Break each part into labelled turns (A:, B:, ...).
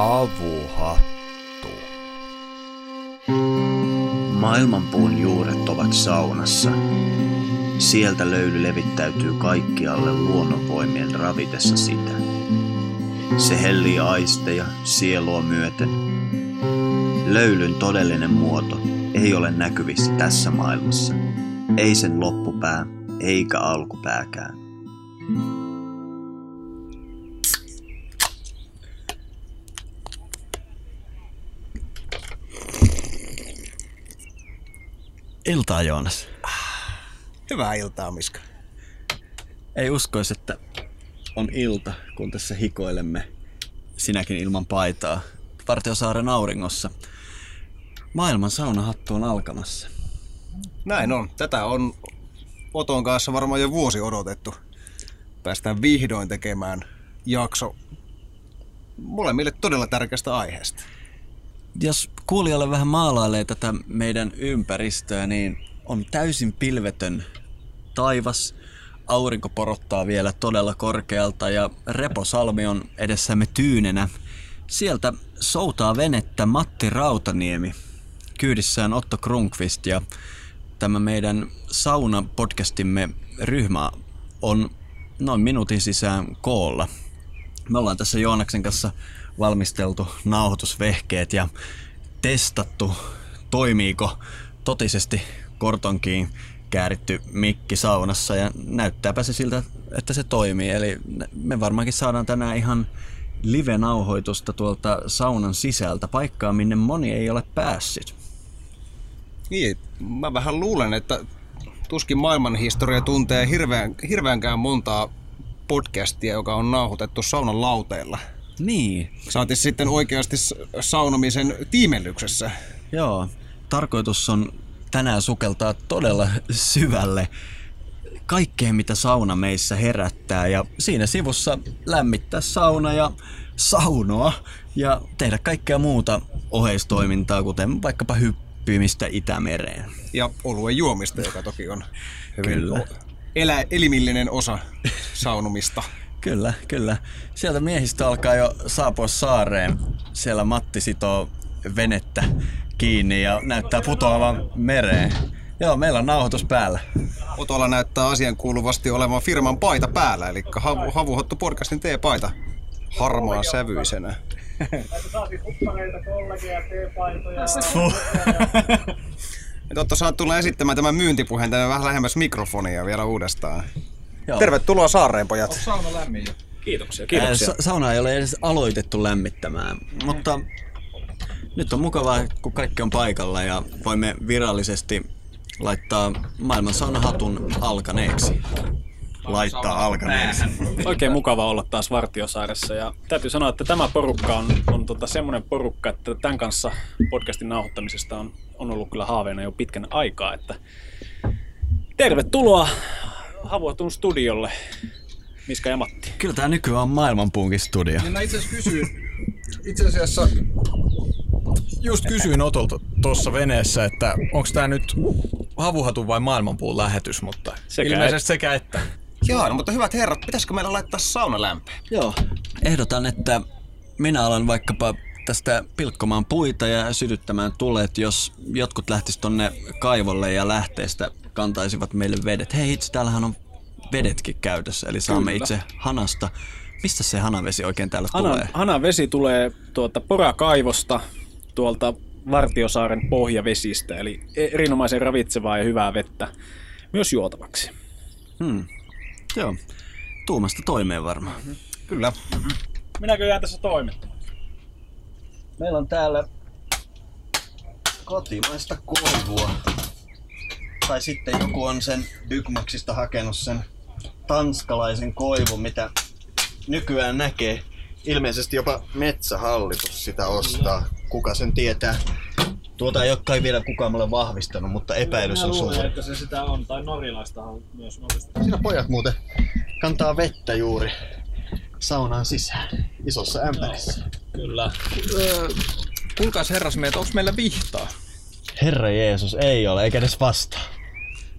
A: Havuhattu.
B: Maailmanpuun juuret ovat saunassa. Sieltä löyly levittäytyy kaikkialle luonnonvoimien ravitessa sitä. Se hellii aisteja sielua myöten. Löylyn todellinen muoto ei ole näkyvissä tässä maailmassa. Ei sen loppupää, eikä alkupääkään.
A: Iltaa Joonas.
C: Hyvää iltaa, Miska.
A: Ei uskoisi, että on ilta, kun tässä hikoilemme sinäkin ilman paitaa Vartiosaaren auringossa. Maailman saunahattu on alkamassa.
C: Näin on. Tätä on Oton kanssa varmaan jo vuosi odotettu. Päästään vihdoin tekemään jakso molemmille todella tärkeästä aiheesta.
A: Jos kuulijalle vähän maalailee tätä meidän ympäristöä, niin on täysin pilvetön taivas. Aurinko porottaa vielä todella korkealta ja Reposalmi on edessämme tyynenä. Sieltä soutaa venettä Matti Rautaniemi, kyydissään Otto Krunkvist ja tämä meidän sauna-podcastimme ryhmä on noin minuutin sisään koolla. Me ollaan tässä Joonaksen kanssa valmisteltu nauhoitusvehkeet ja testattu, toimiiko totisesti kortonkiin kääritty mikki saunassa ja näyttääpä se siltä, että se toimii. Eli me varmaankin saadaan tänään ihan live-nauhoitusta tuolta saunan sisältä paikkaa, minne moni ei ole päässyt.
C: Niin, mä vähän luulen, että tuskin maailmanhistoria tuntee hirveän, hirveänkään montaa podcastia, joka on nauhoitettu saunan lauteilla.
A: Niin.
C: Saati sitten oikeasti saunomisen tiimellyksessä.
A: Joo, tarkoitus on tänään sukeltaa todella syvälle kaikkeen, mitä sauna meissä herättää ja siinä sivussa lämmittää sauna ja saunoa ja tehdä kaikkea muuta oheistoimintaa, kuten vaikkapa hyppymistä Itämereen.
C: Ja oluen juomista, joka toki on hyvin
A: Kyllä.
C: elä, elimillinen osa saunomista.
A: Kyllä, kyllä. Sieltä miehistä alkaa jo saapua saareen. Siellä Matti sitoo venettä kiinni ja näyttää putoavan mereen. Joo, meillä on nauhoitus päällä.
C: Otolla näyttää asian kuuluvasti olevan firman paita päällä, eli Havu, Havuhottu podcastin T-paita harmaa sävyisenä. Totta, saat tulla esittämään tämän myyntipuheen tänne vähän lähemmäs mikrofonia vielä uudestaan.
A: Joo.
C: Tervetuloa saareen, pojat.
D: Sauna lämmin jo. Kiitoksia,
A: Ää,
D: kiitoksia.
A: Sa- sauna ei ole edes aloitettu lämmittämään, mutta nyt on mukavaa, kun kaikki on paikalla ja voimme virallisesti laittaa maailman saunahatun alkaneeksi. Laittaa alkaneeksi.
D: Oikein mukava olla taas Vartiosaaressa ja täytyy sanoa, että tämä porukka on, on tota semmoinen porukka, että tämän kanssa podcastin nauhoittamisesta on, on ollut kyllä haaveena jo pitkän aikaa, että tervetuloa Havuhatun studiolle, Miska ja Matti.
A: Kyllä tämä nykyään on maailmanpunkin studio.
E: Niin mä itse asiassa kysyin, itse asiassa just kysyin Otolta tuossa veneessä, että onko tämä nyt havuhatun vai maailmanpuun lähetys, mutta
D: Sekä
E: ilmeisesti sekä että.
C: Joo, no, mutta hyvät herrat, pitäisikö meillä laittaa sauna lämpöön?
A: Joo, ehdotan, että minä alan vaikkapa tästä pilkkomaan puita ja sytyttämään tulet, jos jotkut lähtis tonne kaivolle ja lähteestä kantaisivat meille vedet. Hei itse, täällähän on vedetkin käytössä, eli saamme
D: Kyllä.
A: itse hanasta. Mistä se hanavesi oikein täällä
D: Hanan,
A: tulee?
D: Hanan vesi tulee tuolta porakaivosta, tuolta Vartiosaaren pohjavesistä, eli erinomaisen ravitsevaa ja hyvää vettä myös juotavaksi.
A: Hmm. Joo, tuumasta toimeen varmaan.
C: Kyllä.
D: Minäkö jään tässä toimittamaan?
A: Meillä on täällä kotimaista koivua. Tai sitten joku on sen Bygmaxista hakenut sen tanskalaisen koivun, mitä nykyään näkee. Ilmeisesti jopa metsähallitus sitä ostaa. Kuka sen tietää? Tuota ei ole kai vielä kukaan mulle vahvistanut, mutta epäilys on suuri.
F: että se sitä on, tai norilaistahan myös norista.
A: Siinä pojat muuten kantaa vettä juuri saunaan sisään, isossa ämpärissä.
F: Kyllä.
E: Öö, kuulkaas herrasmiehet, onko meillä vihtaa?
A: Herra Jeesus, ei ole, eikä edes vastaa.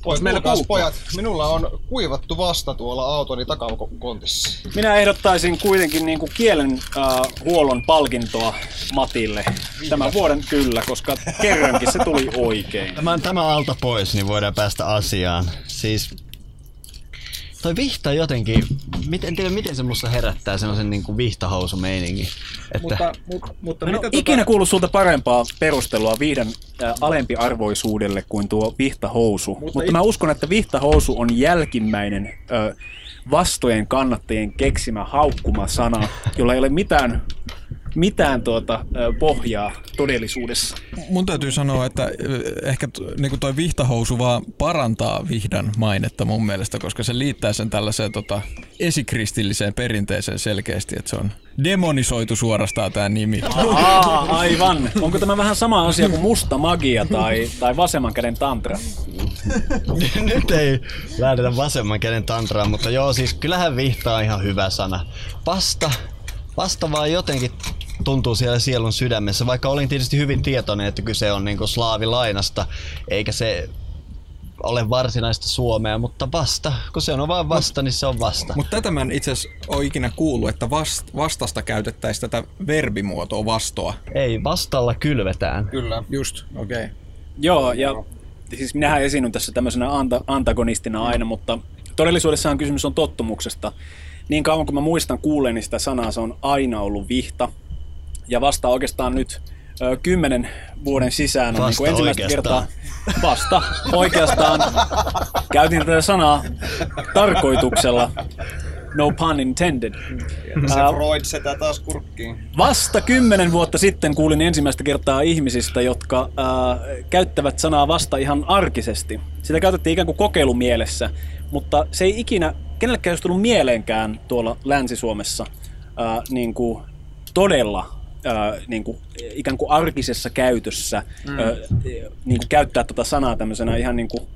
C: Jos meillä
D: kuulkaa.
C: pojat, minulla on kuivattu vasta tuolla autoni takakontissa.
D: Minä ehdottaisin kuitenkin niin kuin kielen äh, huollon palkintoa Matille tämän vuoden kyllä, koska kerrankin se tuli oikein.
A: Tämän, tämä alta pois, niin voidaan päästä asiaan. Siis toi vihta jotenkin, miten, en tiedä miten se musta herättää semmoisen niinku vihtahousumeiningin. Että
G: Mutta, mutta, mutta
D: en
G: mitä
D: ole ikinä kuullut sulta parempaa perustelua viihdan äh, alempiarvoisuudelle kuin tuo vihtahousu. Mutta, Mutta mä uskon, että vihtahousu on jälkimmäinen äh, vastojen kannattajien keksimä haukkuma sana, jolla ei ole mitään, mitään tuota, pohjaa todellisuudessa.
E: Mun täytyy sanoa, että ehkä niinku toi vihtahousu vaan parantaa vihdan mainetta mun mielestä, koska se liittää sen tällaiseen tota, esikristilliseen perinteeseen selkeästi, että se on demonisoitu suorastaan tämä nimi.
D: Aa, aivan. Onko tämä vähän sama asia kuin musta magia tai, tai vasemman käden tantra?
A: nyt ei lähdetä vasemman käden tantraan, mutta joo, siis kyllähän vihta on ihan hyvä sana. Vasta, vasta vaan jotenkin tuntuu siellä sielun sydämessä, vaikka olin tietysti hyvin tietoinen, että kyse on niinku slaavilainasta, eikä se ole varsinaista suomea, mutta vasta, kun se on vaan vasta, niin se on vasta.
E: Mutta tätä mä en itse asiassa ole ikinä kuullut, että vast, vastasta käytettäisiin tätä verbimuotoa vastoa.
A: Ei, vastalla kylvetään.
C: Kyllä.
E: Just, okei. Okay.
D: Joo, ja siis minähän esiinnyn tässä tämmöisenä anta, antagonistina aina, mutta todellisuudessahan kysymys on tottumuksesta. Niin kauan kuin mä muistan kuulleeni sitä sanaa, se on aina ollut vihta. Ja vasta oikeastaan nyt ö, kymmenen vuoden sisään on niin ensimmäistä
A: oikeastaan.
D: kertaa vasta oikeastaan käytin tätä sanaa tarkoituksella. No pun intended.
C: Se Freud setä taas kurkkiin.
D: Vasta kymmenen vuotta sitten kuulin ensimmäistä kertaa ihmisistä, jotka ää, käyttävät sanaa vasta ihan arkisesti. Sitä käytettiin ikään kuin kokeilumielessä, mutta se ei ikinä kenellekään olisi tullut mieleenkään tuolla Länsi-Suomessa ää, niin kuin todella ää, niin kuin, ikään kuin arkisessa käytössä mm. ää, niin kuin käyttää tätä sanaa tämmöisenä ihan niin kuin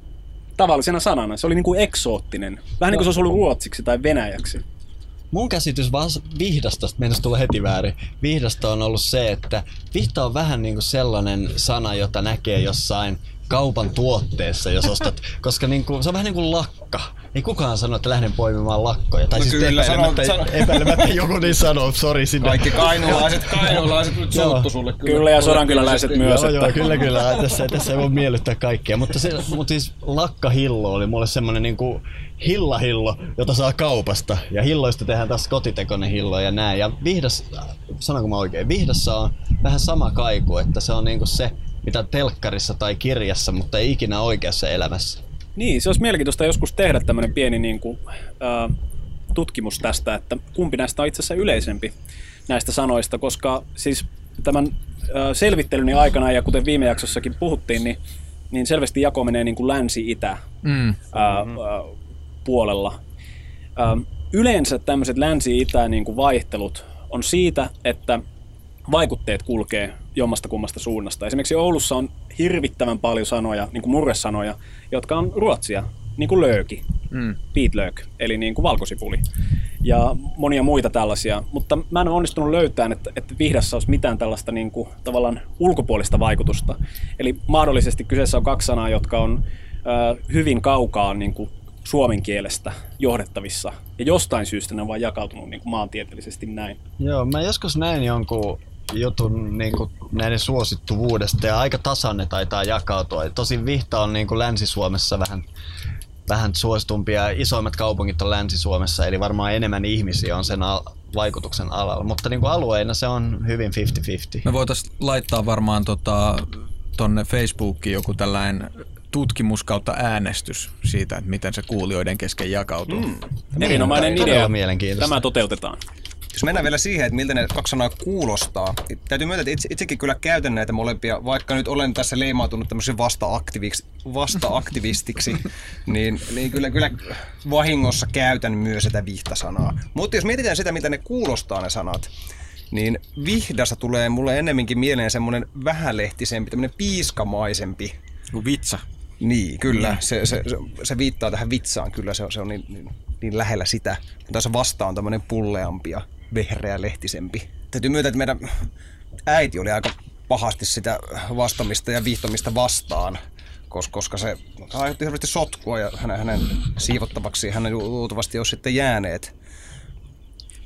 D: tavallisena sanana. Se oli niin kuin eksoottinen. Vähän niin kuin se olisi ollut ruotsiksi tai venäjäksi.
A: Mun käsitys vas- vihdasta, mennessä tulla heti väärin, vihdasta on ollut se, että vihta on vähän niinku sellainen sana, jota näkee jossain kaupan tuotteessa, jos ostat, koska niinku, se on vähän niin kuin lakka. Ei kukaan sano, että lähden poimimaan lakkoja. Tai
C: No
A: siis
C: kyllä,
A: epäilemättä,
C: sano-
A: epäilemättä joku niin sanoo, sori sinne.
C: Kaikki kainulaiset, kainulaiset nyt
A: Joo.
C: suuttu sulle kyllä.
D: Kyllä, ja sodankyläläiset myös.
A: Joo,
D: että-
A: joo, kyllä, kyllä. Tässä, tässä ei voi miellyttää kaikkia. Mutta, se, mutta siis lakkahillo oli mulle semmonen niinku hillahillo, jota saa kaupasta. Ja hilloista tehdään taas kotitekoinen hillo ja näin. Ja vihdas, sanonko mä oikein, vihdassa on vähän sama kaiku, että se on niinku se, mitä telkkarissa tai kirjassa, mutta ei ikinä oikeassa elämässä.
D: Niin, se olisi mielenkiintoista joskus tehdä tämmöinen pieni niin kuin, ää, tutkimus tästä, että kumpi näistä on itse asiassa yleisempi näistä sanoista, koska siis tämän ää, selvittelyni aikana, ja kuten viime jaksossakin puhuttiin, niin, niin selvästi jako menee niin kuin länsi-itä
E: Mm.
D: ää, ää, puolella. Ää, yleensä tämmöiset länsi-itä niin kuin vaihtelut on siitä, että vaikutteet kulkee jommasta kummasta suunnasta. Esimerkiksi Oulussa on hirvittävän paljon sanoja, niin kuin murresanoja, jotka on ruotsia, niin kuin lööki,
E: Mm.
D: peatlök, eli niin kuin valkosipuli, ja monia muita tällaisia. Mutta mä en ole onnistunut löytämään, että, että vihdassa olisi mitään tällaista niin kuin, tavallaan ulkopuolista vaikutusta. Eli mahdollisesti kyseessä on kaksi sanaa, jotka on ö, hyvin kaukaa niin kuin suomen kielestä johdettavissa, ja jostain syystä ne on vain jakautunut niin kuin maantieteellisesti näin.
A: Joo, mä joskus näin jonkun jutun niin kuin näiden suosittuvuudesta ja aika tasan ne taitaa jakautua. Tosin Vihta on niin kuin Länsi-Suomessa vähän, vähän suositumpia. Isoimmat kaupungit on Länsi-Suomessa, eli varmaan enemmän ihmisiä on sen al- vaikutuksen alalla. Mutta niin kuin alueina se on hyvin 50-50.
E: Me voitais laittaa varmaan tota, tonne Facebookiin joku tällainen tutkimus kautta äänestys siitä, että miten se kuulijoiden kesken jakautuu. Mm.
D: Erinomainen idea.
A: mielenkiintoista.
D: Tämä toteutetaan.
C: Jos mennään vielä siihen, että miltä ne kaksi sanaa kuulostaa. Täytyy myöntää, että itse, itsekin kyllä käytän näitä molempia, vaikka nyt olen tässä leimautunut tämmöisen vasta-aktiviksi, vasta-aktivistiksi, niin, niin kyllä, kyllä vahingossa käytän myös sitä vihtasanaa. Mutta jos mietitään sitä, mitä ne kuulostaa ne sanat, niin vihdasta tulee mulle ennemminkin mieleen semmoinen vähälehtisempi, tämmöinen piiskamaisempi
E: vitsa.
C: niin, kyllä. Se, se, se, se viittaa tähän vitsaan, kyllä se on, se on niin, niin, niin lähellä sitä. Tässä vasta on tämmöinen pulleampi ja vehreä lehtisempi. Täytyy myöntää, että meidän äiti oli aika pahasti sitä vastamista ja viihtomista vastaan koska, se aiheutti hirveästi sotkua ja hänen, hänen siivottavaksi hänen luultavasti olisi sitten jääneet.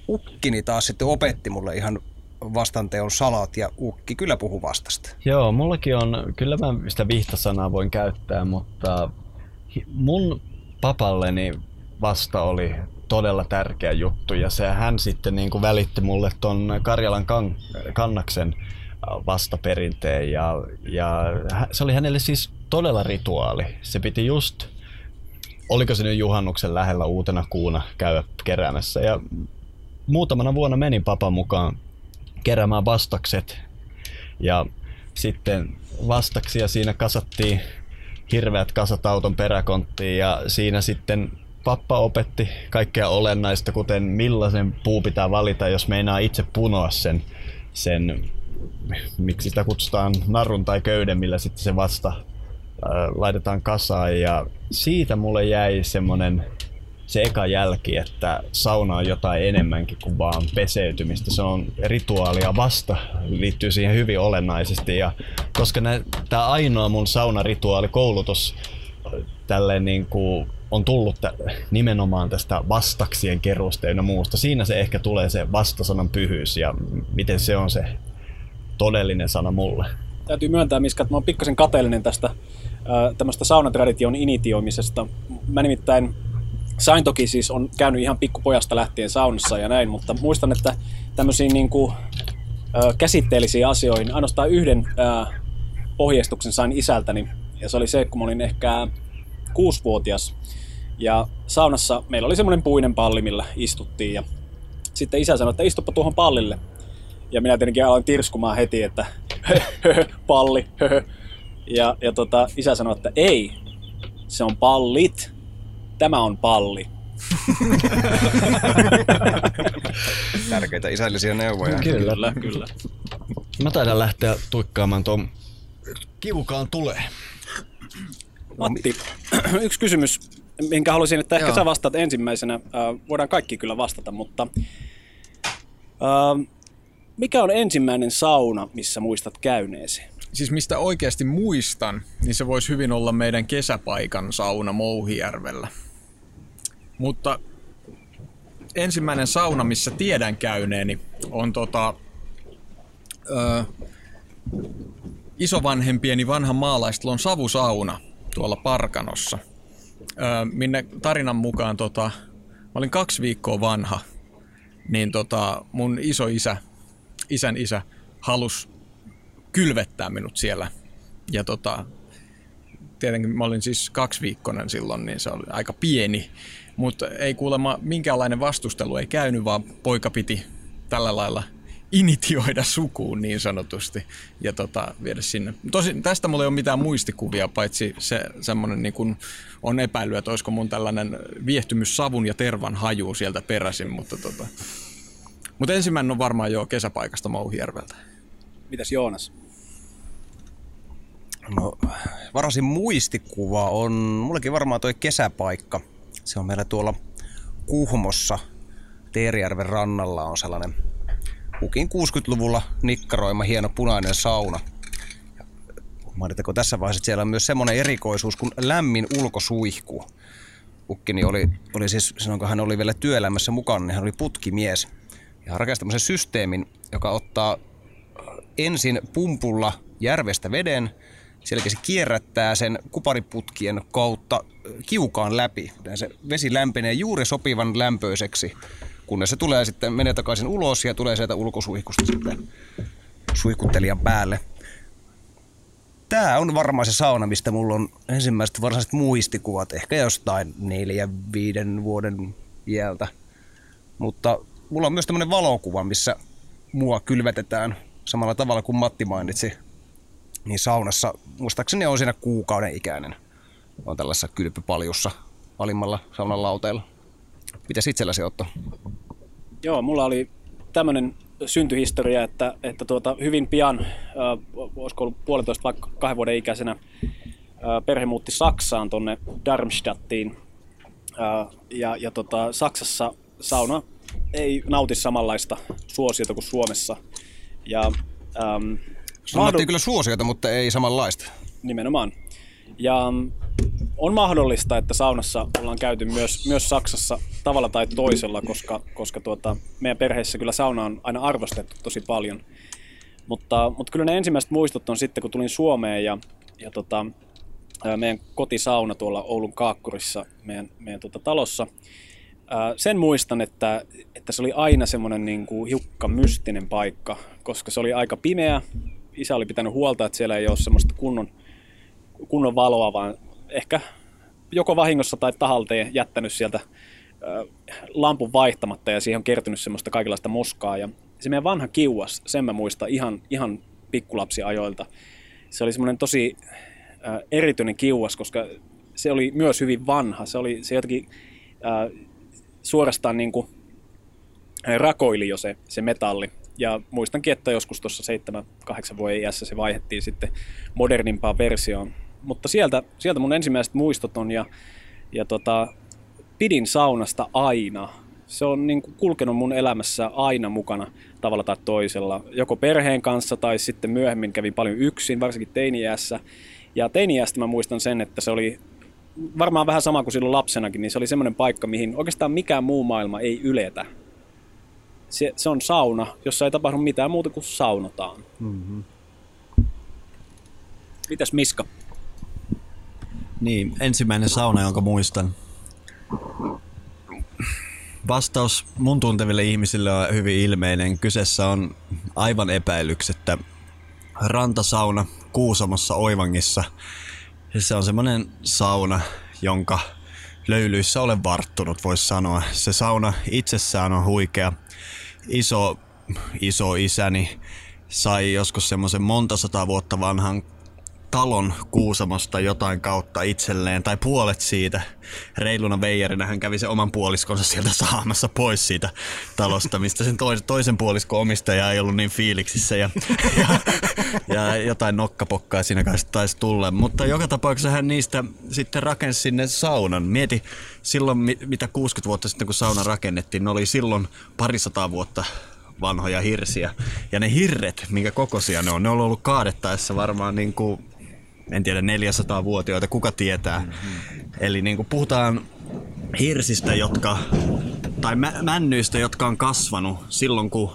C: Ukkini taas sitten opetti mulle ihan vastanteon salat ja ukki kyllä puhuu vastasta.
A: Joo, mullakin on, kyllä mä sitä vihtasanaa voin käyttää, mutta mun papalleni vasta oli todella tärkeä juttu. Ja se hän sitten niin kuin välitti mulle ton Karjalan kan, kannaksen äh, vastaperinteen. Ja, ja se oli hänelle siis todella rituaali. Se piti just, oliko se nyt juhannuksen lähellä uutena kuuna käydä keräämässä. Ja muutamana vuonna menin papan mukaan keräämään vastakset. Ja sitten vastaksia siinä kasattiin hirveät kasat auton peräkonttiin. Ja siinä sitten pappa opetti kaikkea olennaista, kuten millaisen puu pitää valita, jos meinaa itse punoa sen, sen miksi sitä kutsutaan narun tai köyden, millä sitten se vasta äh, laitetaan kasaan ja siitä mulle jäi semmonen se eka jälki, että sauna on jotain enemmänkin kuin vaan peseytymistä. Se on rituaalia vasta, liittyy siihen hyvin olennaisesti. Ja koska tämä ainoa mun saunarituaalikoulutus tälleen niin kuin on tullut tä- nimenomaan tästä vastaksien keruusta ja muusta. Siinä se ehkä tulee se vastasanan pyhyys ja miten se on se todellinen sana mulle.
D: Täytyy myöntää, Miska, että mä oon pikkasen kateellinen tästä tämmöistä saunatradition initioimisesta. Mä nimittäin sain toki siis, on käynyt ihan pikkupojasta lähtien saunassa ja näin, mutta muistan, että tämmöisiin niin kuin, käsitteellisiin asioihin ainoastaan yhden ohjeistuksen sain isältäni. Ja se oli se, kun mä olin ehkä kuusivuotias. Ja saunassa meillä oli semmoinen puinen palli, millä istuttiin. Ja sitten isä sanoi, että istuppa tuohon pallille. Ja minä tietenkin aloin tirskumaan heti, että palli. Ja, ja tota, isä sanoi, että ei, se on pallit. Tämä on palli.
C: Tärkeitä isällisiä neuvoja.
A: Kyllä.
D: Kyllä, kyllä.
A: Mä taidan lähteä tuikkaamaan tuon kivukaan tulee.
D: Matti, yksi kysymys, minkä haluaisin, että ehkä
H: Joo.
D: sä vastaat ensimmäisenä. Äh, voidaan kaikki kyllä vastata, mutta äh, mikä on ensimmäinen sauna, missä muistat käyneesi?
E: Siis mistä oikeasti muistan, niin se voisi hyvin olla meidän kesäpaikan sauna Mouhijärvellä. Mutta ensimmäinen sauna, missä tiedän käyneeni, on tota, ö, isovanhempieni vanhan maalaistalon savusauna tuolla Parkanossa. Minne tarinan mukaan tota, mä olin kaksi viikkoa vanha, niin tota, mun isoisä, isän isä, halus kylvettää minut siellä. Ja tota, tietenkin mä olin siis kaksiviikkoinen silloin, niin se oli aika pieni. Mutta ei kuulemma minkäänlainen vastustelu ei käynyt, vaan poika piti tällä lailla initioida sukuun niin sanotusti ja tota, viedä sinne. Tosin tästä mulla ei ole mitään muistikuvia, paitsi se semmoinen niin kun on epäily, että olisiko mun tällainen viehtymys savun ja tervan haju sieltä peräisin, mutta tota. Mutta ensimmäinen on varmaan jo kesäpaikasta Mouhijärveltä.
D: Mitäs Joonas?
C: No, varasin muistikuva on, mullekin varmaan toi kesäpaikka. Se on meillä tuolla Kuhmossa, Teerijärven rannalla on sellainen Ukin 60-luvulla nikkaroima hieno punainen sauna. Ja Mainittako tässä vaiheessa, että siellä on myös semmoinen erikoisuus kuin lämmin ulkosuihku. Ukkini oli, oli siis, silloin kun hän oli vielä työelämässä mukana, niin hän oli putkimies. Ja hän rakensi tämmöisen systeemin, joka ottaa ensin pumpulla järvestä veden, jälkeen se kierrättää sen kupariputkien kautta kiukaan läpi. Se vesi lämpenee juuri sopivan lämpöiseksi, kunnes se tulee sitten, menee takaisin ulos ja tulee sieltä ulkosuihkusta sitten suihkuttelijan päälle. Tämä on varmaan se sauna, mistä mulla on ensimmäiset varsinaiset muistikuvat, ehkä jostain neljän, viiden vuoden iältä. Mutta mulla on myös tämmöinen valokuva, missä mua kylvetetään samalla tavalla kuin Matti mainitsi. Niin saunassa, muistaakseni on siinä kuukauden ikäinen. On tällaisessa kylpypaljussa alimmalla saunan lauteella. Mitäs itselläsi Otto?
D: Joo, mulla oli tämmöinen syntyhistoria, että, että tuota, hyvin pian, äh, olisiko ollut puolentoista vaikka kahden vuoden ikäisenä, äh, perhe muutti Saksaan tonne Darmstadtiin. Äh, ja ja tota, Saksassa sauna ei nauti samanlaista suosiota kuin Suomessa. Ja, ähm,
C: Sulla kyllä suosiota, mutta ei samanlaista.
D: Nimenomaan. Ja on mahdollista, että saunassa ollaan käyty myös, myös Saksassa tavalla tai toisella, koska, koska tuota, meidän perheessä kyllä sauna on aina arvostettu tosi paljon. Mutta, mutta kyllä ne ensimmäiset muistot on sitten, kun tulin Suomeen ja, ja tota, meidän kotisauna tuolla Oulun Kaakkurissa meidän, meidän tota, talossa. Sen muistan, että, että se oli aina semmoinen niin kuin hiukka mystinen paikka, koska se oli aika pimeä. Isä oli pitänyt huolta, että siellä ei ole semmoista kunnon, kunnon valoa, vaan ehkä joko vahingossa tai tahalteen jättänyt sieltä lampun vaihtamatta ja siihen on kertynyt semmoista kaikenlaista moskaa. Ja se meidän vanha kiuas, sen mä muistan ihan, ihan pikkulapsiajoilta. Se oli semmoinen tosi ää, erityinen kiuas, koska se oli myös hyvin vanha. Se oli se jotenkin ää, suorastaan niin kuin rakoili jo se, se metalli. Ja muistankin, että joskus tuossa 7-8 vuoden iässä se vaihdettiin sitten modernimpaan versioon. Mutta sieltä, sieltä mun ensimmäiset muistot on ja, ja tota, pidin saunasta aina. Se on niin kuin kulkenut mun elämässä aina mukana tavalla tai toisella. Joko perheen kanssa tai sitten myöhemmin kävin paljon yksin, varsinkin teiniässä. Ja teiniästä mä muistan sen, että se oli varmaan vähän sama kuin silloin lapsenakin, niin se oli semmoinen paikka, mihin oikeastaan mikään muu maailma ei yletä. Se, se on sauna, jossa ei tapahdu mitään muuta kuin saunotaan. Mm-hmm. Mitäs Miska?
A: Niin, ensimmäinen sauna, jonka muistan. Vastaus mun tunteville ihmisille on hyvin ilmeinen. Kyseessä on aivan epäilyksettä rantasauna Kuusamossa Oivangissa. Se on semmoinen sauna, jonka löylyissä olen varttunut, voisi sanoa. Se sauna itsessään on huikea. Iso, iso isäni sai joskus semmoisen monta sata vuotta vanhan talon Kuusamosta jotain kautta itselleen, tai puolet siitä. Reiluna veijarinä hän kävi sen oman puoliskonsa sieltä saamassa pois siitä talosta, mistä sen toisen, toisen puoliskon omistaja ei ollut niin fiiliksissä, ja, ja, ja jotain nokkapokkaa siinä kanssa taisi tulla. Mutta joka tapauksessa hän niistä sitten rakensi sinne saunan. Mieti, silloin mitä 60 vuotta sitten kun sauna rakennettiin, ne oli silloin parisataa vuotta vanhoja hirsiä. Ja ne hirret, minkä kokoisia ne on, ne on ollut kaadettaessa varmaan niin kuin en tiedä, 400-vuotiaita, kuka tietää. Mm-hmm. Eli niin kuin puhutaan hirsistä, jotka, tai mä, männyistä, jotka on kasvanut silloin, kun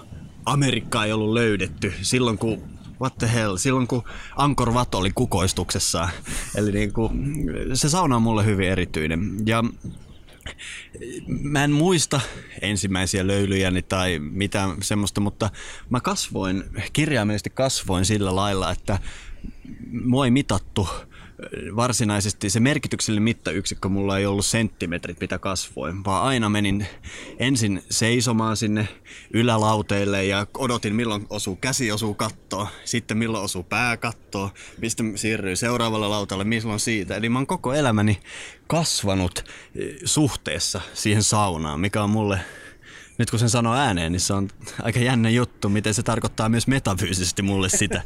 A: Amerikka ei ollut löydetty, silloin kun what the hell, silloin kun Angkor Wat oli kukoistuksessa. Eli niin kuin, se sauna on mulle hyvin erityinen. Ja mä en muista ensimmäisiä löylyjäni tai mitään semmoista, mutta mä kasvoin, kirjaimellisesti kasvoin sillä lailla, että mua ei mitattu varsinaisesti se merkityksellinen mittayksikkö mulla ei ollut senttimetrit, mitä kasvoin, vaan aina menin ensin seisomaan sinne ylälauteille ja odotin milloin osuu käsi osuu kattoon, sitten milloin osuu pää kattoon, mistä siirryy seuraavalle lautalle, milloin siitä. Eli mä oon koko elämäni kasvanut eh, suhteessa siihen saunaan, mikä on mulle nyt kun sen sanoo ääneen, niin se on aika jännä juttu, miten se tarkoittaa myös metafyysisesti mulle sitä.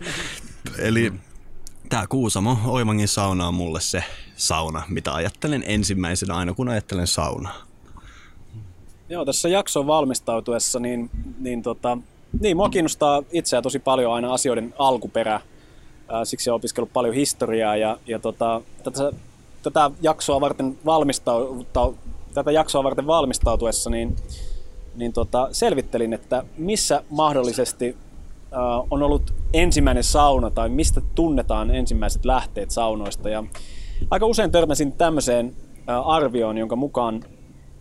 A: Eli Tämä Kuusamo Oimangin sauna on mulle se sauna, mitä ajattelen ensimmäisenä aina kun ajattelen saunaa.
D: Joo, tässä jakson valmistautuessa, niin, niin, tota, niin mua kiinnostaa itseä tosi paljon aina asioiden alkuperä. Siksi olen opiskellut paljon historiaa ja, ja tota, tätä, tätä, jaksoa varten valmistautua, tätä jaksoa varten valmistautuessa niin, niin tota, selvittelin, että missä mahdollisesti on ollut ensimmäinen sauna tai mistä tunnetaan ensimmäiset lähteet saunoista. Ja aika usein törmäsin tämmöiseen äh, arvioon, jonka mukaan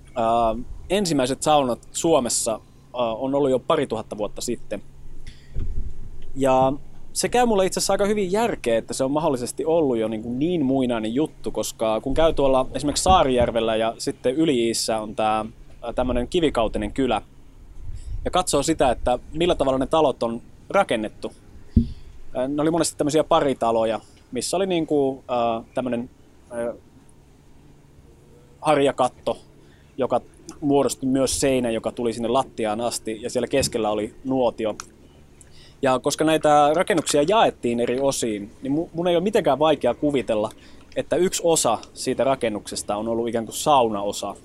D: äh, ensimmäiset saunat Suomessa äh, on ollut jo pari tuhatta vuotta sitten. Ja se käy mulle itse asiassa aika hyvin järkeä, että se on mahdollisesti ollut jo niin, kuin niin muinainen juttu, koska kun käy tuolla esimerkiksi Saarijärvellä ja sitten yli on tämä tämmöinen kivikautinen kylä, ja katsoo sitä, että millä tavalla ne talot on rakennettu. Ne oli monesti tämmöisiä paritaloja, missä oli niin kuin, äh, tämmöinen äh, harjakatto, joka muodosti myös seinä, joka tuli sinne lattiaan asti, ja siellä keskellä oli nuotio. Ja koska näitä rakennuksia jaettiin eri osiin, niin mun ei ole mitenkään vaikea kuvitella, että yksi osa siitä rakennuksesta on ollut ikään kuin saunaosa.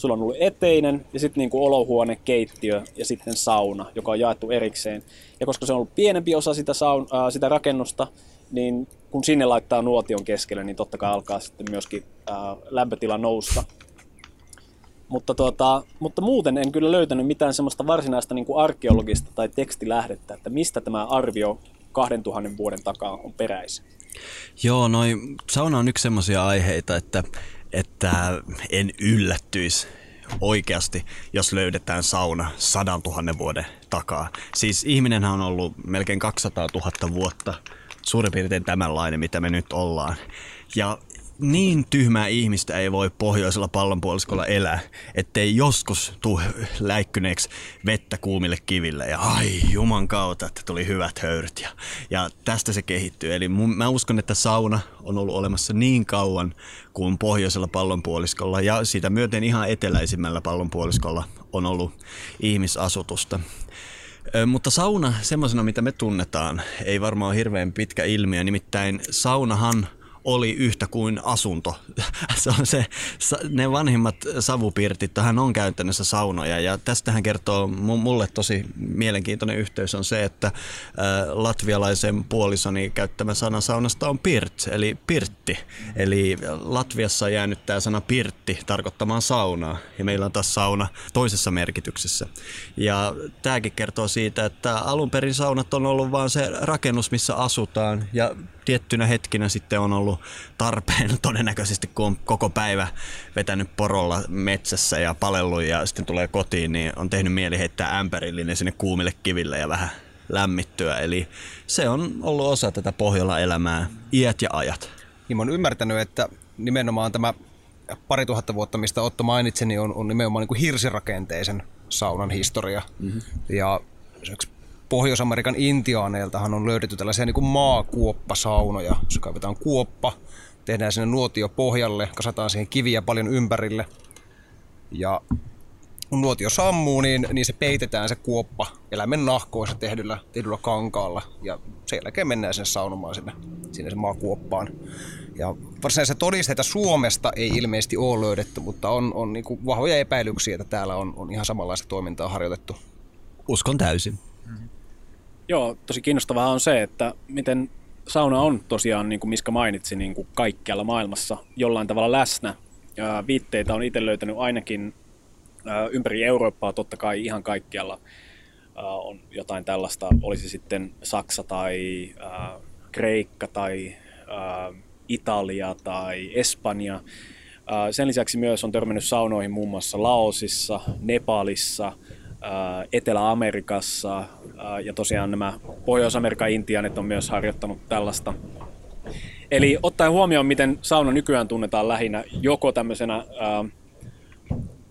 D: Sulla on ollut eteinen ja sitten niinku olohuone, keittiö ja sitten sauna, joka on jaettu erikseen. Ja koska se on ollut pienempi osa sitä, saun, ää, sitä rakennusta, niin kun sinne laittaa nuotion keskelle, niin totta kai alkaa sitten myöskin ää, lämpötila nousta. Mutta, tuota, mutta muuten en kyllä löytänyt mitään semmoista varsinaista niin kuin arkeologista tai tekstilähdettä, että mistä tämä arvio 2000 vuoden takaa on peräisin.
A: Joo, noi, sauna on yksi semmoisia aiheita, että, että en yllättyisi oikeasti, jos löydetään sauna sadan tuhannen vuoden takaa. Siis ihminenhän on ollut melkein 200 000 vuotta, suurin piirtein tämänlainen, mitä me nyt ollaan. Ja niin tyhmää ihmistä ei voi pohjoisella pallonpuoliskolla elää, ettei joskus tuu läikkyneeksi vettä kuumille kiville ja ai juman kautta, että tuli hyvät höyryt ja, ja tästä se kehittyy. Eli mun, mä uskon, että sauna on ollut olemassa niin kauan kuin pohjoisella pallonpuoliskolla ja sitä myöten ihan eteläisimmällä pallonpuoliskolla on ollut ihmisasutusta. Mutta sauna, semmoisena mitä me tunnetaan, ei varmaan ole hirveän pitkä ilmiö. Nimittäin saunahan oli yhtä kuin asunto. Se on se, ne vanhimmat savupirtit, hän on käytännössä saunoja ja tästähän kertoo mulle tosi mielenkiintoinen yhteys on se, että latvialaisen puolisoni käyttämä sana saunasta on pirt, eli pirtti. Eli Latviassa on jäänyt tämä sana pirtti tarkoittamaan saunaa ja meillä on taas sauna toisessa merkityksessä. Ja tämäkin kertoo siitä, että alun perin saunat on ollut vaan se rakennus, missä asutaan ja tiettynä hetkinä sitten on ollut tarpeen todennäköisesti, kun on koko päivä vetänyt porolla metsässä ja palellut ja sitten tulee kotiin, niin on tehnyt mieli heittää ämpärillinen sinne kuumille kiville ja vähän lämmittyä. Eli se on ollut osa tätä Pohjola-elämää, iät ja ajat.
C: Niin mä oon ymmärtänyt, että nimenomaan tämä pari tuhatta vuotta, mistä Otto mainitsi, niin on, on nimenomaan niin kuin hirsirakenteisen saunan historia. Mm-hmm. Ja Pohjois-Amerikan intiaaneiltahan on löydetty tällaisia niin kuin maakuoppasaunoja, jossa kaivetaan kuoppa, tehdään sinne nuotio pohjalle, kasataan siihen kiviä paljon ympärille. Ja kun nuotio sammuu, niin, niin se peitetään se kuoppa eläimen nahkoissa tehdyllä, tehdyllä kankaalla. Ja sen jälkeen mennään sinne saunomaan sinne, sinne maakuoppaan. Ja varsinaisia todisteita Suomesta ei ilmeisesti ole löydetty, mutta on, on niin vahvoja epäilyksiä, että täällä on, on ihan samanlaista toimintaa harjoitettu.
A: Uskon täysin.
D: Joo, tosi kiinnostavaa on se, että miten sauna on tosiaan, niin kuin Miska mainitsi, niin kuin kaikkialla maailmassa jollain tavalla läsnä. Ja viitteitä on itse löytänyt ainakin ympäri Eurooppaa, totta kai ihan kaikkialla on jotain tällaista, olisi sitten Saksa tai Kreikka tai Italia tai Espanja. Sen lisäksi myös on törmännyt saunoihin muun muassa Laosissa, Nepalissa – Etelä-Amerikassa ja tosiaan nämä Pohjois-Amerikan intianit on myös harjoittanut tällaista. Eli ottaen huomioon, miten sauna nykyään tunnetaan lähinnä joko tämmöisenä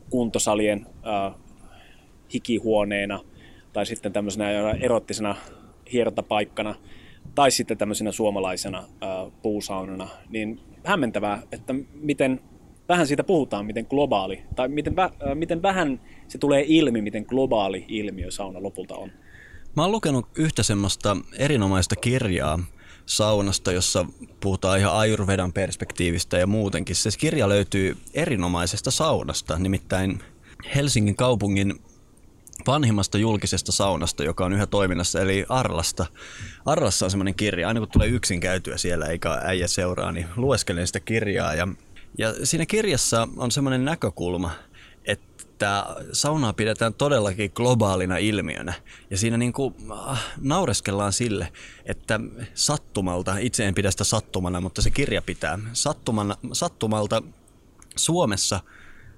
D: kuntosalien hikihuoneena tai sitten tämmöisenä erottisena hiertapaikkana tai sitten tämmöisenä suomalaisena puusaunana, niin hämmentävää, että miten vähän siitä puhutaan, miten globaali, tai miten, vä, miten vähän se tulee ilmi, miten globaali ilmiö sauna lopulta on.
A: Mä oon lukenut yhtä semmoista erinomaista kirjaa saunasta, jossa puhutaan ihan Ayurvedan perspektiivistä ja muutenkin. Se kirja löytyy erinomaisesta saunasta, nimittäin Helsingin kaupungin vanhimmasta julkisesta saunasta, joka on yhä toiminnassa, eli Arlasta. Arlassa on semmoinen kirja, aina kun tulee yksin käytyä siellä eikä äijä seuraa, niin lueskelen sitä kirjaa ja ja siinä kirjassa on semmoinen näkökulma, että saunaa pidetään todellakin globaalina ilmiönä. Ja siinä niin kuin äh, naureskellaan sille, että sattumalta, itse en pidä sitä sattumana, mutta se kirja pitää, sattumana, sattumalta Suomessa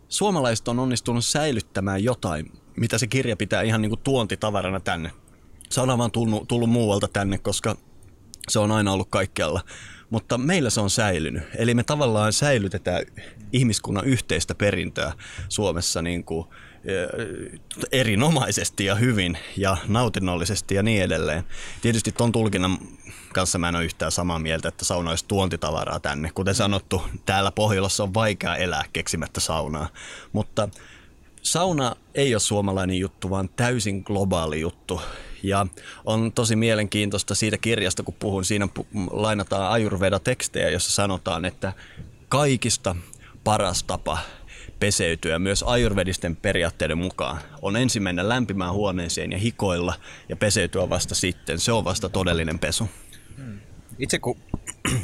A: suomalaiset on onnistunut säilyttämään jotain, mitä se kirja pitää ihan niin kuin tuontitavarana tänne. Sauna on vaan tullut, tullut muualta tänne, koska se on aina ollut kaikkialla mutta meillä se on säilynyt. Eli me tavallaan säilytetään ihmiskunnan yhteistä perintöä Suomessa niin kuin erinomaisesti ja hyvin ja nautinnollisesti ja niin edelleen. Tietysti tuon tulkinnan kanssa mä en ole yhtään samaa mieltä, että sauna olisi tuontitavaraa tänne. Kuten sanottu, täällä Pohjolassa on vaikea elää keksimättä saunaa, mutta sauna ei ole suomalainen juttu, vaan täysin globaali juttu. Ja on tosi mielenkiintoista siitä kirjasta, kun puhun, siinä lainataan Ayurveda-tekstejä, jossa sanotaan, että kaikista paras tapa peseytyä myös ajurvedisten periaatteiden mukaan. On ensin mennä lämpimään huoneeseen ja hikoilla ja peseytyä vasta sitten. Se on vasta todellinen pesu.
C: Itse kun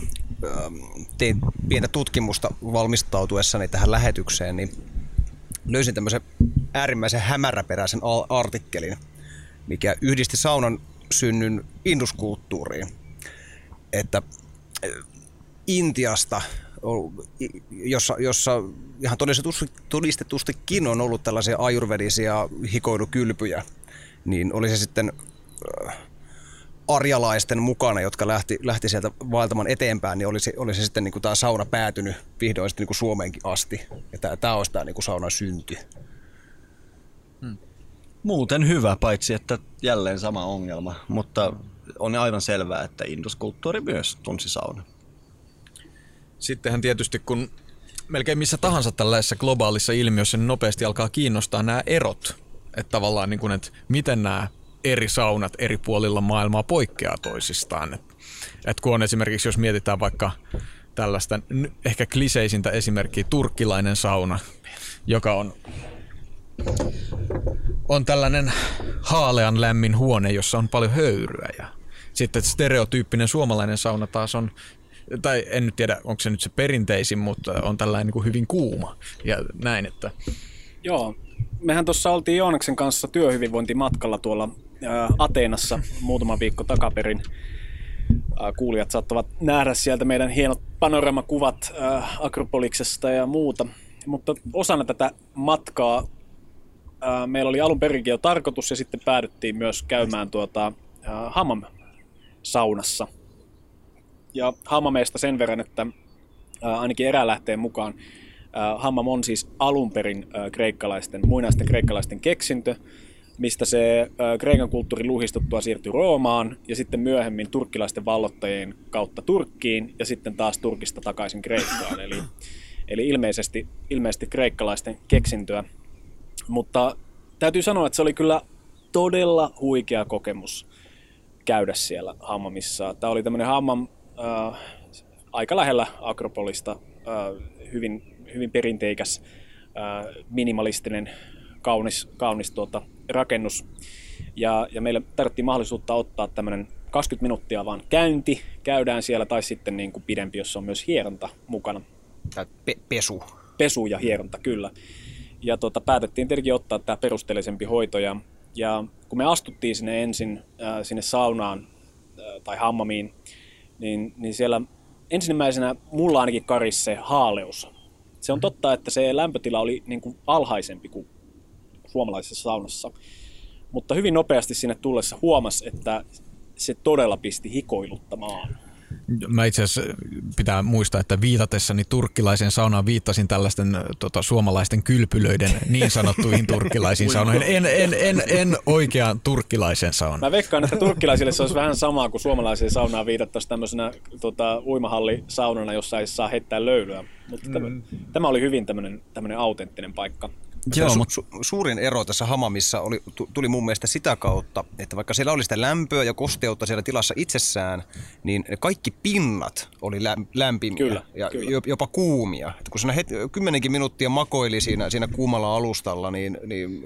C: tein pientä tutkimusta valmistautuessani tähän lähetykseen, niin löysin tämmöisen äärimmäisen hämäräperäisen artikkelin, mikä yhdisti saunan synnyn induskulttuuriin. Että äh, Intiasta, jossa, jossa ihan todistetusti, todistetustikin on ollut tällaisia ajurvedisia hikoilukylpyjä, niin oli se sitten äh, arjalaisten mukana, jotka lähti, lähti sieltä vaeltamaan eteenpäin, niin oli se, oli se sitten niin kuin tämä sauna päätynyt vihdoin sitten niin kuin Suomeenkin asti. Ja tämä, tämä olisi tämä niin kuin saunan synty.
A: Muuten hyvä, paitsi että jälleen sama ongelma, mutta on aivan selvää, että induskulttuuri myös tunsi sauna.
E: Sittenhän tietysti kun melkein missä tahansa tällaisessa globaalissa ilmiössä, niin nopeasti alkaa kiinnostaa nämä erot. Että tavallaan niin kuin, että miten nämä eri saunat eri puolilla maailmaa poikkeaa toisistaan. Et, et kun on esimerkiksi, jos mietitään vaikka tällaista ehkä kliseisintä esimerkkiä, turkkilainen sauna, joka on on tällainen haalean lämmin huone, jossa on paljon höyryä. Ja sitten stereotyyppinen suomalainen sauna taas on, tai en nyt tiedä, onko se nyt se perinteisin, mutta on tällainen niin kuin hyvin kuuma. Ja näin, että
D: Joo, mehän tuossa oltiin Joonaksen kanssa työhyvinvointimatkalla tuolla ää, Ateenassa muutama viikko takaperin. Ää, Kuulijat saattavat nähdä sieltä meidän hienot panoramakuvat ää, Akropoliksesta ja muuta. Mutta osana tätä matkaa ää, meillä oli alun perinkin jo tarkoitus ja sitten päädyttiin myös käymään tuota, ää, Hammam saunassa. Ja Hammameesta sen verran, että ää, ainakin erälähteen mukaan ää, Hammam on siis alun perin ää, kreikkalaisten, muinaisten kreikkalaisten keksintö, mistä se ää, kreikan kulttuuri luhistuttua siirtyi Roomaan ja sitten myöhemmin turkkilaisten vallottajien kautta Turkkiin ja sitten taas Turkista takaisin Kreikkaan. Eli, eli ilmeisesti, ilmeisesti kreikkalaisten keksintöä. Mutta täytyy sanoa, että se oli kyllä todella huikea kokemus käydä siellä Hammamissa. Tämä oli tämmöinen Hammam äh, aika lähellä Akropolista, äh, hyvin, hyvin perinteikäs, äh, minimalistinen, kaunis, kaunis tuota, rakennus. Ja, ja meille tarvittiin mahdollisuutta ottaa tämmöinen 20 minuuttia vaan käynti, käydään siellä, tai sitten niin kuin pidempi, jossa on myös hieronta mukana.
C: Tämä pe- pesu.
D: Pesu ja hieronta, kyllä. Ja tota, päätettiin tietenkin ottaa tämä perusteellisempi hoito. Ja, ja kun me astuttiin sinne ensin äh, sinne saunaan äh, tai hammamiin, niin, niin siellä ensimmäisenä mulla ainakin karisi se haaleus. Se on totta, että se lämpötila oli niin kuin alhaisempi kuin suomalaisessa saunassa. Mutta hyvin nopeasti sinne tullessa huomasi, että se todella pisti hikoiluttamaan.
E: Mä itse asiassa pitää muistaa, että viitatessani turkkilaisen saunaan viittasin tällaisten ö, tota, suomalaisten kylpylöiden niin sanottuihin turkkilaisiin saunoihin. En, en, en, en oikeaan turkkilaisen saunaan.
D: Mä veikkaan, että turkkilaisille se olisi vähän sama kuin suomalaiseen saunaan viitattaisiin tämmöisenä tota, uimahallisaunana, jossa ei saa heittää löylyä. Mutta tämä, tämä oli hyvin tämmöinen, tämmöinen autenttinen paikka.
I: Joo,
C: su-
I: mutta
C: su- suurin ero tässä Hamamissa oli, tu- tuli mun mielestä sitä kautta, että vaikka siellä oli sitä lämpöä ja kosteutta siellä tilassa itsessään, niin kaikki pinnat oli lä- lämpimiä
D: Kyllä,
C: ja
D: kyllä.
C: jo- jopa kuumia. Että kun siinä het- kymmenenkin minuuttia makoili siinä, siinä kuumalla alustalla, niin, niin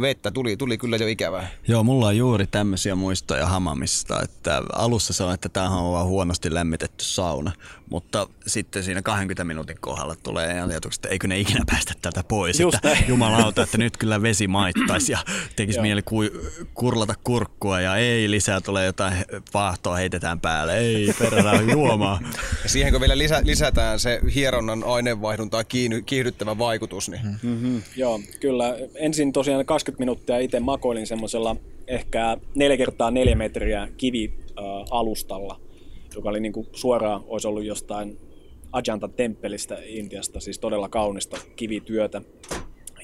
C: vettä tuli, tuli kyllä jo ikävää.
I: Joo, mulla on juuri tämmöisiä muistoja Hamamista, että alussa se on, että tämähän on vaan huonosti lämmitetty sauna, mutta sitten siinä 20 minuutin kohdalla tulee ajatukset, että eikö ne ikinä päästä tätä pois,
D: Just
I: että
D: näin.
I: jumalauta, että nyt kyllä vesi maittaisi ja tekisi mieli ku- kurlata kurkkua ja ei lisää tulee jotain vaahtoa heitetään päälle, ei perää juomaa.
C: Ja siihen kun vielä lisä, lisätään se hieronnan aineenvaihduntaa kiihdy- kiihdyttävä vaikutus, niin
D: Mm-hmm. Joo, kyllä. Ensin tosiaan 20 minuuttia itse makoilin semmoisella ehkä 4 kertaa 4 metriä kivi-alustalla, joka oli niinku suoraan, olisi ollut jostain Ajanta temppelistä Intiasta, siis todella kaunista kivityötä.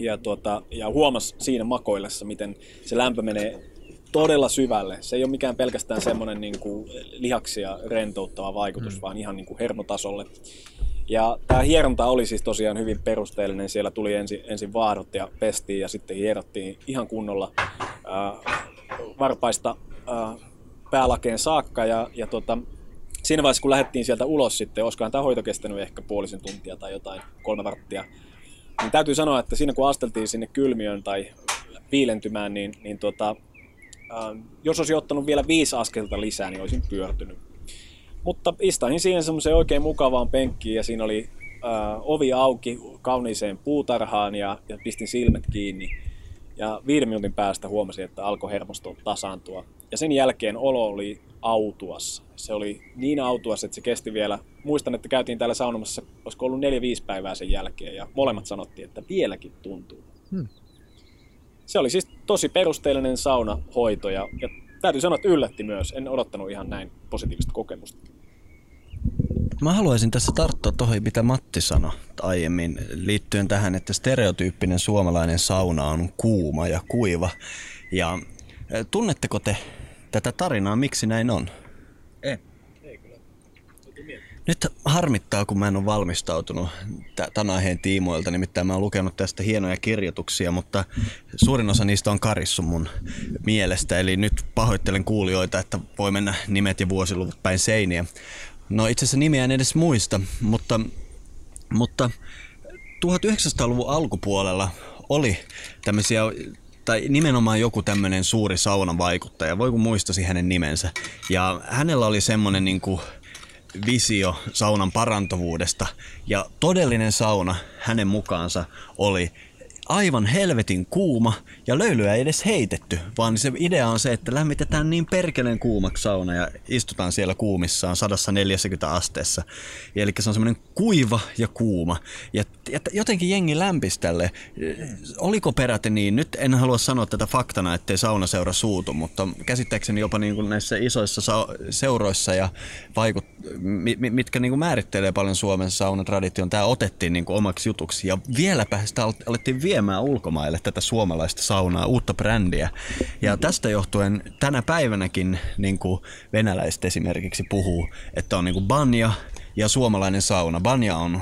D: Ja, tuota, ja huomas siinä makoillessa, miten se lämpö menee todella syvälle. Se ei ole mikään pelkästään semmoinen niin kuin lihaksia rentouttava vaikutus, mm. vaan ihan niin kuin hermotasolle. Ja tämä hieronta oli siis tosiaan hyvin perusteellinen. Siellä tuli ensin, ensin vaahdot ja pestiin ja sitten hierottiin ihan kunnolla äh, varpaista äh, päälakeen saakka. Ja, ja tota, siinä vaiheessa, kun lähdettiin sieltä ulos sitten, olisikohan tämä hoito kestänyt ehkä puolisen tuntia tai jotain, kolme varttia, Niin täytyy sanoa, että siinä kun asteltiin sinne kylmiön tai viilentymään, niin, niin tota, äh, jos olisi ottanut vielä viisi askelta lisää, niin olisin pyörtynyt. Mutta istahin siihen semmoiseen oikein mukavaan penkkiin ja siinä oli äh, ovi auki kauniiseen puutarhaan ja, ja pistin silmät kiinni. Ja viiden minuutin päästä huomasin, että alkoi hermosto tasaantua. Ja sen jälkeen olo oli autuassa. Se oli niin autuassa, että se kesti vielä. Muistan, että käytiin täällä saunomassa, olisiko ollut neljä viisi päivää sen jälkeen, ja molemmat sanottiin, että vieläkin tuntuu. Hmm. Se oli siis tosi perusteellinen saunahoito, ja, ja täytyy sanoa, että yllätti myös. En odottanut ihan näin positiivista kokemusta.
A: Mä haluaisin tässä tarttua tuohon, mitä Matti sanoi aiemmin liittyen tähän, että stereotyyppinen suomalainen sauna on kuuma ja kuiva. Ja tunnetteko te tätä tarinaa, miksi näin on?
C: En.
A: Nyt harmittaa, kun mä en ole valmistautunut tämän aiheen tiimoilta, nimittäin mä oon lukenut tästä hienoja kirjoituksia, mutta suurin osa niistä on karissu mun mielestä, eli nyt pahoittelen kuulijoita, että voi mennä nimet ja vuosiluvut päin seiniä. No itse asiassa nimiä en edes muista, mutta, mutta 1900-luvun alkupuolella oli tämmöisiä, tai nimenomaan joku tämmöinen suuri saunan vaikuttaja, voi kun muistasi hänen nimensä. Ja hänellä oli semmoinen niin kuin visio saunan parantuvuudesta. Ja todellinen sauna hänen mukaansa oli aivan helvetin kuuma ja löylyä ei edes heitetty, vaan se idea on se, että lämmitetään niin perkeleen kuumaksi sauna ja istutaan siellä kuumissaan 140 asteessa. Eli se on semmoinen kuiva ja kuuma. Ja, ja jotenkin jengi lämpisi tälle. Oliko peräti niin? Nyt en halua sanoa tätä faktana, ettei saunaseura suutu, mutta käsittääkseni jopa niin kuin näissä isoissa sa- seuroissa ja vaikut, mitkä niin kuin määrittelee paljon Suomen saunatradition, tämä otettiin niin kuin omaksi jutuksi. Ja vieläpä sitä alettiin viemään ulkomaille tätä suomalaista saunaa, uutta brändiä. Ja tästä johtuen tänä päivänäkin niin kuin venäläiset esimerkiksi puhuu, että on niin kuin banja ja suomalainen sauna. Banja on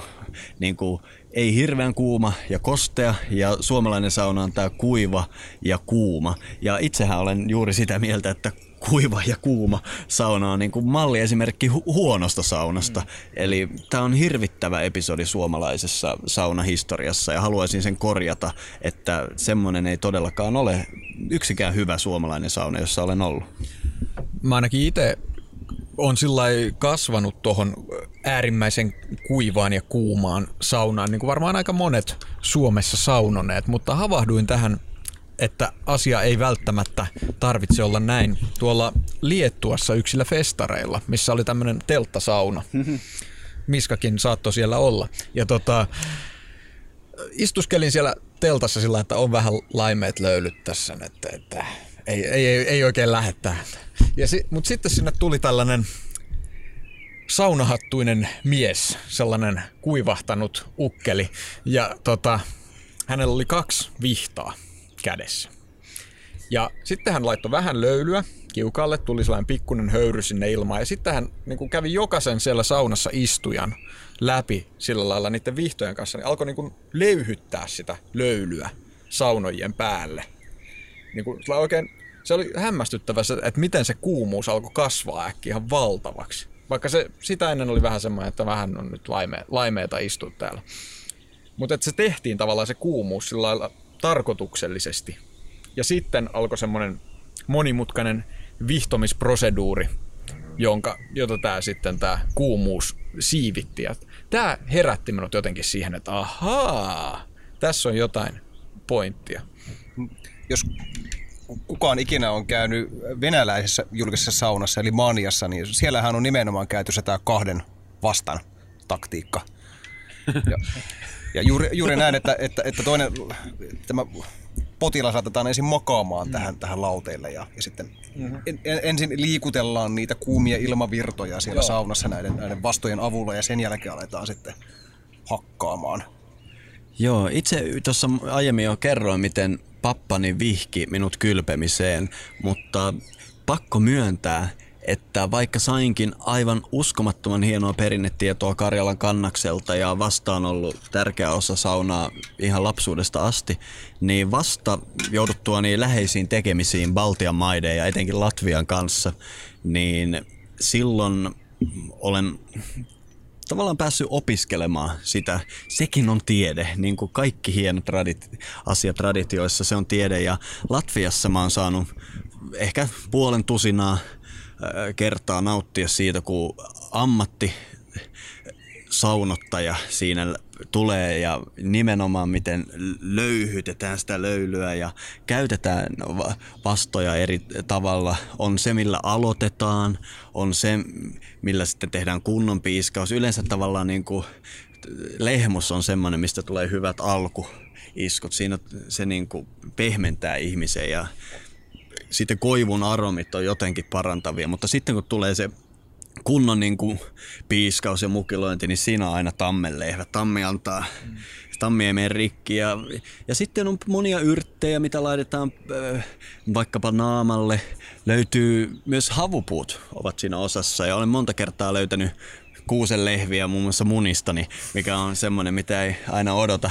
A: niin kuin, ei hirveän kuuma ja kostea ja suomalainen sauna on tämä kuiva ja kuuma. Ja itsehän olen juuri sitä mieltä, että kuiva ja kuuma sauna on niin kuin malliesimerkki hu- huonosta saunasta. Mm. Eli tämä on hirvittävä episodi suomalaisessa saunahistoriassa ja haluaisin sen korjata, että semmoinen ei todellakaan ole yksikään hyvä suomalainen sauna, jossa olen ollut.
E: Mä ainakin itse on sillä kasvanut tuohon äärimmäisen kuivaan ja kuumaan saunaan, niin kuin varmaan aika monet Suomessa saunoneet, mutta havahduin tähän että asia ei välttämättä tarvitse olla näin. Tuolla Liettuassa yksillä festareilla, missä oli tämmöinen telttasauna. Miskakin saattoi siellä olla. Ja tota, istuskelin siellä teltassa sillä, että on vähän laimeet löylyt tässä, että, että ei, ei, ei, ei oikein lähettää. Ja si, mutta sitten sinne tuli tällainen saunahattuinen mies, sellainen kuivahtanut ukkeli. Ja tota, hänellä oli kaksi vihtaa kädessä. Ja sitten hän laittoi vähän löylyä kiukalle, tuli sellainen pikkunen höyry sinne ilmaan. Ja sitten hän niin kuin kävi jokaisen siellä saunassa istujan läpi sillä lailla niiden vihtojen kanssa. Niin alkoi niin kuin löyhyttää sitä löylyä saunojen päälle. Niin kuin, oikein, se oli hämmästyttävä, että miten se kuumuus alkoi kasvaa äkkiä ihan valtavaksi. Vaikka se sitä ennen oli vähän semmoinen, että vähän on nyt laime, laimeeta istua täällä. Mutta se tehtiin tavallaan se kuumuus sillä lailla tarkoituksellisesti. Ja sitten alkoi semmoinen monimutkainen vihtomisproseduuri, jonka, jota tämä sitten tämä kuumuus siivitti. Ja tämä herätti minut jotenkin siihen, että ahaa, tässä on jotain pointtia.
C: Jos kukaan ikinä on käynyt venäläisessä julkisessa saunassa, eli Maniassa, niin siellähän on nimenomaan käyty tämä kahden vastaan taktiikka. Ja ja juuri, juuri näin, että, että, että toinen, tämä potilas saatetaan ensin makaamaan mm. tähän, tähän lauteille ja, ja sitten mm-hmm. en, ensin liikutellaan niitä kuumia ilmavirtoja siellä Joo. saunassa näiden, näiden vastojen avulla ja sen jälkeen aletaan sitten hakkaamaan.
A: Joo, itse tuossa aiemmin jo kerroin, miten pappani vihki minut kylpemiseen, mutta pakko myöntää, että vaikka sainkin aivan uskomattoman hienoa perinnetietoa Karjalan kannakselta ja vastaan ollut tärkeä osa saunaa ihan lapsuudesta asti, niin vasta jouduttua niin läheisiin tekemisiin Baltian maiden ja etenkin Latvian kanssa, niin silloin olen tavallaan päässyt opiskelemaan sitä. Sekin on tiede, niin kuin kaikki hienot tradit- asiat traditioissa, se on tiede. Ja Latviassa mä oon saanut ehkä puolen tusinaa kertaa nauttia siitä, kun ammatti saunottaja siinä tulee ja nimenomaan miten löyhytetään sitä löylyä ja käytetään vastoja eri tavalla. On se, millä aloitetaan, on se, millä sitten tehdään kunnon piiskaus. Yleensä tavallaan niin kuin lehmus on semmoinen, mistä tulee hyvät alkuiskut. Siinä se niin kuin pehmentää ihmisen ja sitten koivun aromit on jotenkin parantavia, mutta sitten kun tulee se kunnon niin kuin, piiskaus ja mukilointi, niin siinä on aina tammenlehvä. Tammi antaa, mm. tammi ei mene rikki. Ja, ja sitten on monia yrttejä, mitä laitetaan äh, vaikkapa naamalle. Löytyy myös havupuut ovat siinä osassa ja olen monta kertaa löytänyt kuusen lehviä muun muassa munistani, mikä on semmoinen, mitä ei aina odota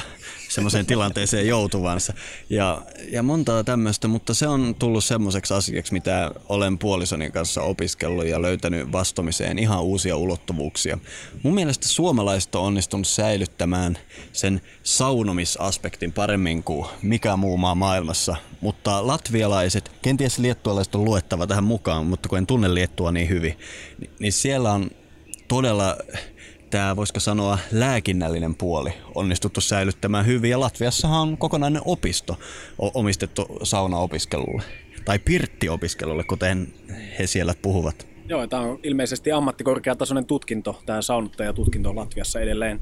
A: semmoiseen tilanteeseen joutuvansa. Ja, ja montaa tämmöistä, mutta se on tullut semmoiseksi asiaksi, mitä olen puolisoni kanssa opiskellut ja löytänyt vastomiseen ihan uusia ulottuvuuksia. Mun mielestä suomalaiset on onnistunut säilyttämään sen saunomisaspektin paremmin kuin mikä muu maa maailmassa, mutta latvialaiset, kenties liettualaiset on luettava tähän mukaan, mutta kun en tunne Liettua niin hyvin, niin siellä on todella tämä, voisiko sanoa, lääkinnällinen puoli onnistuttu säilyttämään hyvin. Ja Latviassahan on kokonainen opisto omistettu saunaopiskelulle, tai pirttiopiskelulle, kuten he siellä puhuvat.
D: Joo, tämä on ilmeisesti ammattikorkeatasoinen tutkinto, tämä saunuttajatutkinto Latviassa edelleen.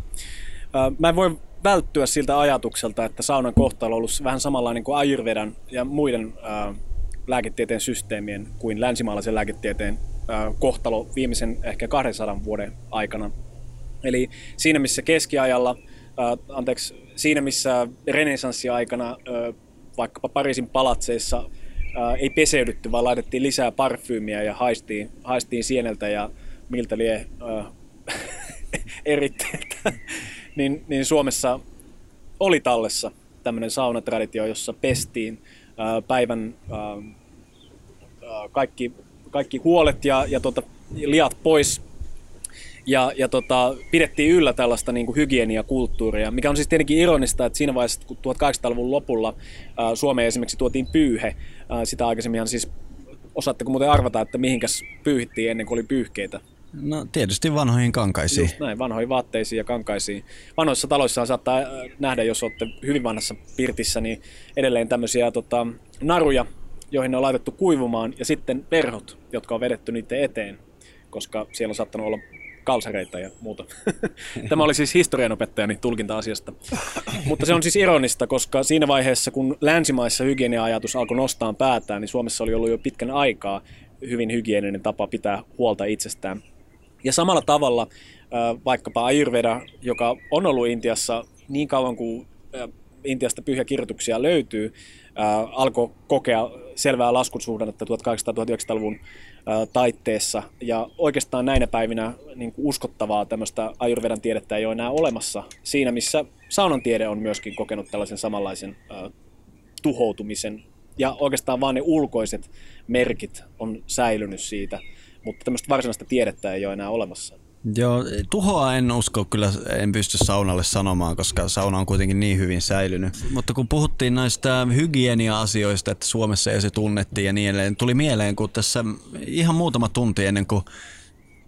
D: Mä en voi välttyä siltä ajatukselta, että saunan kohtalo on ollut vähän samanlainen kuin Ayurvedan ja muiden lääketieteen systeemien kuin länsimaalaisen lääketieteen kohtalo viimeisen ehkä 200 vuoden aikana. Eli siinä missä keskiajalla, anteeksi, siinä missä renesanssiaikana vaikkapa Pariisin palatseissa ei peseydytty, vaan laitettiin lisää parfyymiä ja haistiin, haistiin sieneltä ja miltä lie eritteitä, niin, niin Suomessa oli tallessa tämmöinen saunatraditio, jossa pestiin päivän kaikki kaikki huolet ja, ja tota, liat pois ja, ja tota, pidettiin yllä tällaista niin kuin hygieniakulttuuria, mikä on siis tietenkin ironista, että siinä vaiheessa, kun 1800-luvun lopulla ää, Suomeen esimerkiksi tuotiin pyyhe, ää, sitä aikaisemmin siis, osaatteko muuten arvata, että mihinkäs pyyhittiin ennen kuin oli pyyhkeitä?
A: No tietysti vanhoihin kankaisiin.
D: Just näin, vanhoihin vaatteisiin ja kankaisiin. Vanhoissa taloissa saattaa nähdä, jos olette hyvin vanhassa pirtissä, niin edelleen tämmöisiä tota, naruja, joihin ne on laitettu kuivumaan, ja sitten verhot, jotka on vedetty niiden eteen, koska siellä on saattanut olla kalsareita ja muuta. Tämä oli siis historianopettajani tulkinta asiasta. Mutta se on siis ironista, koska siinä vaiheessa, kun länsimaissa hygienia-ajatus alkoi nostaa päätään, niin Suomessa oli ollut jo pitkän aikaa hyvin hygieninen tapa pitää huolta itsestään. Ja samalla tavalla vaikkapa Ayurveda, joka on ollut Intiassa niin kauan kuin Intiasta pyhäkirjoituksia löytyy, alkoi kokea selvää laskusuhdannetta 1800-1900-luvun taitteessa. Ja oikeastaan näinä päivinä niin kuin uskottavaa tämmöistä ajurvedan tiedettä ei ole enää olemassa siinä, missä saunan tiede on myöskin kokenut tällaisen samanlaisen äh, tuhoutumisen. Ja oikeastaan vain ne ulkoiset merkit on säilynyt siitä, mutta tämmöistä varsinaista tiedettä ei ole enää olemassa.
A: Joo, tuhoa en usko kyllä, en pysty saunalle sanomaan, koska sauna on kuitenkin niin hyvin säilynyt. Mutta kun puhuttiin näistä hygienia-asioista, että Suomessa ei se tunnettiin ja niin edelleen, tuli mieleen, kun tässä ihan muutama tunti ennen kuin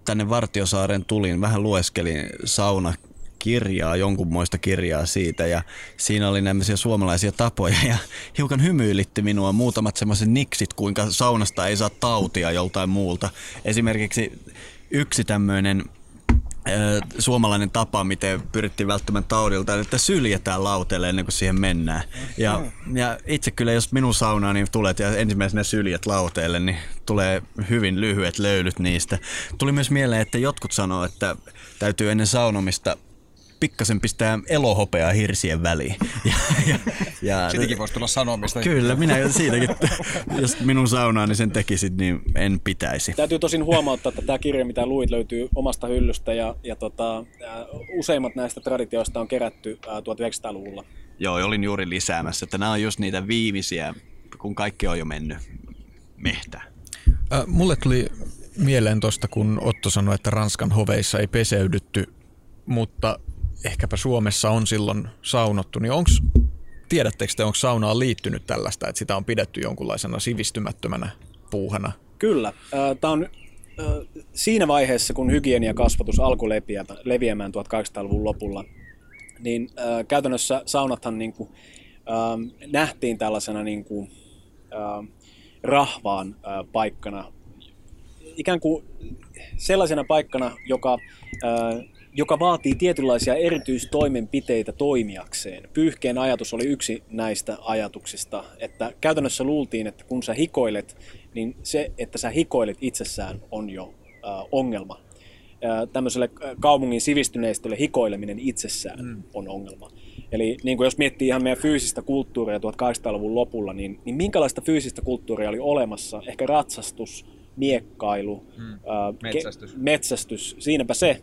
A: tänne Vartiosaaren tulin, vähän lueskelin sauna kirjaa, jonkunmoista kirjaa siitä ja siinä oli nämmöisiä suomalaisia tapoja ja hiukan hymyilitti minua muutamat semmoiset niksit, kuinka saunasta ei saa tautia joltain muulta. Esimerkiksi yksi tämmöinen suomalainen tapa, miten pyrittiin välttämään taudilta, että syljetään lauteelle ennen kuin siihen mennään. Ja, ja itse kyllä, jos minun saunaan niin tulet ja ensimmäisenä syljet lauteelle, niin tulee hyvin lyhyet löylyt niistä. Tuli myös mieleen, että jotkut sanoo, että täytyy ennen saunomista pikkasen pistää elohopeaa hirsien väliin. Ja,
C: ja, ja, Siitäkin voisi tulla sanomista.
A: Kyllä, minä siitäkin, jos minun saunaani sen tekisit, niin en pitäisi.
D: Täytyy tosin huomauttaa, että tämä kirja, mitä luit, löytyy omasta hyllystä ja, ja tota, useimmat näistä traditioista on kerätty 1900-luvulla.
A: Joo, olin juuri lisäämässä, että nämä on just niitä viimeisiä, kun kaikki on jo mennyt mehtään.
E: Äh, mulle tuli mieleen tuosta, kun Otto sanoi, että Ranskan hoveissa ei peseydytty mutta ehkäpä Suomessa on silloin saunottu, niin onko, tiedättekö te, onko saunaan liittynyt tällaista, että sitä on pidetty jonkunlaisena sivistymättömänä puuhana?
D: Kyllä. Tämä on siinä vaiheessa, kun hygieniakasvatus alkoi leviämään 1800-luvun lopulla, niin käytännössä saunathan niin kuin, äh, nähtiin tällaisena niin kuin, rahvaan paikkana, ikään kuin sellaisena paikkana, joka, joka vaatii tietynlaisia erityistoimenpiteitä toimijakseen. Pyyhkeen ajatus oli yksi näistä ajatuksista, että käytännössä luultiin, että kun sä hikoilet, niin se, että sä hikoilet itsessään on jo äh, ongelma. Äh, tämmöiselle kaupungin sivistyneistölle hikoileminen itsessään mm. on ongelma. Eli niin kuin jos miettii ihan meidän fyysistä kulttuuria 1800-luvun lopulla, niin, niin minkälaista fyysistä kulttuuria oli olemassa? Ehkä ratsastus, miekkailu, mm. ää,
C: metsästys.
D: Ke, metsästys, siinäpä se.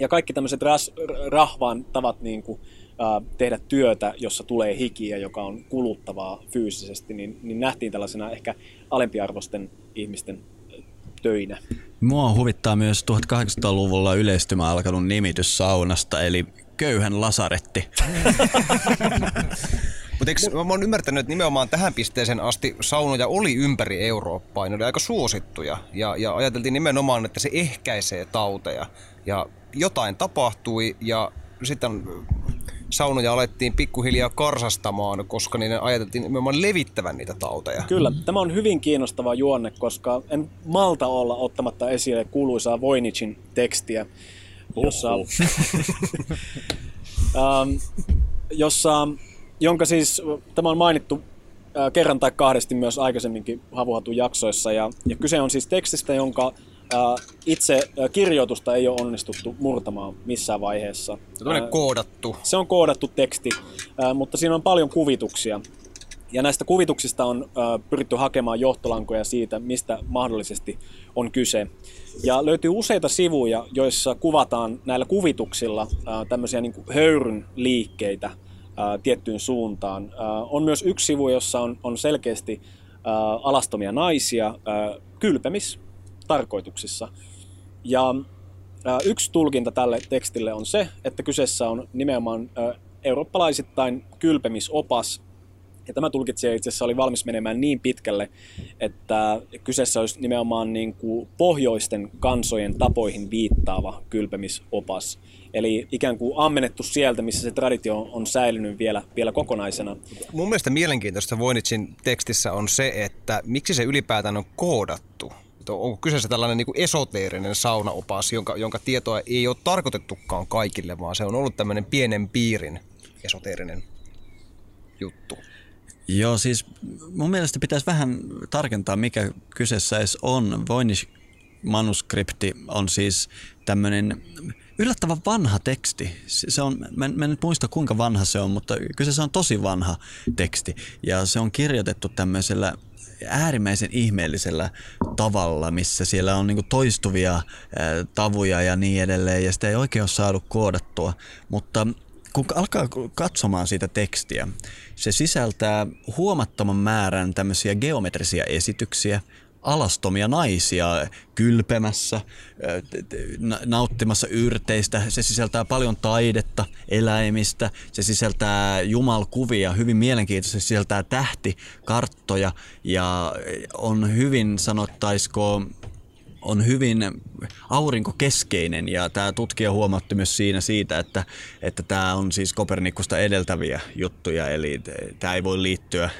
D: Ja kaikki tämmöiset ras, rahvaan tavat niin kuin, ää, tehdä työtä, jossa tulee hikiä, joka on kuluttavaa fyysisesti, niin, niin nähtiin tällaisena ehkä alempiarvoisten ihmisten töinä.
A: Mua huvittaa myös 1800-luvulla yleistymään alkanut nimitys saunasta, eli köyhän lasaretti.
C: Mutta eikö, mä oon ymmärtänyt, että nimenomaan tähän pisteeseen asti saunoja oli ympäri Eurooppaa, ne oli aika suosittuja. Ja, ja ajateltiin nimenomaan, että se ehkäisee tauteja. Ja jotain tapahtui ja sitten saunoja alettiin pikkuhiljaa karsastamaan, koska niiden ajateltiin nimenomaan levittävän niitä tauteja.
D: Kyllä, tämä on hyvin kiinnostava juonne, koska en malta olla ottamatta esille kuuluisaa Voinicin tekstiä, jossa, ähm, jossa jonka siis, tämä on mainittu äh, kerran tai kahdesti myös aikaisemminkin Havuhatun jaksoissa, ja, ja kyse on siis tekstistä, jonka itse kirjoitusta ei ole onnistuttu murtamaan missään vaiheessa.
C: Se on koodattu.
D: Se on koodattu teksti, mutta siinä on paljon kuvituksia. Ja näistä kuvituksista on pyritty hakemaan johtolankoja siitä, mistä mahdollisesti on kyse. Ja löytyy useita sivuja, joissa kuvataan näillä kuvituksilla tämmöisiä niin höyryn liikkeitä – tiettyyn suuntaan. On myös yksi sivu, jossa on, on selkeästi alastomia naisia ää, kylpemistarkoituksissa. Ja ää, yksi tulkinta tälle tekstille on se, että kyseessä on nimenomaan ää, eurooppalaisittain kylpemisopas, ja tämä tulkitsija itse asiassa oli valmis menemään niin pitkälle, että kyseessä olisi nimenomaan niin kuin pohjoisten kansojen tapoihin viittaava kylpemisopas. Eli ikään kuin ammennettu sieltä, missä se traditio on säilynyt vielä, vielä kokonaisena.
C: Mun mielestä mielenkiintoista Voinitsin tekstissä on se, että miksi se ylipäätään on koodattu. Onko kyseessä tällainen niin kuin esoteerinen saunaopas, jonka, jonka tietoa ei ole tarkoitettukaan kaikille, vaan se on ollut tämmöinen pienen piirin esoteerinen juttu.
A: Joo, siis mun mielestä pitäisi vähän tarkentaa, mikä kyseessä edes on. Voinish manuskripti on siis tämmöinen yllättävän vanha teksti. Se on, mä, mä en muista kuinka vanha se on, mutta se on tosi vanha teksti. Ja se on kirjoitettu tämmöisellä äärimmäisen ihmeellisellä tavalla, missä siellä on niinku toistuvia tavuja ja niin edelleen, ja sitä ei oikein ole saanut koodattua. Mutta kun alkaa katsomaan sitä tekstiä, se sisältää huomattavan määrän tämmöisiä geometrisia esityksiä, alastomia naisia kylpemässä, nauttimassa yrteistä. Se sisältää paljon taidetta, eläimistä, se sisältää jumalkuvia, hyvin mielenkiintoista, se sisältää tähtikarttoja ja on hyvin sanottaisiko on hyvin aurinkokeskeinen. Ja tämä tutkija huomatti myös siinä siitä, että, että tämä on siis Kopernikusta edeltäviä juttuja, eli tämä ei voi liittyä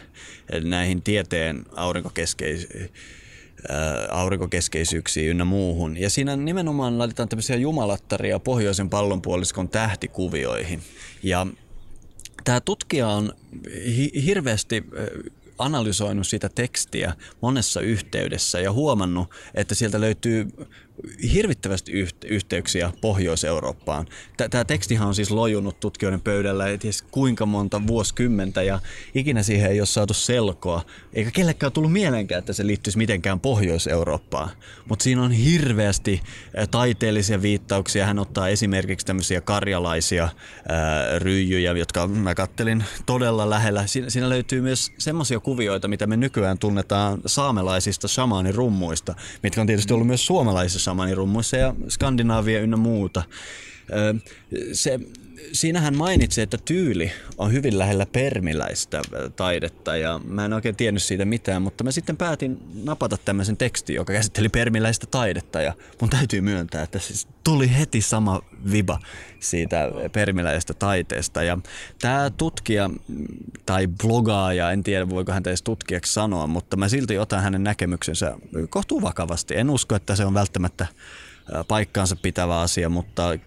A: näihin tieteen aurinkokeskeisiin aurinkokeskeisyyksiin ynnä muuhun. Ja siinä nimenomaan laitetaan tämmöisiä jumalattaria pohjoisen pallonpuoliskon tähtikuvioihin. Ja tämä tutkija on hi- hirveästi analysoinut sitä tekstiä monessa yhteydessä ja huomannut, että sieltä löytyy hirvittävästi yhteyksiä Pohjois-Eurooppaan. Tämä tekstihan on siis lojunut tutkijoiden pöydällä ei tiedä kuinka monta vuosikymmentä ja ikinä siihen ei ole saatu selkoa. Eikä kellekään tullut mielenkään, että se liittyisi mitenkään Pohjois-Eurooppaan. Mutta siinä on hirveästi taiteellisia viittauksia. Hän ottaa esimerkiksi tämmöisiä karjalaisia ää, ryijyjä, jotka mä kattelin todella lähellä. Siinä, siinä löytyy myös semmoisia kuvioita, mitä me nykyään tunnetaan saamelaisista shamaanirummuista, mitkä on tietysti ollut myös suomalaisissa samanirummuissa ja Skandinaavia ynnä muuta. Se, siinä hän mainitsi, että tyyli on hyvin lähellä permiläistä taidetta ja mä en oikein tiennyt siitä mitään, mutta mä sitten päätin napata tämmöisen tekstin, joka käsitteli permiläistä taidetta ja mun täytyy myöntää, että siis tuli heti sama viba siitä permiläisestä taiteesta ja tämä tutkija tai blogaaja, en tiedä voiko häntä edes tutkijaksi sanoa, mutta mä silti otan hänen näkemyksensä kohtuu vakavasti. En usko, että se on välttämättä paikkaansa pitävä asia, mutta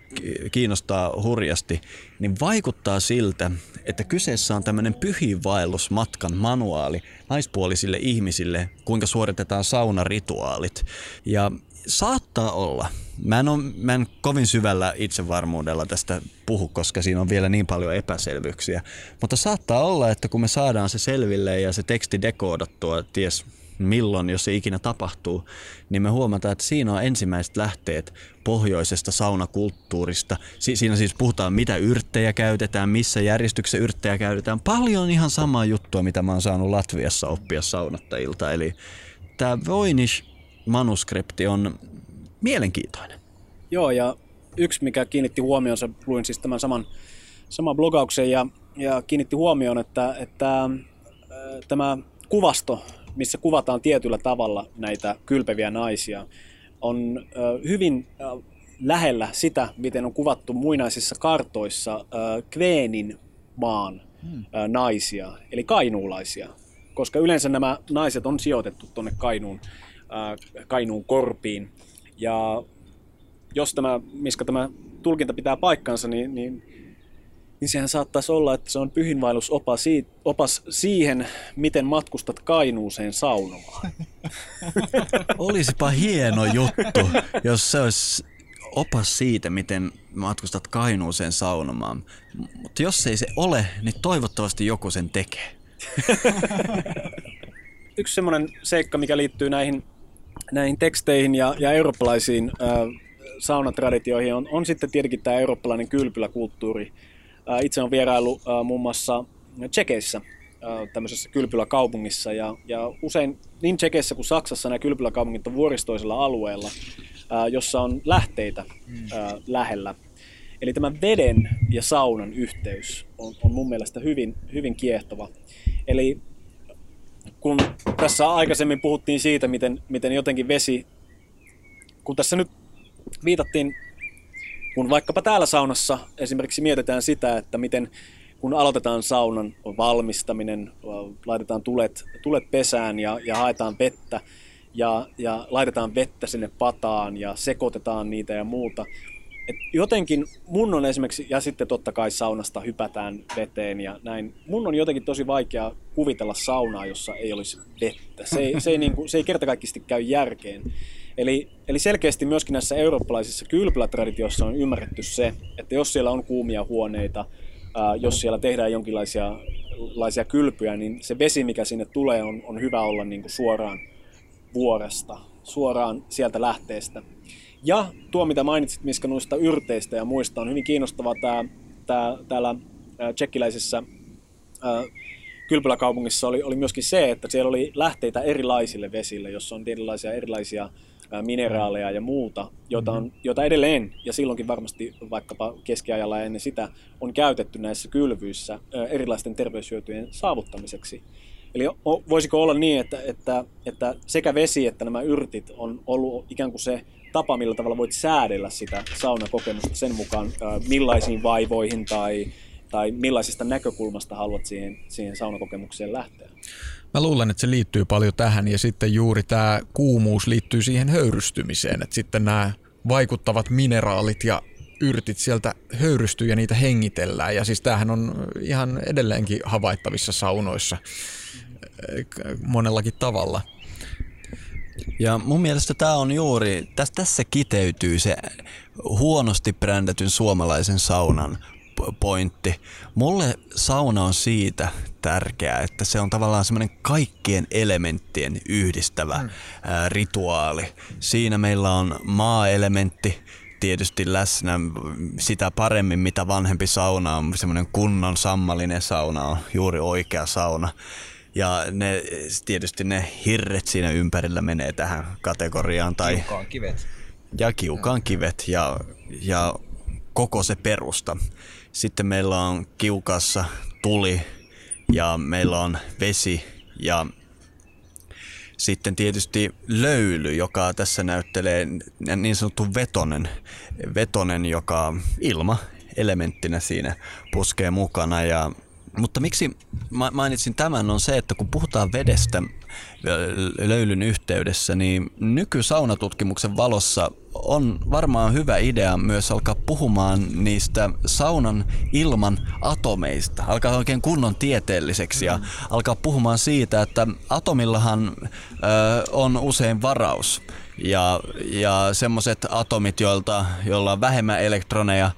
A: kiinnostaa hurjasti, niin vaikuttaa siltä, että kyseessä on tämmöinen pyhiinvaellusmatkan manuaali naispuolisille ihmisille, kuinka suoritetaan saunarituaalit. Ja saattaa olla, mä en, ole, mä en kovin syvällä itsevarmuudella tästä puhu, koska siinä on vielä niin paljon epäselvyyksiä, mutta saattaa olla, että kun me saadaan se selville ja se teksti dekoodattua, ties milloin, jos se ikinä tapahtuu, niin me huomataan, että siinä on ensimmäiset lähteet pohjoisesta saunakulttuurista. Si- siinä siis puhutaan, mitä yrttejä käytetään, missä järjestyksessä yrttejä käytetään. Paljon ihan samaa juttua, mitä mä oon saanut Latviassa oppia saunattajilta. Eli tämä Voinish-manuskripti on mielenkiintoinen.
D: Joo, ja yksi, mikä kiinnitti huomioon, luin siis tämän saman, saman blogauksen ja, ja kiinnitti huomioon, että, että äh, tämä kuvasto missä kuvataan tietyllä tavalla näitä kylpeviä naisia, on hyvin lähellä sitä, miten on kuvattu muinaisissa kartoissa Kveenin maan hmm. naisia, eli kainuulaisia. Koska yleensä nämä naiset on sijoitettu tuonne Kainuun, Kainuun korpiin. Ja jos tämä, missä tämä tulkinta pitää paikkansa, niin, niin niin sehän saattaisi olla, että se on pyhinvaellusopas opas siihen, miten matkustat Kainuuseen saunomaan.
A: Olisipa hieno juttu, jos se olisi opas siitä, miten matkustat Kainuuseen saunomaan. Mutta jos ei se ole, niin toivottavasti joku sen tekee.
D: Yksi semmoinen seikka, mikä liittyy näihin, näihin teksteihin ja, ja eurooppalaisiin äh, saunatraditioihin, on, on sitten tietenkin tämä eurooppalainen kylpyläkulttuuri. Itse olen vierailu muun muassa Tsekeissä tämmöisessä kylpyläkaupungissa ja, ja usein niin Tsekeissä kuin Saksassa nämä kylpyläkaupungit on vuoristoisella alueella, jossa on lähteitä lähellä. Eli tämä veden ja saunan yhteys on, on mun mielestä hyvin, hyvin kiehtova. Eli kun tässä aikaisemmin puhuttiin siitä, miten, miten jotenkin vesi, kun tässä nyt viitattiin kun vaikkapa täällä saunassa esimerkiksi mietitään sitä, että miten kun aloitetaan saunan valmistaminen, laitetaan tulet, tulet pesään ja, ja haetaan vettä ja, ja laitetaan vettä sinne pataan ja sekoitetaan niitä ja muuta. Et jotenkin mun on esimerkiksi, ja sitten totta kai saunasta hypätään veteen ja näin, mun on jotenkin tosi vaikea kuvitella saunaa, jossa ei olisi vettä. Se ei, se ei, niin kuin, se ei kertakaikkisesti käy järkeen. Eli, eli selkeästi myöskin näissä eurooppalaisissa kylpylätraditioissa on ymmärretty se, että jos siellä on kuumia huoneita, ää, jos siellä tehdään jonkinlaisia laisia kylpyjä, niin se vesi, mikä sinne tulee, on, on hyvä olla niin kuin suoraan vuoresta, suoraan sieltä lähteestä. Ja tuo, mitä mainitsit, Miska, noista yrteistä ja muista, on hyvin kiinnostavaa tämä, tämä täällä tsekkiläisessä ää, kylpyläkaupungissa oli, oli myöskin se, että siellä oli lähteitä erilaisille vesille, jossa on erilaisia erilaisia mineraaleja ja muuta, jota, on, jota edelleen, ja silloinkin varmasti vaikkapa keskiajalla ja ennen sitä, on käytetty näissä kylvyissä erilaisten terveyshyötyjen saavuttamiseksi. Eli voisiko olla niin, että, että, että sekä vesi että nämä yrtit on ollut ikään kuin se tapa, millä tavalla voit säädellä sitä saunakokemusta sen mukaan, millaisiin vaivoihin tai, tai millaisesta näkökulmasta haluat siihen, siihen saunakokemukseen lähteä?
E: Mä luulen, että se liittyy paljon tähän ja sitten juuri tämä kuumuus liittyy siihen höyrystymiseen, että sitten nämä vaikuttavat mineraalit ja yrtit sieltä höyrystyy ja niitä hengitellään. Ja siis tämähän on ihan edelleenkin havaittavissa saunoissa eh, monellakin tavalla.
A: Ja mun mielestä tämä on juuri, tässä, tässä kiteytyy se huonosti brändätyn suomalaisen saunan pointti. Mulle sauna on siitä tärkeää, että se on tavallaan semmoinen kaikkien elementtien yhdistävä mm. ää, rituaali. Siinä meillä on maa-elementti, tietysti läsnä sitä paremmin, mitä vanhempi sauna on. Semmoinen kunnon sammallinen sauna on juuri oikea sauna. Ja ne, tietysti ne hirret siinä ympärillä menee tähän kategoriaan. Tai,
C: kivet.
A: Ja kiukaan kivet. Ja, ja koko se perusta. Sitten meillä on kiukassa tuli ja meillä on vesi ja sitten tietysti löyly, joka tässä näyttelee niin sanottu vetonen, vetonen joka ilma elementtinä siinä puskee mukana. Ja, mutta miksi mainitsin tämän on se, että kun puhutaan vedestä löylyn yhteydessä, niin nykysaunatutkimuksen valossa on varmaan hyvä idea myös alkaa puhumaan niistä saunan ilman atomeista. Alkaa oikein kunnon tieteelliseksi ja alkaa puhumaan siitä, että atomillahan ö, on usein varaus. Ja, ja semmoiset atomit, joilta, joilla on vähemmän elektroneja,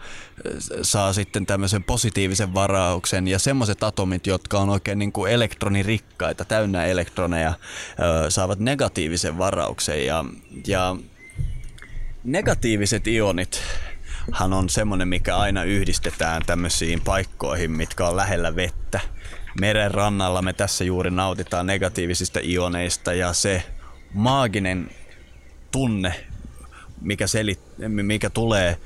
A: saa sitten tämmöisen positiivisen varauksen. Ja semmoiset atomit, jotka on oikein niin kuin elektronirikkaita, täynnä elektroneja, saavat negatiivisen varauksen. Ja, ja negatiiviset ionit hän on semmoinen, mikä aina yhdistetään tämmöisiin paikkoihin, mitkä on lähellä vettä. Meren rannalla me tässä juuri nautitaan negatiivisista ioneista ja se maaginen tunne, mikä, selit, mikä tulee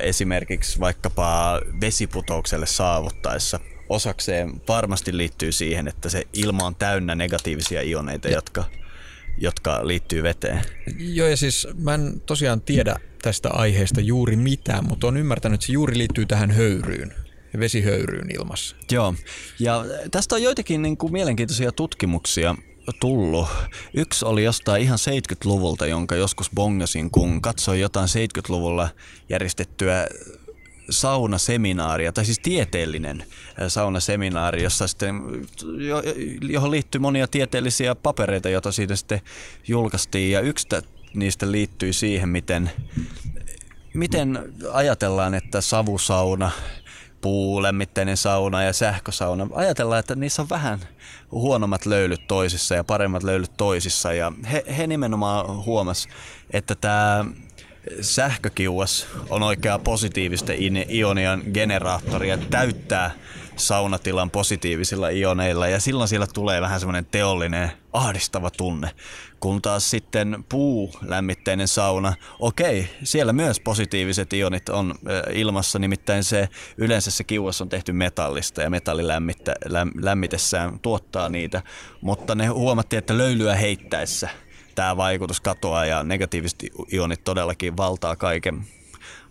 A: esimerkiksi vaikkapa vesiputoukselle saavuttaessa, osakseen varmasti liittyy siihen, että se ilma on täynnä negatiivisia ioneita, jotka, jotka liittyy veteen.
E: Joo, ja siis mä en tosiaan tiedä tästä aiheesta juuri mitään, mutta on ymmärtänyt, että se juuri liittyy tähän höyryyn vesihöyryyn ilmassa.
A: Joo, ja tästä on joitakin niin kuin mielenkiintoisia tutkimuksia tullut. Yksi oli jostain ihan 70-luvulta, jonka joskus bongasin, kun katsoin jotain 70-luvulla järjestettyä saunaseminaaria, tai siis tieteellinen saunaseminaari, jossa sitten, johon liittyy monia tieteellisiä papereita, joita siitä sitten julkaistiin. Ja yksi niistä liittyy siihen, miten, miten ajatellaan, että savusauna puulämmitteinen sauna ja sähkösauna. Ajatellaan, että niissä on vähän huonommat löylyt toisissa ja paremmat löylyt toisissa. Ja he, he nimenomaan huomas, että tämä sähkökiuas on oikea positiivisten ionian generaattori ja täyttää saunatilan positiivisilla ioneilla. Ja silloin siellä tulee vähän semmoinen teollinen ahdistava tunne. Kun taas sitten puulämmitteinen sauna, okei, siellä myös positiiviset ionit on ilmassa, nimittäin se yleensä se kiuas on tehty metallista ja metalli lämmitessään tuottaa niitä, mutta ne huomattiin, että löylyä heittäessä tämä vaikutus katoaa ja negatiiviset ionit todellakin valtaa kaiken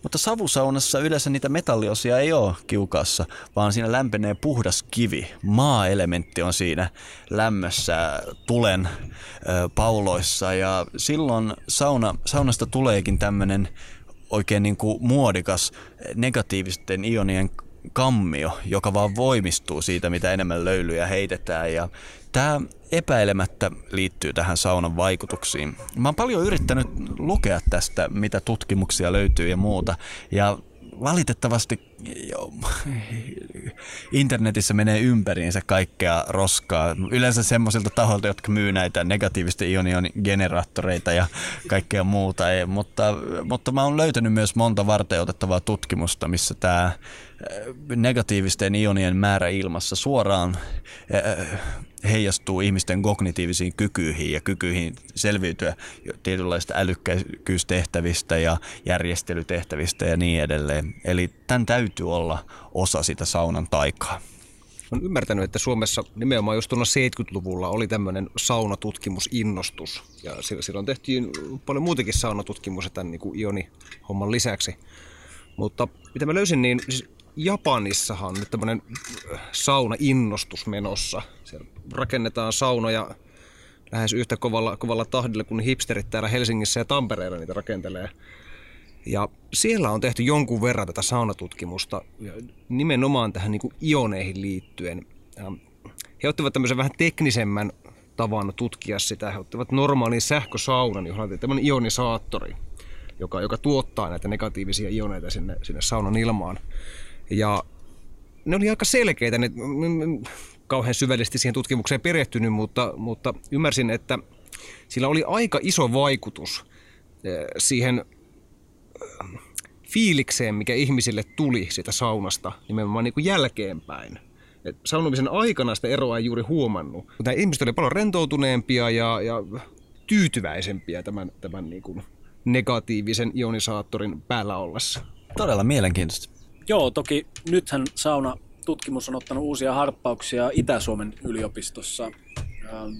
A: mutta savusaunassa yleensä niitä metalliosia ei ole kiukassa, vaan siinä lämpenee puhdas kivi. Maa-elementti on siinä lämmössä tulen ö, pauloissa ja silloin sauna, saunasta tuleekin tämmöinen oikein niin kuin muodikas negatiivisten ionien kammio, joka vaan voimistuu siitä, mitä enemmän löylyjä heitetään. Ja tämä epäilemättä liittyy tähän saunan vaikutuksiin. Mä oon paljon yrittänyt lukea tästä, mitä tutkimuksia löytyy ja muuta. Ja valitettavasti jo, internetissä menee ympäriinsä kaikkea roskaa. Yleensä semmoisilta tahoilta, jotka myy näitä negatiivisten ionien generaattoreita ja kaikkea muuta. Ei, mutta, mutta mä oon löytänyt myös monta varteutettavaa tutkimusta, missä tämä negatiivisten ionien määrä ilmassa suoraan heijastuu ihmisten kognitiivisiin kykyihin ja kykyihin selviytyä tietynlaista älykkäysyystehtävistä ja järjestelytehtävistä ja niin edelleen. Eli tämän täytyy olla osa sitä saunan taikaa.
C: Olen ymmärtänyt, että Suomessa nimenomaan just tuolla 70-luvulla oli tämmöinen saunatutkimusinnostus. Ja silloin tehtiin paljon muutakin saunatutkimusta tämän niin ioni-homman lisäksi. Mutta mitä mä löysin, niin siis Japanissahan on nyt tämmöinen äh, sauna-innostus menossa. Siellä rakennetaan saunoja lähes yhtä kovalla, kovalla tahdilla kuin hipsterit täällä Helsingissä ja Tampereella niitä rakentelee. Ja siellä on tehty jonkun verran tätä saunatutkimusta nimenomaan tähän niin ioneihin liittyen. He ottivat tämmöisen vähän teknisemmän tavan tutkia sitä. He ottivat normaalin sähkösaunan, johon on tämmöinen ionisaattori, joka, joka tuottaa näitä negatiivisia ioneita sinne, sinne saunan ilmaan. Ja ne oli aika selkeitä, ne, kauhean syvällisesti siihen tutkimukseen perehtynyt, mutta, mutta ymmärsin, että sillä oli aika iso vaikutus eh, siihen eh, fiilikseen, mikä ihmisille tuli sitä saunasta nimenomaan niin kuin jälkeenpäin. Et saunomisen aikana sitä eroa ei juuri huomannut. Mutta ihmiset olivat paljon rentoutuneempia ja, ja tyytyväisempiä tämän, tämän niin kuin negatiivisen ionisaattorin päällä ollessa.
A: Todella mielenkiintoista.
D: Joo, toki nythän sauna tutkimus on ottanut uusia harppauksia Itä-Suomen yliopistossa. Ähm,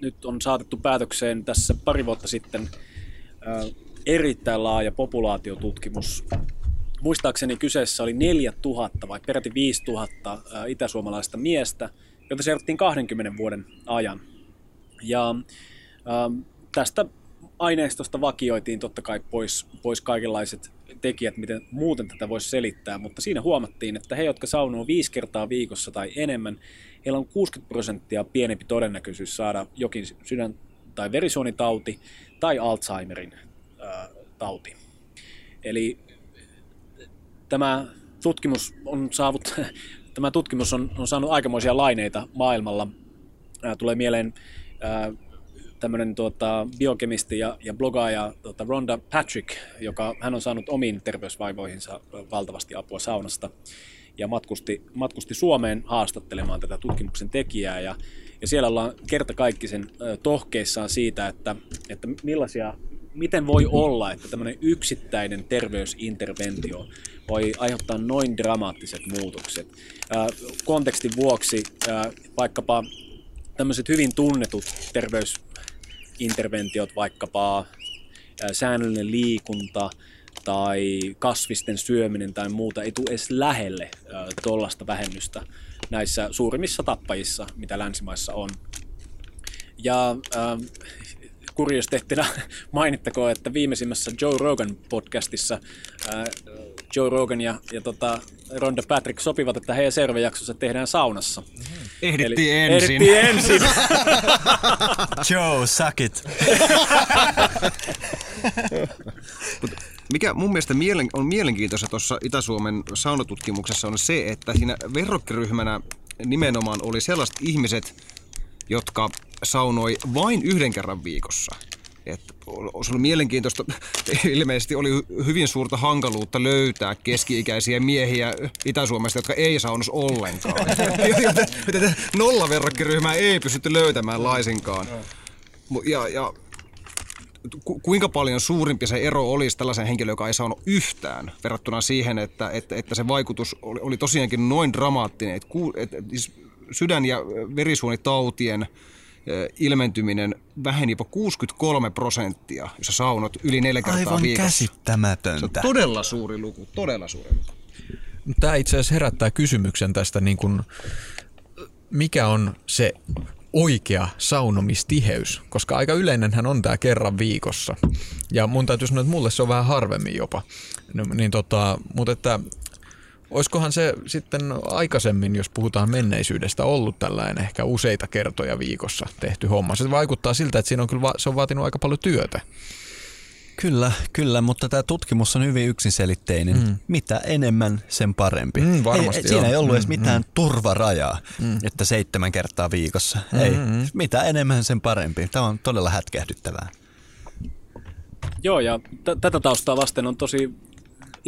D: Nyt on saatettu päätökseen tässä pari vuotta sitten äh, erittäin laaja populaatiotutkimus. Muistaakseni kyseessä oli 4000 vai peräti 5000 äh, itäsuomalaista miestä, joita seurattiin 20 vuoden ajan. Ja ähm, tästä aineistosta vakioitiin totta kai pois, pois kaikenlaiset tekijät, miten muuten tätä voisi selittää, mutta siinä huomattiin, että he, jotka saunoo viisi kertaa viikossa tai enemmän, heillä on 60 prosenttia pienempi todennäköisyys saada jokin sydän- tai verisuonitauti tai Alzheimerin ää, tauti. Eli tämä tutkimus on, saavut, tämä tutkimus on, on saanut aikamoisia laineita maailmalla. Ää, tulee mieleen ää, tämmöinen tuota, biokemisti ja, ja blogaaja tuota, Rhonda Patrick, joka hän on saanut omiin terveysvaivoihinsa valtavasti apua saunasta ja matkusti, matkusti Suomeen haastattelemaan tätä tutkimuksen tekijää ja, ja siellä ollaan kertakaikkisen tohkeissaan siitä, että, että millaisia, miten voi olla, että tämmöinen yksittäinen terveysinterventio voi aiheuttaa noin dramaattiset muutokset. Ää, kontekstin vuoksi ää, vaikkapa tämmöiset hyvin tunnetut terveysinterventiot, vaikkapa ää, säännöllinen liikunta tai kasvisten syöminen tai muuta, ei tule edes lähelle tuollaista vähennystä näissä suurimmissa tappajissa, mitä länsimaissa on. Ja äh, kuriositeettina mainittakoon, että viimeisimmässä Joe Rogan podcastissa äh, Joe Rogan ja, ja tota, Ronda Patrick sopivat, että heidän seuraava jaksossa tehdään saunassa.
C: Ehdittiin
D: Eli-
C: ensin.
D: Ehdittiin ensin.
A: Joe, suck it.
C: Mikä mun mielestä mielen, on mielenkiintoista tuossa Itä-Suomen saunatutkimuksessa on se, että siinä verrokkiryhmänä nimenomaan oli sellaiset ihmiset, jotka saunoi vain yhden kerran viikossa. Et se oli mielenkiintoista. Ilmeisesti oli hy- hyvin suurta hankaluutta löytää keski-ikäisiä miehiä Itä-Suomesta, jotka ei saunos ollenkaan. Nollaverrokkiryhmää ei pystytty löytämään laisinkaan. Ja, ja ku- kuinka paljon suurempi se ero olisi tällaisen henkilön, joka ei saanut yhtään, verrattuna siihen, että, että, että se vaikutus oli, oli tosiaankin noin dramaattinen, että, ku, että siis sydän- ja verisuonitautien ilmentyminen väheni jopa 63 prosenttia, jos sä saunot yli neljä kertaa
A: Aivan
C: viikossa. Se
A: käsittämätöntä.
C: on todella suuri luku, todella suuri luku.
E: Tämä itse asiassa herättää kysymyksen tästä, niin kuin, mikä on se oikea saunomistiheys, koska aika yleinenhän on tämä kerran viikossa. Ja mun täytyy sanoa, että mulle se on vähän harvemmin jopa. No, niin tota, mutta että olisikohan se sitten aikaisemmin, jos puhutaan menneisyydestä, ollut tällainen ehkä useita kertoja viikossa tehty homma. Se vaikuttaa siltä, että siinä on kyllä va- se on vaatinut aika paljon työtä.
A: Kyllä, kyllä, mutta tämä tutkimus on hyvin yksiselitteinen. Mm. Mitä enemmän, sen parempi.
E: Mm, varmasti
A: ei, siinä
E: joo.
A: ei ollut edes
E: Mm,
A: mitään turvarajaa, mm. että seitsemän kertaa viikossa. Mm, ei,
E: mm.
A: mitä enemmän, sen parempi. Tämä on todella hätkähdyttävää.
D: Joo, ja t- tätä taustaa vasten on tosi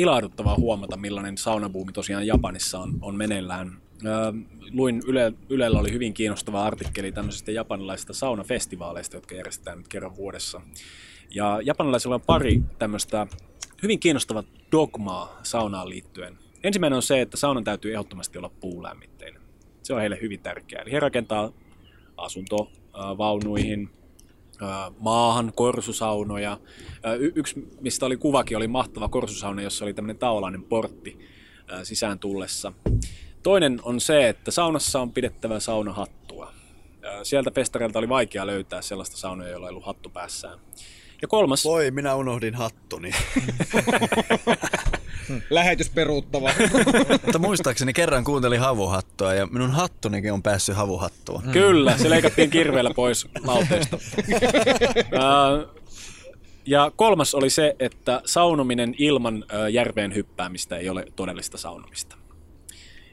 D: ilahduttavaa huomata, millainen saunabuumi tosiaan Japanissa on, on meneillään. Öö, luin Yle, Ylellä oli hyvin kiinnostava artikkeli tämmöisistä japanilaisista saunafestivaaleista, jotka järjestetään nyt kerran vuodessa. Ja japanilaisilla on pari tämmöistä hyvin kiinnostavaa dogmaa saunaan liittyen. Ensimmäinen on se, että saunan täytyy ehdottomasti olla puulämmitteinen. Se on heille hyvin tärkeää. Eli he rakentaa asuntovaunuihin, maahan korsusaunoja. Y- Yksi, mistä oli kuvakin, oli mahtava korsusauna, jossa oli tämmöinen taolainen portti ää, sisään tullessa. Toinen on se, että saunassa on pidettävä saunahattua. Sieltä festareilta oli vaikea löytää sellaista saunoja, jolla ei ollut hattu päässään. Ja kolmas,
A: Voi, minä unohdin hattuni.
C: Lähetys peruuttava.
A: Mutta muistaakseni kerran kuuntelin havuhattua ja minun hattunikin on päässyt havuhattua.
D: Kyllä, se leikattiin kirveellä pois lauteesta. Ja kolmas oli se, että saunominen ilman järveen hyppäämistä ei ole todellista saunomista.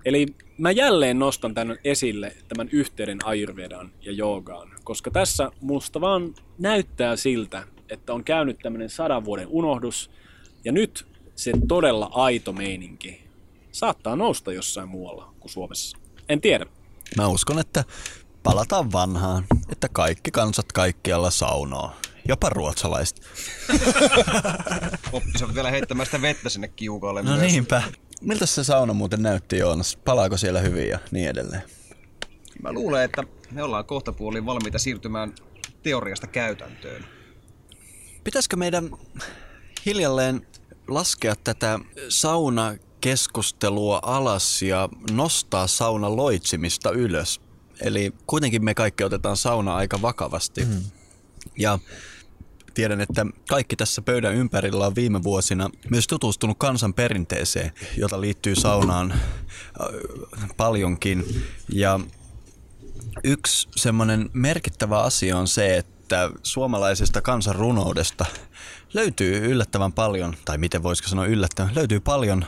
D: Eli mä jälleen nostan tämän esille, tämän yhteyden Ayurvedaan ja joogaan, koska tässä musta vaan näyttää siltä, että on käynyt tämmöinen sadan vuoden unohdus, ja nyt se todella aito meininki saattaa nousta jossain muualla kuin Suomessa. En tiedä.
A: Mä uskon, että palataan vanhaan, että kaikki kansat kaikkialla saunoo. jopa ruotsalaiset.
C: Oppisivat vielä heittämään sitä vettä sinne kiukaalle
A: No
C: myös.
A: niinpä. Miltä se sauna muuten näytti Joonas? Palaako siellä hyvin ja niin edelleen?
C: Mä luulen, että me ollaan kohta puoliin valmiita siirtymään teoriasta käytäntöön.
A: Pitäisikö meidän hiljalleen laskea tätä saunakeskustelua alas ja nostaa sauna loitsimista ylös? Eli kuitenkin me kaikki otetaan sauna aika vakavasti. Mm. Ja tiedän, että kaikki tässä pöydän ympärillä on viime vuosina myös tutustunut kansan perinteeseen, jota liittyy saunaan äh, paljonkin. Ja yksi semmoinen merkittävä asia on se, että suomalaisesta kansan runoudesta löytyy yllättävän paljon, tai miten voisiko sanoa yllättävän, löytyy paljon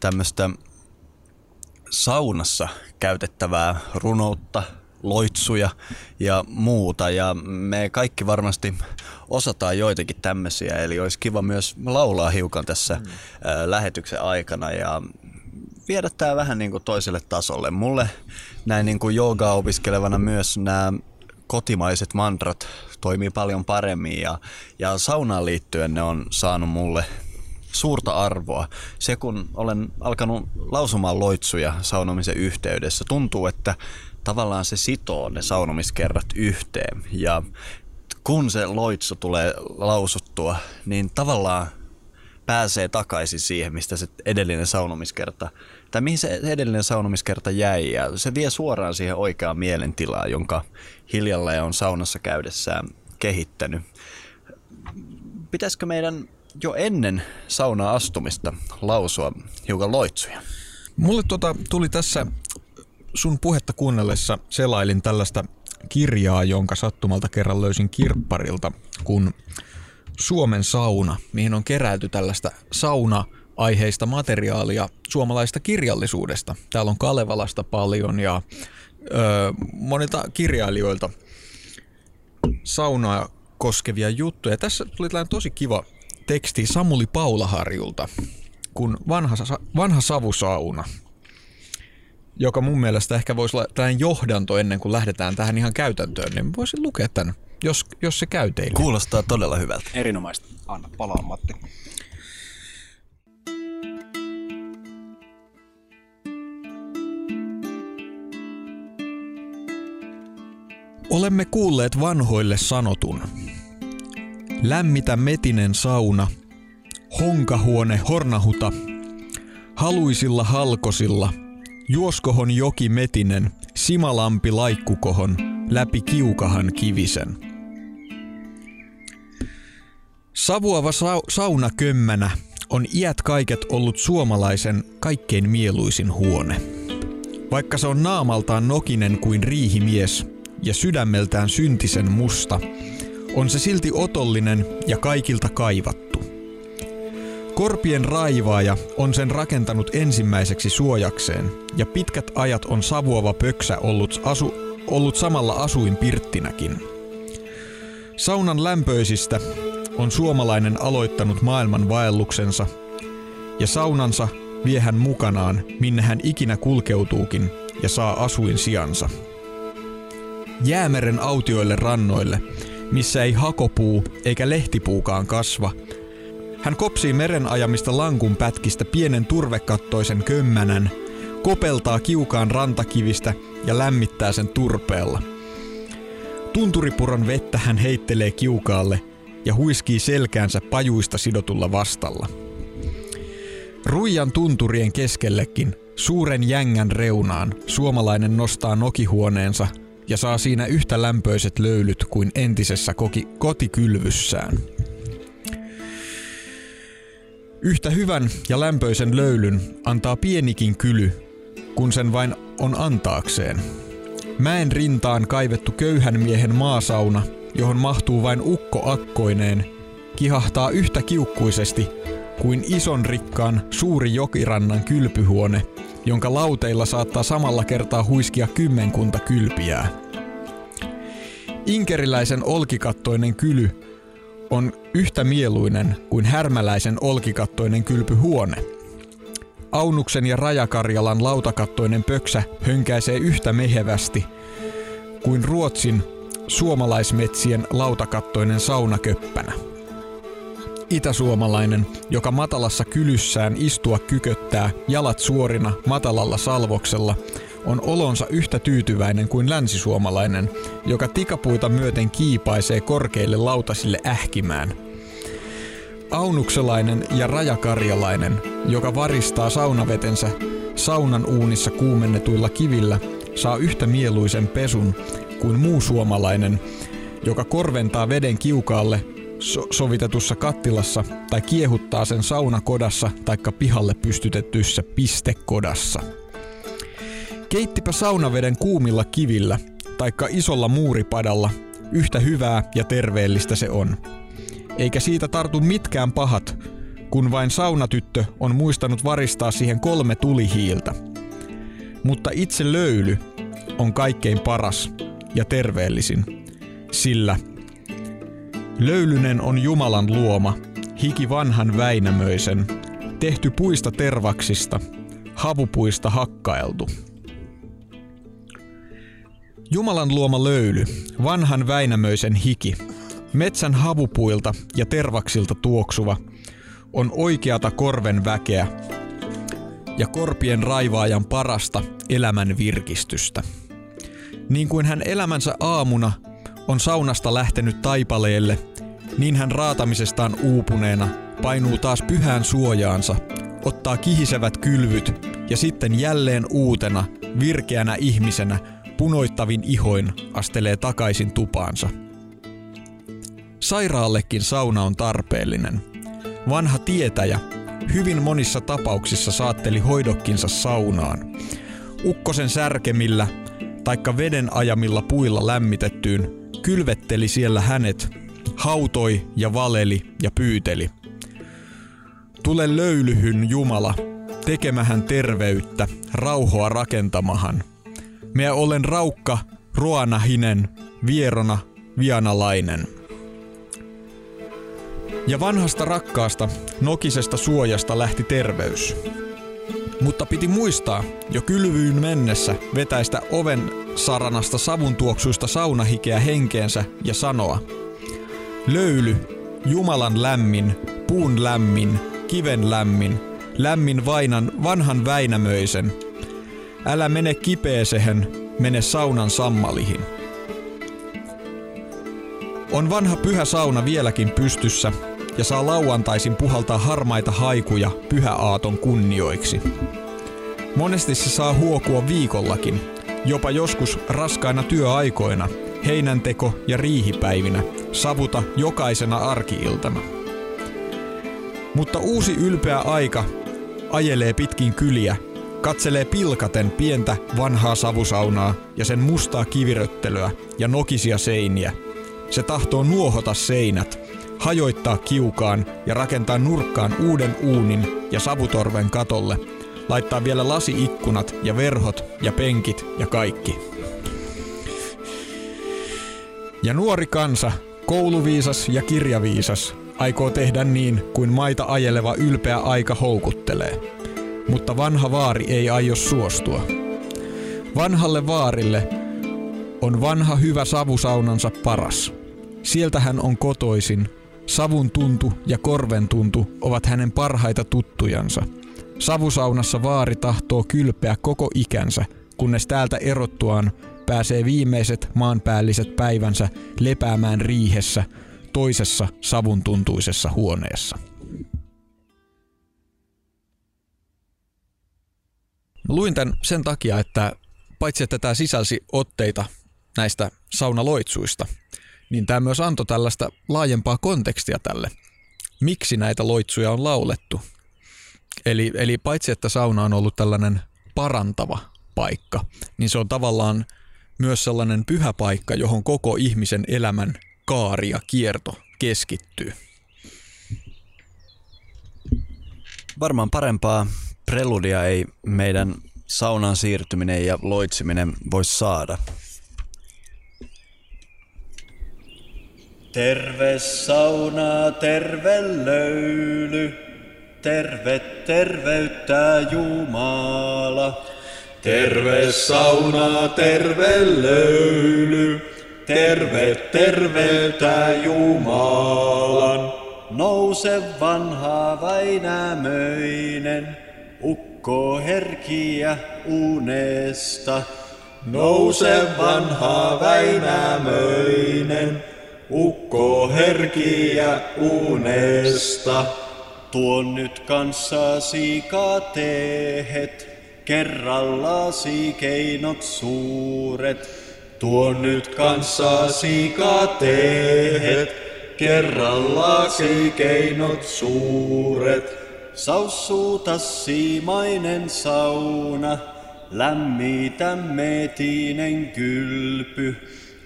A: tämmöistä saunassa käytettävää runoutta, loitsuja ja muuta. Ja me kaikki varmasti osataan joitakin tämmöisiä, eli olisi kiva myös laulaa hiukan tässä mm. lähetyksen aikana ja viedä tämä vähän niin kuin toiselle tasolle. Mulle näin niin kuin joogaa opiskelevana myös nämä kotimaiset mantrat toimii paljon paremmin ja, ja saunaan liittyen ne on saanut mulle suurta arvoa. Se kun olen alkanut lausumaan loitsuja saunomisen yhteydessä, tuntuu, että tavallaan se sitoo ne saunomiskerrat yhteen. Ja kun se loitsu tulee lausuttua, niin tavallaan pääsee takaisin siihen, mistä se edellinen saunomiskerta, tai mihin se edellinen saunomiskerta jäi, ja se vie suoraan siihen oikeaan mielentilaan, jonka hiljalleen on saunassa käydessään kehittänyt. Pitäisikö meidän jo ennen saunaa astumista lausua hiukan loitsuja?
E: Mulle tota, tuli tässä sun puhetta kuunnellessa selailin tällaista kirjaa, jonka sattumalta kerran löysin kirpparilta, kun Suomen sauna, mihin on keräilty tällaista sauna-aiheista materiaalia suomalaista kirjallisuudesta. Täällä on Kalevalasta paljon ja ö, monilta kirjailijoilta saunaa koskevia juttuja. Tässä tuli tällainen tosi kiva teksti Samuli Paulaharjulta, kun vanha, vanha savusauna, joka mun mielestä ehkä voisi olla tällainen johdanto ennen kuin lähdetään tähän ihan käytäntöön, niin voisin lukea tämän, jos, jos se käy teille.
A: Kuulostaa todella hyvältä.
D: Erinomaista.
C: Anna palaa, Matti.
E: Olemme kuulleet vanhoille sanotun. Lämmitä metinen sauna, honkahuone hornahuta, haluisilla halkosilla, juoskohon joki metinen, simalampi laikkukohon, läpi kiukahan kivisen. Savuava sa- sauna kömmänä on iät kaiket ollut suomalaisen kaikkein mieluisin huone. Vaikka se on naamaltaan nokinen kuin riihimies ja sydämeltään syntisen musta, on se silti otollinen ja kaikilta kaivattu. Korpien raivaaja on sen rakentanut ensimmäiseksi suojakseen, ja pitkät ajat on savuava pöksä ollut, asu, ollut samalla asuin pirttinäkin. Saunan lämpöisistä on suomalainen aloittanut maailman vaelluksensa, ja saunansa vie hän mukanaan, minne hän ikinä kulkeutuukin ja saa asuin sijansa. Jäämeren autioille rannoille, missä ei hakopuu eikä lehtipuukaan kasva, hän kopsii meren ajamista lankun pätkistä pienen turvekattoisen kömmänän, kopeltaa kiukaan rantakivistä ja lämmittää sen turpeella. Tunturipuron vettä hän heittelee kiukaalle ja huiskii selkäänsä pajuista sidotulla vastalla. Ruijan tunturien keskellekin, suuren jängän reunaan, suomalainen nostaa nokihuoneensa ja saa siinä yhtä lämpöiset löylyt kuin entisessä koki- kotikylvyssään. Yhtä hyvän ja lämpöisen löylyn antaa pienikin kyly, kun sen vain on antaakseen. Mäen rintaan kaivettu köyhän miehen maasauna, johon mahtuu vain ukko akkoineen, kihahtaa yhtä kiukkuisesti kuin ison rikkaan suuri jokirannan kylpyhuone, jonka lauteilla saattaa samalla kertaa huiskia kymmenkunta kylpiää. Inkeriläisen olkikattoinen kyly on yhtä mieluinen kuin härmäläisen olkikattoinen kylpyhuone. Aunuksen ja Rajakarjalan lautakattoinen pöksä hönkäisee yhtä mehevästi kuin Ruotsin suomalaismetsien lautakattoinen saunaköppänä. Itäsuomalainen, joka matalassa kylyssään istua kyköttää jalat suorina matalalla salvoksella, on olonsa yhtä tyytyväinen kuin länsisuomalainen, joka tikapuita myöten kiipaisee korkeille lautasille ähkimään. Aunukselainen ja rajakarjalainen, joka varistaa saunavetensä saunan uunissa kuumennetuilla kivillä, saa yhtä mieluisen pesun kuin muu suomalainen, joka korventaa veden kiukaalle so- sovitetussa kattilassa tai kiehuttaa sen saunakodassa taikka pihalle pystytettyssä pistekodassa. Keittipä saunaveden kuumilla kivillä taikka isolla muuripadalla, yhtä hyvää ja terveellistä se on. Eikä siitä tartu mitkään pahat, kun vain saunatyttö on muistanut varistaa siihen kolme tulihiiltä. Mutta itse löyly on kaikkein paras ja terveellisin, sillä löylynen on Jumalan luoma, hiki vanhan Väinämöisen, tehty puista tervaksista, havupuista hakkaeltu. Jumalan luoma löyly, vanhan Väinämöisen hiki, metsän havupuilta ja tervaksilta tuoksuva, on oikeata korven väkeä ja korpien raivaajan parasta elämän virkistystä. Niin kuin hän elämänsä aamuna on saunasta lähtenyt taipaleelle, niin hän raatamisestaan uupuneena painuu taas pyhään suojaansa, ottaa kihisevät kylvyt ja sitten jälleen uutena, virkeänä ihmisenä, punoittavin ihoin astelee takaisin tupaansa. Sairaallekin sauna on tarpeellinen. Vanha tietäjä hyvin monissa tapauksissa saatteli hoidokkinsa saunaan. Ukkosen särkemillä taikka veden ajamilla puilla lämmitettyyn kylvetteli siellä hänet, hautoi ja valeli ja pyyteli. Tule löylyhyn Jumala, tekemähän terveyttä, rauhoa rakentamahan. Minä olen raukka, ruanahinen, vierona, vianalainen. Ja vanhasta rakkaasta, nokisesta suojasta lähti terveys. Mutta piti muistaa jo kylvyyn mennessä vetäistä oven saranasta savun tuoksuista saunahikeä henkeensä ja sanoa Löyly, Jumalan lämmin, puun lämmin, kiven lämmin, lämmin vainan vanhan Väinämöisen. Älä mene kipeesehen, mene saunan sammalihin. On vanha pyhä sauna vieläkin pystyssä ja saa lauantaisin puhaltaa harmaita haikuja pyhäaaton kunnioiksi. Monesti se saa huokua viikollakin, jopa joskus raskaina työaikoina, heinänteko ja riihipäivinä, savuta jokaisena arkiiltana. Mutta uusi ylpeä aika ajelee pitkin kyliä, katselee pilkaten pientä vanhaa savusaunaa ja sen mustaa kiviröttelyä ja nokisia seiniä. Se tahtoo nuohota seinät, hajoittaa kiukaan ja rakentaa nurkkaan uuden uunin ja savutorven katolle, laittaa vielä lasiikkunat ja verhot ja penkit ja kaikki. Ja nuori kansa, kouluviisas ja kirjaviisas, aikoo tehdä niin kuin maita ajeleva ylpeä aika houkuttelee. Mutta vanha vaari ei aio suostua. Vanhalle vaarille on vanha hyvä savusaunansa paras. Sieltä hän on kotoisin. Savun tuntu ja korven tuntu ovat hänen parhaita tuttujansa. Savusaunassa vaari tahtoo kylpeä koko ikänsä, kunnes täältä erottuaan pääsee viimeiset maanpäälliset päivänsä lepäämään riihessä toisessa savun tuntuisessa huoneessa. Luin tämän sen takia, että paitsi että tämä sisälsi otteita näistä saunaloitsuista, niin tämä myös antoi tällaista laajempaa kontekstia tälle. Miksi näitä loitsuja on laulettu? Eli, eli paitsi että sauna on ollut tällainen parantava paikka, niin se on tavallaan myös sellainen pyhä paikka, johon koko ihmisen elämän kaari ja kierto keskittyy.
A: Varmaan parempaa preludia ei meidän saunaan siirtyminen ja loitsiminen voisi saada.
I: Terve sauna, terve löyly, terve terveyttä Jumala.
J: Terve sauna, terve löyly,
A: terve terveeltä Jumalan. Nouse vanha Väinämöinen, ukko herkiä unesta. Nouse vanha Väinämöinen, ukko herkiä unesta. Tuon nyt kanssasi katehet, kerrallasi keinot suuret. Tuon nyt kanssasi katehet, kerrallasi keinot suuret. Saussuuta siimainen sauna, lämmitä metinen kylpy.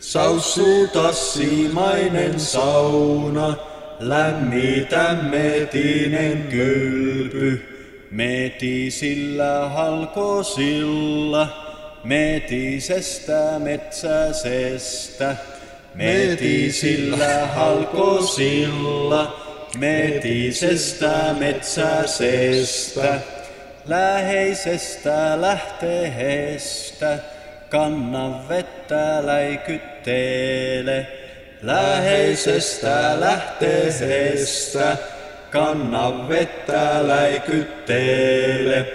A: Saussuuta siimainen sauna, lämmitä metinen kylpy. Metisillä halkosilla, metisestä metsäsestä. Metisillä halkosilla, metisestä metsäsestä. Läheisestä lähteestä, kanna vettä läikytteele. Läheisestä lähteestä, kanna vettä läikytteele.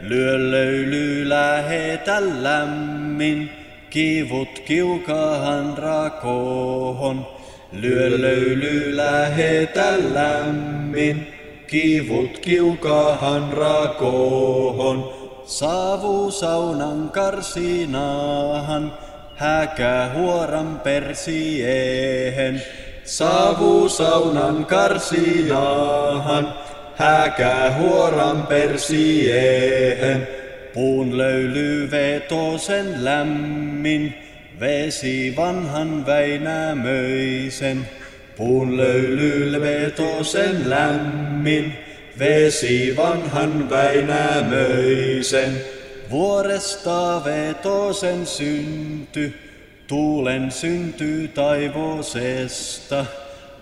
A: Lyö löyly lähetä lämmin, kivut kiukahan rakohon. Lyö löyly lähetä lämmin, kivut kiukahan rakohon. Savu saunan karsinaahan, häkä huoran persiehen. Savu saunan karsinaahan, häkä huoran persiehen. Puun löyly vetosen lämmin, vesi vanhan Väinämöisen. Puun löyly vetosen lämmin, vesi vanhan Väinämöisen. Vuoresta vetosen synty, tuulen synty taivosesta.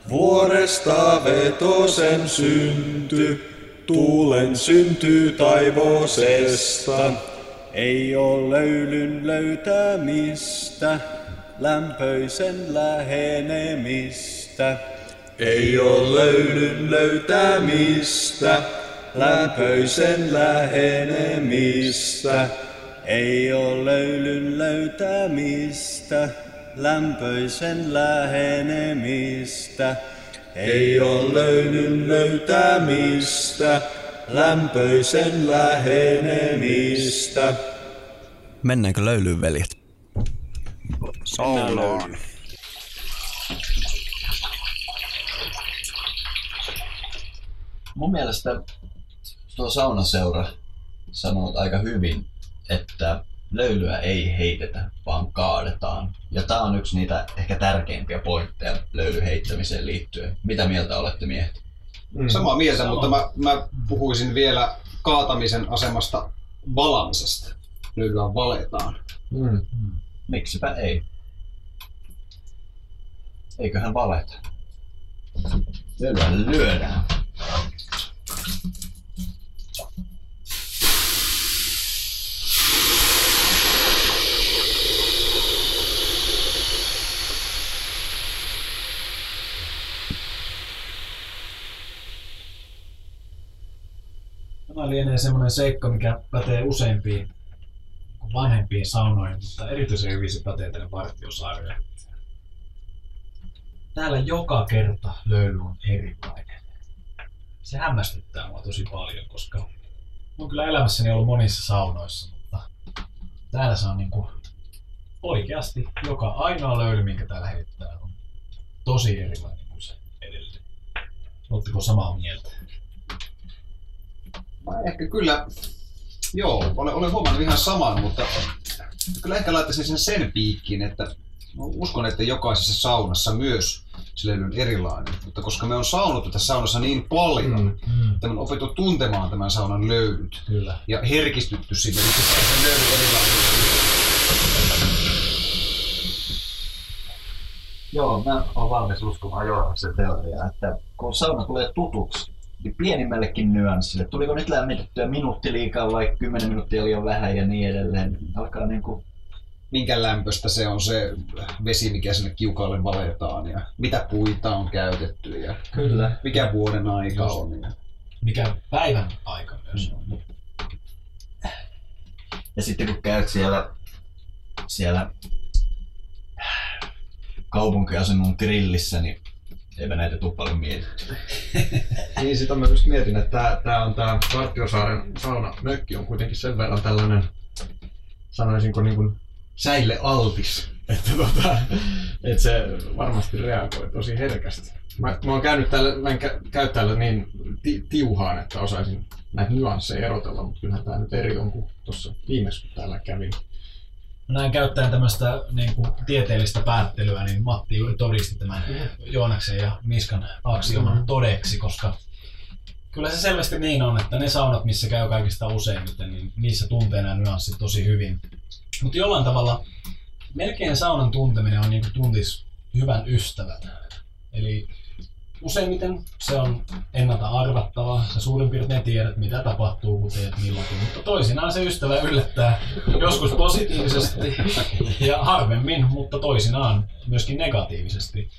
A: Vuoresta vetosen synty, tuulen synty taivosesta. Ei oo löylyn löytämistä, lämpöisen lähenemistä. Ei oo löylyn löytämistä, lämpöisen lähenemistä. Ei oo löylyn löytämistä, lämpöisen lähenemistä. Ei oo löylyn löytämistä, lämpöisen lähenemistä.
K: Mennäänkö löylyyn, veljet?
C: Saulaan.
J: Mun mielestä tuo saunaseura sanoo aika hyvin, että löylyä ei heitetä, vaan kaadetaan. Ja tää on yksi niitä ehkä tärkeimpiä pointteja löyly heittämiseen liittyen. Mitä mieltä olette miehet?
C: Samaa mieltä, mutta mä, mä puhuisin vielä kaatamisen asemasta valamisesta. Löylyä valetaan.
J: Miksipä ei? Eiköhän valeta. Löylyä lyödään.
D: Tämä lienee semmoinen seikka, mikä pätee useimpiin vanhempiin saunoihin, mutta erityisen hyvin se pätee tänne Vartiosaarelle. Täällä joka kerta löyly on erilainen. Se hämmästyttää mua tosi paljon, koska on kyllä elämässäni ollut monissa saunoissa, mutta täällä se on niinku oikeasti joka ainoa löyly, minkä täällä heittää, on tosi erilainen kuin se edellinen. Oletteko samaa mieltä?
C: Mä ehkä kyllä, joo, olen, olen huomannut ihan saman, mutta kyllä ehkä laittaisin sen sen piikkiin, että uskon, että jokaisessa saunassa myös se levy on erilainen. Mutta koska me on saunuttu tässä saunassa niin paljon, mm,
D: mm.
C: että me on opittu tuntemaan tämän saunan löydyt
D: Kyllä.
C: ja herkistytty sille, että se löydy erilainen.
J: Joo, mä oon valmis uskomaan Joonaksen teoriaa, että kun sauna tulee tutuksi, niin pienimmällekin nyanssille, tuliko nyt lämmitettyä minuutti liikaa vai 10 minuuttia liian vähän ja niin edelleen, alkaa niinku
C: minkä lämpöstä se on se vesi, mikä sinne kiukaalle valetaan ja mitä puita on käytetty ja
D: Kyllä.
C: mikä vuoden aika
D: Just.
C: on. Ja...
D: Mikä päivän aika myös on.
A: Ja sitten kun käyt siellä, siellä kaupunkiasunnon grillissä, niin eipä näitä tuu paljon mietitty.
J: Niin sitä mä just mietin, että tää, tää on tää Vartiosaaren saunamökki on kuitenkin sen verran tällainen, sanoisinko niin kuin säille altis. Että, tota, että se varmasti reagoi tosi herkästi. Mä, mä oon käynyt täällä, mä en kä- käy täällä niin ti- tiuhaan, että osaisin näitä nyansseja erotella, mutta kyllähän tää nyt eri on kuin tuossa viimeksi, kun täällä kävin.
D: Näin käyttäen tämmöistä niin kuin, tieteellistä päättelyä, niin Matti juuri todisti tämän Joonaksen ja Miskan aksioman todeksi, koska kyllä se selvästi niin on, että ne saunat, missä käy kaikista useimmiten, niin niissä tuntee nämä nyanssit tosi hyvin. Mutta jollain tavalla melkein saunan tunteminen on niin kuin tuntis hyvän ystävän. Eli useimmiten se on ennalta arvattavaa. Sä suurin piirtein tiedät, mitä tapahtuu, kun teet milloinkin. Mutta toisinaan se ystävä yllättää joskus positiivisesti ja harvemmin, mutta toisinaan myöskin negatiivisesti.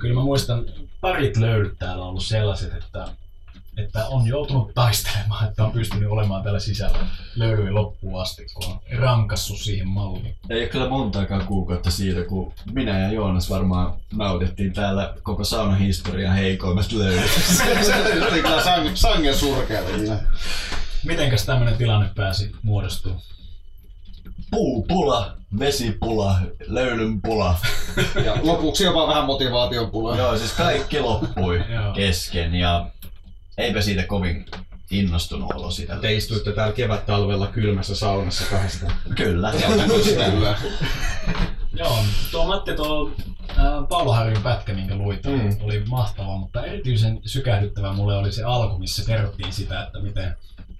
D: Kyllä mä muistan, parit löydyt täällä on ollut sellaiset, että, että on joutunut taistelemaan, että on pystynyt olemaan täällä sisällä löydyjen loppuun asti, kun on rankassut siihen malliin.
A: Ei ole kyllä montaakaan kuukautta siitä, kun minä ja Joonas varmaan nautittiin täällä koko saunan historian heikoimmasta löydystä.
C: se oli kyllä sang, sangen surkeata.
D: Mitenkäs tämmöinen tilanne pääsi muodostumaan?
A: Puupula, vesipula, löylynpula.
C: Ja lopuksi jopa vähän motivaation pulaa.
A: Joo, siis kaikki loppui kesken ja eipä siitä kovin innostunut olo siitä.
J: Te istuitte täällä kevät-talvella kylmässä saunassa kahdestaan.
A: Kyllä.
C: Kyllä.
D: Joo, tuo Matti tuo äh, Paolo Harjun pätkä, minkä luit,
J: Mm.
D: oli mahtava, mutta erityisen sykähdyttävä mulle oli se alku, missä kerrottiin sitä, että miten,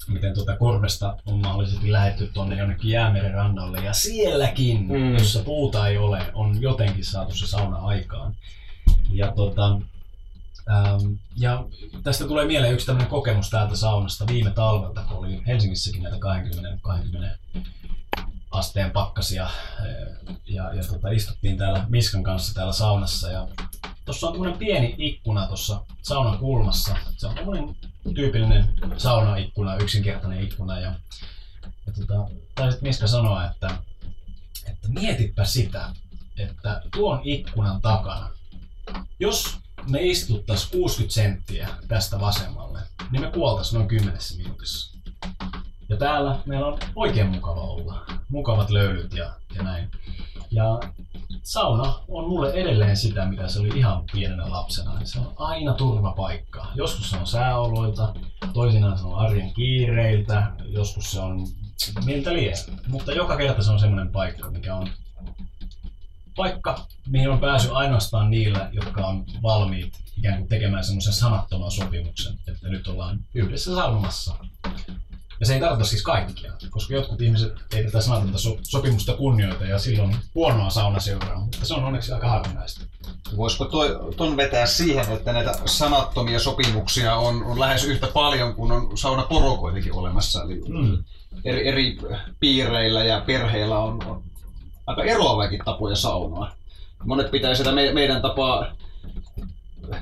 D: miten tuota Korvesta on mahdollisesti lähetty tuonne jonnekin jäämeren rannalle. Ja sielläkin,
J: Mm.
D: mm. jossa puuta ei ole, on jotenkin saatu se sauna aikaan. Ja tota, Ähm, ja tästä tulee mieleen yksi tämmöinen kokemus täältä saunasta viime talvelta, kun oli Helsingissäkin näitä 20, 20 asteen pakkasia ja, ja tota, istuttiin täällä Miskan kanssa täällä saunassa ja tuossa on tämmöinen pieni ikkuna tuossa saunan kulmassa. Se on tämmöinen tyypillinen saunaikkuna, yksinkertainen ikkuna ja, ja tota, taisit Miska sanoa, että, että mietipä sitä, että tuon ikkunan takana, jos me istuttais 60 senttiä tästä vasemmalle, niin me kuoltais noin 10 minuutissa. Ja täällä meillä on oikein mukava olla. Mukavat löylyt ja, ja näin. Ja sauna on mulle edelleen sitä, mitä se oli ihan pienenä lapsena. Se on aina turvapaikka. Joskus se on sääoloilta, toisinaan se on arjen kiireiltä, joskus se on miltä lie. Mutta joka kerta se on semmoinen paikka, mikä on paikka, mihin on pääsy ainoastaan niillä, jotka on valmiit ikään kuin tekemään semmoisen sanattoman sopimuksen, että nyt ollaan yhdessä saunamassa. Ja se ei tarkoita siis kaikkia, koska jotkut ihmiset ei tätä sanatonta so- sopimusta kunnioita ja silloin huonoa sauna seuraa, mutta se on onneksi aika harvinaista.
C: Voisiko toi, ton vetää siihen, että näitä sanattomia sopimuksia on, on lähes yhtä paljon kuin on saunaporokoitakin olemassa. Eli
D: Mm.
C: eri, eri piireillä ja perheillä on, on aika eroavakin tapoja saunaa. Monet pitää sitä me, meidän tapaa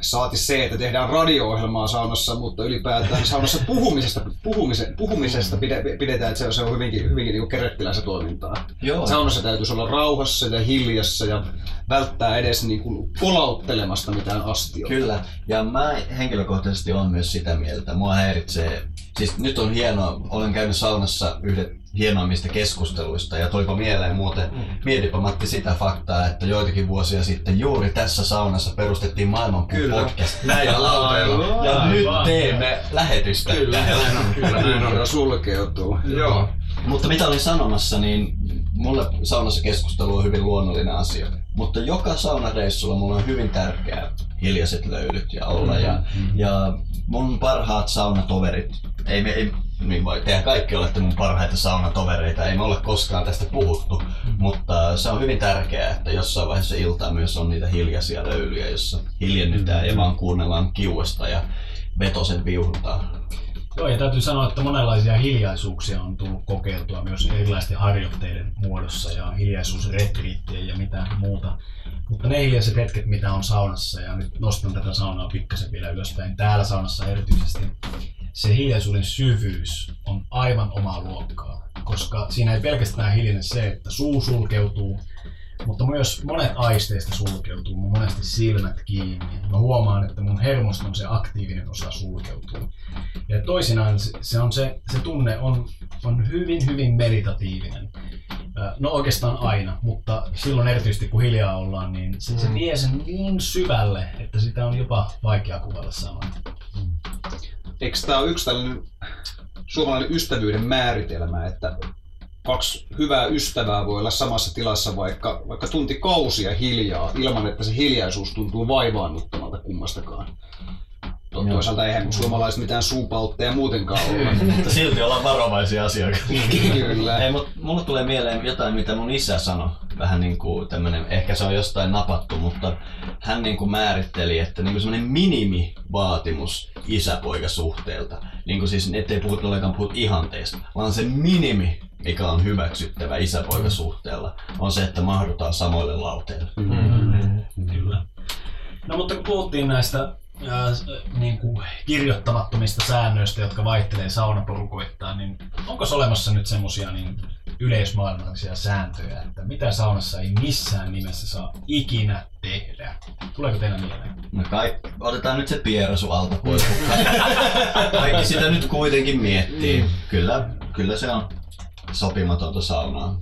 C: saati se, että tehdään radio-ohjelmaa saunassa, mutta ylipäätään saunassa puhumisesta, puhumisen, puhumisesta pide- pidetään, että se on, se on hyvinkin, hyvinkin niin kerettiläistä toimintaa.
A: Joo.
C: Saunassa täytyisi olla rauhassa ja hiljassa ja välttää edes niin kuin kolauttelemasta mitään astioita.
A: Kyllä, ja mä henkilökohtaisesti olen myös sitä mieltä. Mua häiritsee, siis nyt on hienoa, olen käynyt saunassa yhdet hienoimmista keskusteluista ja toipa mieleen muuten, mietipä Matti sitä faktaa, että joitakin vuosia sitten juuri tässä saunassa perustettiin maailmanpuun
J: Kyllä.
A: podcast näillä lauteilla. Ja nyt teemme lähetystä.
J: Kyllä, näin on, kyllä näin on.
C: Sulkeutuu.
J: Joo.
A: Mutta mitä olin sanomassa, niin mulle saunassa keskustelu on hyvin luonnollinen asia. Mutta joka saunareissulla mulla on hyvin tärkeää hiljaiset löylyt ja olla. Ja, ja mun parhaat saunatoverit, ei me, ei, niin voi, tehän kaikki olette mun parhaita saunatovereita, ei me ole koskaan tästä puhuttu. Mutta se on hyvin tärkeää, että jossain vaiheessa iltaa myös on niitä hiljaisia löylyjä, jossa hiljennytään ja vaan kuunnellaan kiuesta ja vetosen viuhuntaa.
D: Joo, ja täytyy sanoa, että monenlaisia hiljaisuuksia on tullut kokeiltua myös erilaisten harjoitteiden muodossa ja hiljaisuusretriittien ja mitä muuta. Mutta ne hiljaiset hetket, mitä on saunassa, ja nyt nostan tätä saunaa pikkasen vielä ylöspäin, täällä saunassa erityisesti, se hiljaisuuden syvyys on aivan omaa luokkaa. Koska siinä ei pelkästään hiljainen se, että suu sulkeutuu, mutta myös monet aisteista sulkeutuu, mun monesti silmät kiinni. Mä huomaan, että mun hermoston se aktiivinen osa sulkeutuu. Ja toisinaan se, se, on se, se tunne on, on hyvin, hyvin meditatiivinen. No oikeastaan aina, mutta silloin erityisesti kun hiljaa ollaan, niin se, se vie sen niin syvälle, että sitä on jopa vaikea kuvata sanoin.
C: Eikö tämä ole yksi tällainen suomalainen ystävyyden määritelmä, että kaksi hyvää ystävää voi olla samassa tilassa vaikka, vaikka tunti kausia hiljaa, ilman että se hiljaisuus tuntuu vaivaannuttamalta kummastakaan. To- Toisaalta eihän suomalaiset mitään suupautteja muutenkaan olla.
A: Mutta silti ollaan varovaisia asiakkaita.
C: Kyllä.
A: Ei, mutta mulle tulee mieleen jotain, mitä mun isä sanoi. Vähän niin kuin tämmönen, ehkä se on jostain napattu, mutta hän niin kuin määritteli, että niin kuin semmoinen minimivaatimus isäpoikasuhteelta. Niin kuin siis, ettei puhut ollenkaan puhut ihanteista, vaan se minimi, mikä on hyväksyttävä isäpoikasuhteella, on se, että mahdutaan samoille lauteille.
D: Kyllä. No mutta kun puhuttiin näistä s- niin kuin kirjoittamattomista säännöistä, jotka vaihtelee saunaporukoittain, niin onko olemassa nyt semmoisia niin yleismaailmallisia sääntöjä, että mitä saunassa ei missään nimessä saa ikinä tehdä? Tuleeko teillä mieleen?
A: No kai, otetaan nyt se pierasu alta pois, kun kaikki sitä nyt kuitenkin miettii. Kyllä, kyllä se on sopimatonta saunaa.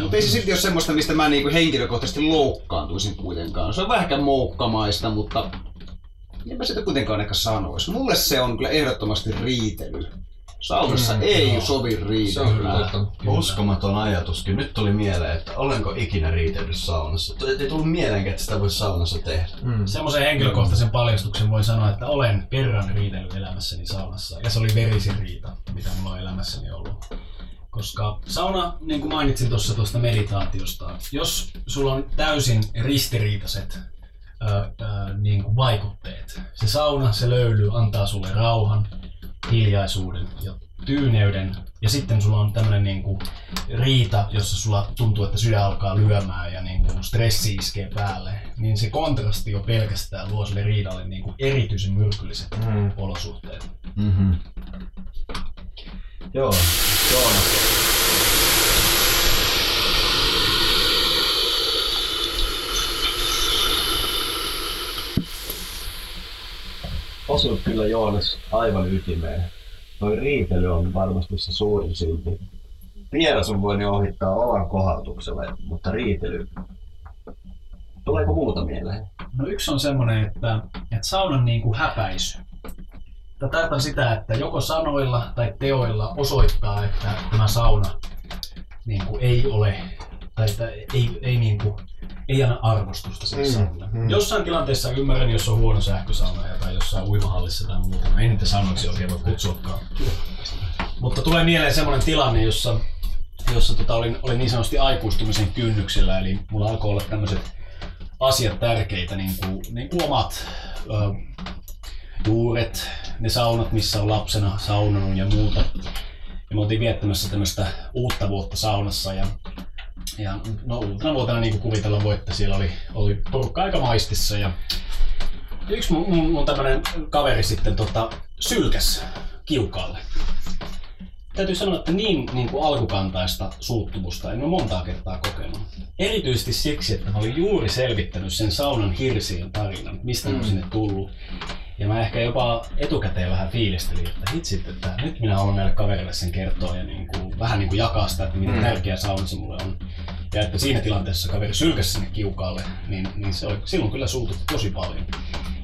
C: Mutta ei se silti ole semmoista, mistä mä niinku henkilökohtaisesti loukkaantuisin kuitenkaan. Se on vähän moukkamaista, mutta en mä sitä kuitenkaan ehkä sanoisi. Mulle se on kyllä ehdottomasti riitely. Saunassa mm, ei no. sovi riitelyä.
A: Uskomaton ajatuskin. Nyt tuli mieleen, että olenko ikinä riitellyt saunassa. Ei tullut mieleenkään, että sitä voisi saunassa tehdä.
D: Semmoisen henkilökohtaisen paljastuksen voi sanoa, että olen kerran riitellyt elämässäni saunassa. Ja se oli verisin riita, mitä mulla on elämässäni ollut. Koska sauna, niin kuin mainitsin tuossa tuosta meditaatiosta, jos sulla on täysin ristiriitaiset ö, ö, niin kuin vaikutteet, se sauna, se löyly antaa sulle rauhan, hiljaisuuden ja tyyneyden, ja sitten sulla on tämmöinen niin kuin riita, jossa sulla tuntuu, että sydän alkaa lyömään ja niin kuin stressi iskee päälle, niin se kontrasti jo pelkästään luo sille riidalle niin kuin erityisen myrkylliset mm. olosuhteet.
A: Mm-hmm. Joo, Joonas. Osuit kyllä Joonas aivan ytimeen. Toi riitely on varmasti se suurin synti. Vierasun voi ohittaa oman kohautuksella, mutta riitely... Tuleeko muuta mieleen?
D: No yksi on semmoinen, että, että saunan niin kuin häpäisy. Tarkoittaa sitä, että joko sanoilla tai teoilla osoittaa, että tämä sauna niin kuin ei ole, tai että ei, ei, niin kuin, ei anna arvostusta sille mm, saunalle. Mm. Jossain tilanteessa ymmärrän, jos on huono sähkösauna tai jossain uimahallissa tai muuta. No ei niitä saunoiksi oikein voi kutsuakaan. Mutta tulee mieleen semmoinen tilanne, jossa, jossa tota, olin, olin niin sanotusti aikuistumisen kynnyksellä, eli mulla alkoi olla tämmöiset asiat tärkeitä, niin kuin, niin kuin omat ö, juuret, ne saunat, missä on lapsena saunannut ja muuta. Ja me oltiin viettämässä tämmöistä uutta vuotta saunassa ja, ja no uutena vuotena niin kuin kuvitella voi, että siellä oli, oli porukka aika maistissa ja yksi mun, mun, mun tämmönen kaveri sitten tota, sylkäs kiukaalle. Täytyy sanoa, että niin, niin kuin alkukantaista suuttumusta en ole montaa kertaa kokenut. Erityisesti siksi, että mä olin juuri selvittänyt sen saunan hirsien tarinan, mistä mm. oon sinne tullut. Ja mä ehkä jopa etukäteen vähän fiilistelin, että hitsit, että nyt minä haluan näille kaverille sen kertoa ja niin kuin, vähän niin kuin jakaa sitä, että miten tärkeä sauna se mulle on. Ja että siinä tilanteessa kaveri sylkäsi sinne kiukaalle, niin, niin se oli silloin kyllä suututti tosi paljon.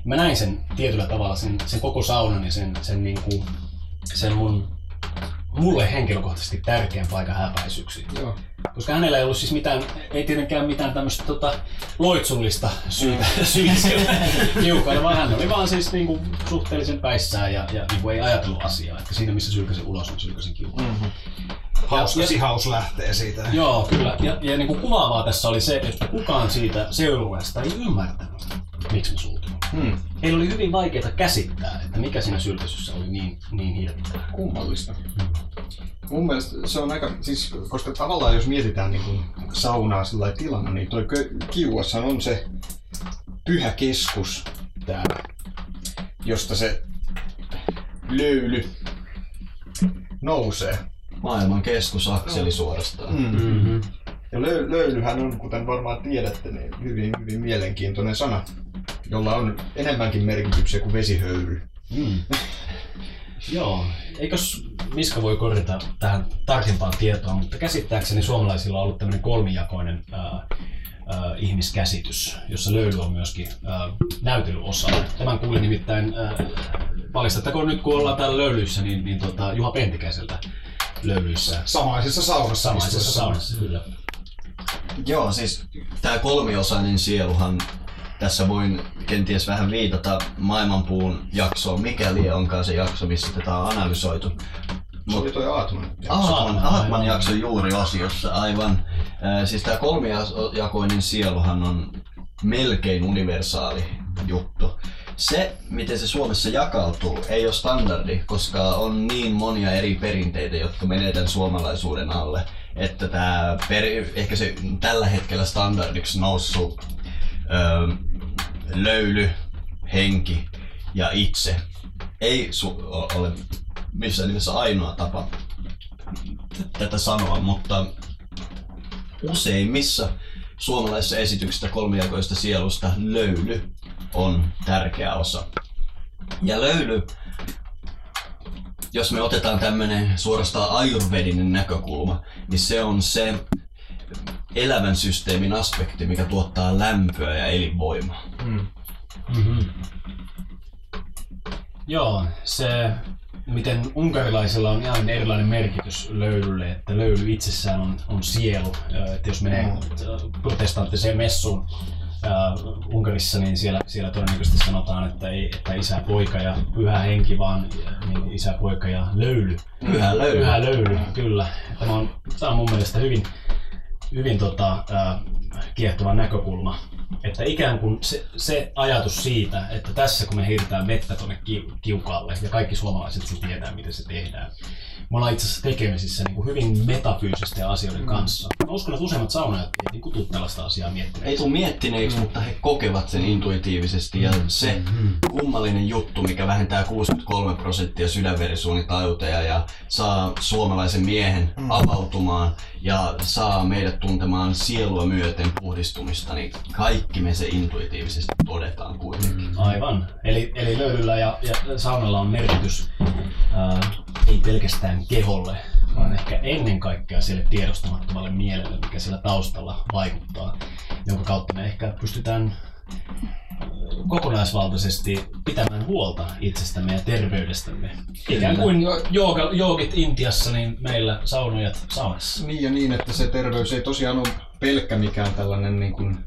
D: Mä näin sen tietyllä tavalla, sen, sen koko saunan ja sen, sen, niin kuin, sen mun mulle henkilökohtaisesti tärkeän paikan häpäisyksi. Joo. Koska hänellä ei ollut siis mitään, ei tietenkään mitään tämmöistä tota, loitsullista syytä, mm. syytä kiukailla, vaan hän oli vaan siis niinku suhteellisen päissään ja, ja niinku ei ajatellut asiaa. Että siinä missä sylkäsin ulos, niin sylkäsin kiukailla. Mm-hmm.
C: Hauska sihaus lähtee siitä.
D: Joo, kyllä. Ja, ja niin kuin kuvaavaa tässä oli se, että kukaan siitä seurueesta ei ymmärtänyt, miksi mä suutun. Hmm. Heillä oli hyvin vaikeaa käsittää, että mikä siinä sylkäsyssä oli niin, niin hirveää.
J: Kummallista. Mun mielestä se on aika, siis, koska tavallaan jos mietitään niin kuin saunaa sillä tilana, niin toi Kiuassa on se pyhä keskus täällä, josta se löyly nousee.
A: Maailman keskusakseli suorastaan.
J: Mm-hmm. Ja löy- löylyhän on, kuten varmaan tiedätte, niin hyvin, hyvin mielenkiintoinen sana, jolla on enemmänkin merkityksiä kuin vesihöyry.
D: Mm. Joo, eikös Miska voi korjata tähän tarkempaa tietoa, mutta käsittääkseni suomalaisilla on ollut tämmöinen kolmijakoinen ää, ää, ihmiskäsitys, jossa löyly on myöskin ää, näytelyosa. Tämän kuulin nimittäin, ää, paljastettakoon nyt kun ollaan täällä löylyissä, niin, niin tota, Juha Pentikäiseltä löylyissä.
J: Samaisessa saunassa.
D: Samaisessa saunassa, kyllä.
A: Joo, siis tämä kolmiosainen sieluhan, tässä voin kenties vähän viitata maailmanpuun jaksoon, mikäli onkaan se jakso, missä tätä on analysoitu.
J: Se oli toi Aatman.
A: Aatman, Aatman jakso juuri osiossa, aivan. Äh, siis tämä kolmijakoinen sieluhan on melkein universaali juttu. Se, miten se Suomessa jakautuu, ei ole standardi, koska on niin monia eri perinteitä, jotka menee tämän suomalaisuuden alle, että tämä per, ehkä se tällä hetkellä standardiksi noussut öö, löyly, henki ja itse ei su- ole missään nimessä ainoa tapa tätä sanoa, mutta useimmissa suomalaisissa esityksissä kolmijakoista sielusta löyly on tärkeä osa. Ja löyly, jos me otetaan tämmönen suorastaan ayurvedinen näkökulma, niin se on se elävän systeemin aspekti, mikä tuottaa lämpöä ja elinvoimaa.
D: Mm-hmm. Joo, se miten unkarilaisilla on ihan erilainen merkitys löylylle, että löyly itsessään on, on sielu. Että jos menee protestanttiseen messuun uh, Unkarissa, niin siellä, siellä todennäköisesti sanotaan, että ei että isä, poika ja pyhä henki, vaan niin isä, poika ja löyly.
A: Pyhä löyly.
D: Pyhä löyly, kyllä. Tämä on, tämä on mun mielestä hyvin, hyvin tota, uh, kiehtova näkökulma. Että ikään kuin se, se ajatus siitä, että tässä kun me heitetään vettä tuonne kiukalle ja kaikki suomalaiset se tietää, miten se tehdään. Me ollaan itse asiassa tekemisissä niin kuin hyvin metafyysisten asioiden mm. kanssa. Mä uskon, että useimmat saunajat ei niin kuin tällaista asiaa miettineeksi.
A: Ei tule miettineeksi, mm. mutta he kokevat sen intuitiivisesti. Ja se kummallinen juttu, mikä vähentää 63 prosenttia sydänverisuonitauteja ja saa suomalaisen miehen mm. avautumaan ja saa meidät tuntemaan sielua myöten puhdistumista, niin kaikki me se intuitiivisesti todetaan kuitenkin.
D: Aivan. Eli, eli löydyllä ja, ja saunalla on merkitys ää, ei pelkästään keholle, vaan ehkä ennen kaikkea sille tiedostamattomalle mielelle, mikä siellä taustalla vaikuttaa, jonka kautta me ehkä pystytään kokonaisvaltaisesti pitämään huolta itsestämme ja terveydestämme. Ikään kuin jooga, joogit Intiassa, niin meillä saunojat saunassa.
J: Niin ja niin, että se terveys ei tosiaan ole pelkkä mikään tällainen niin kuin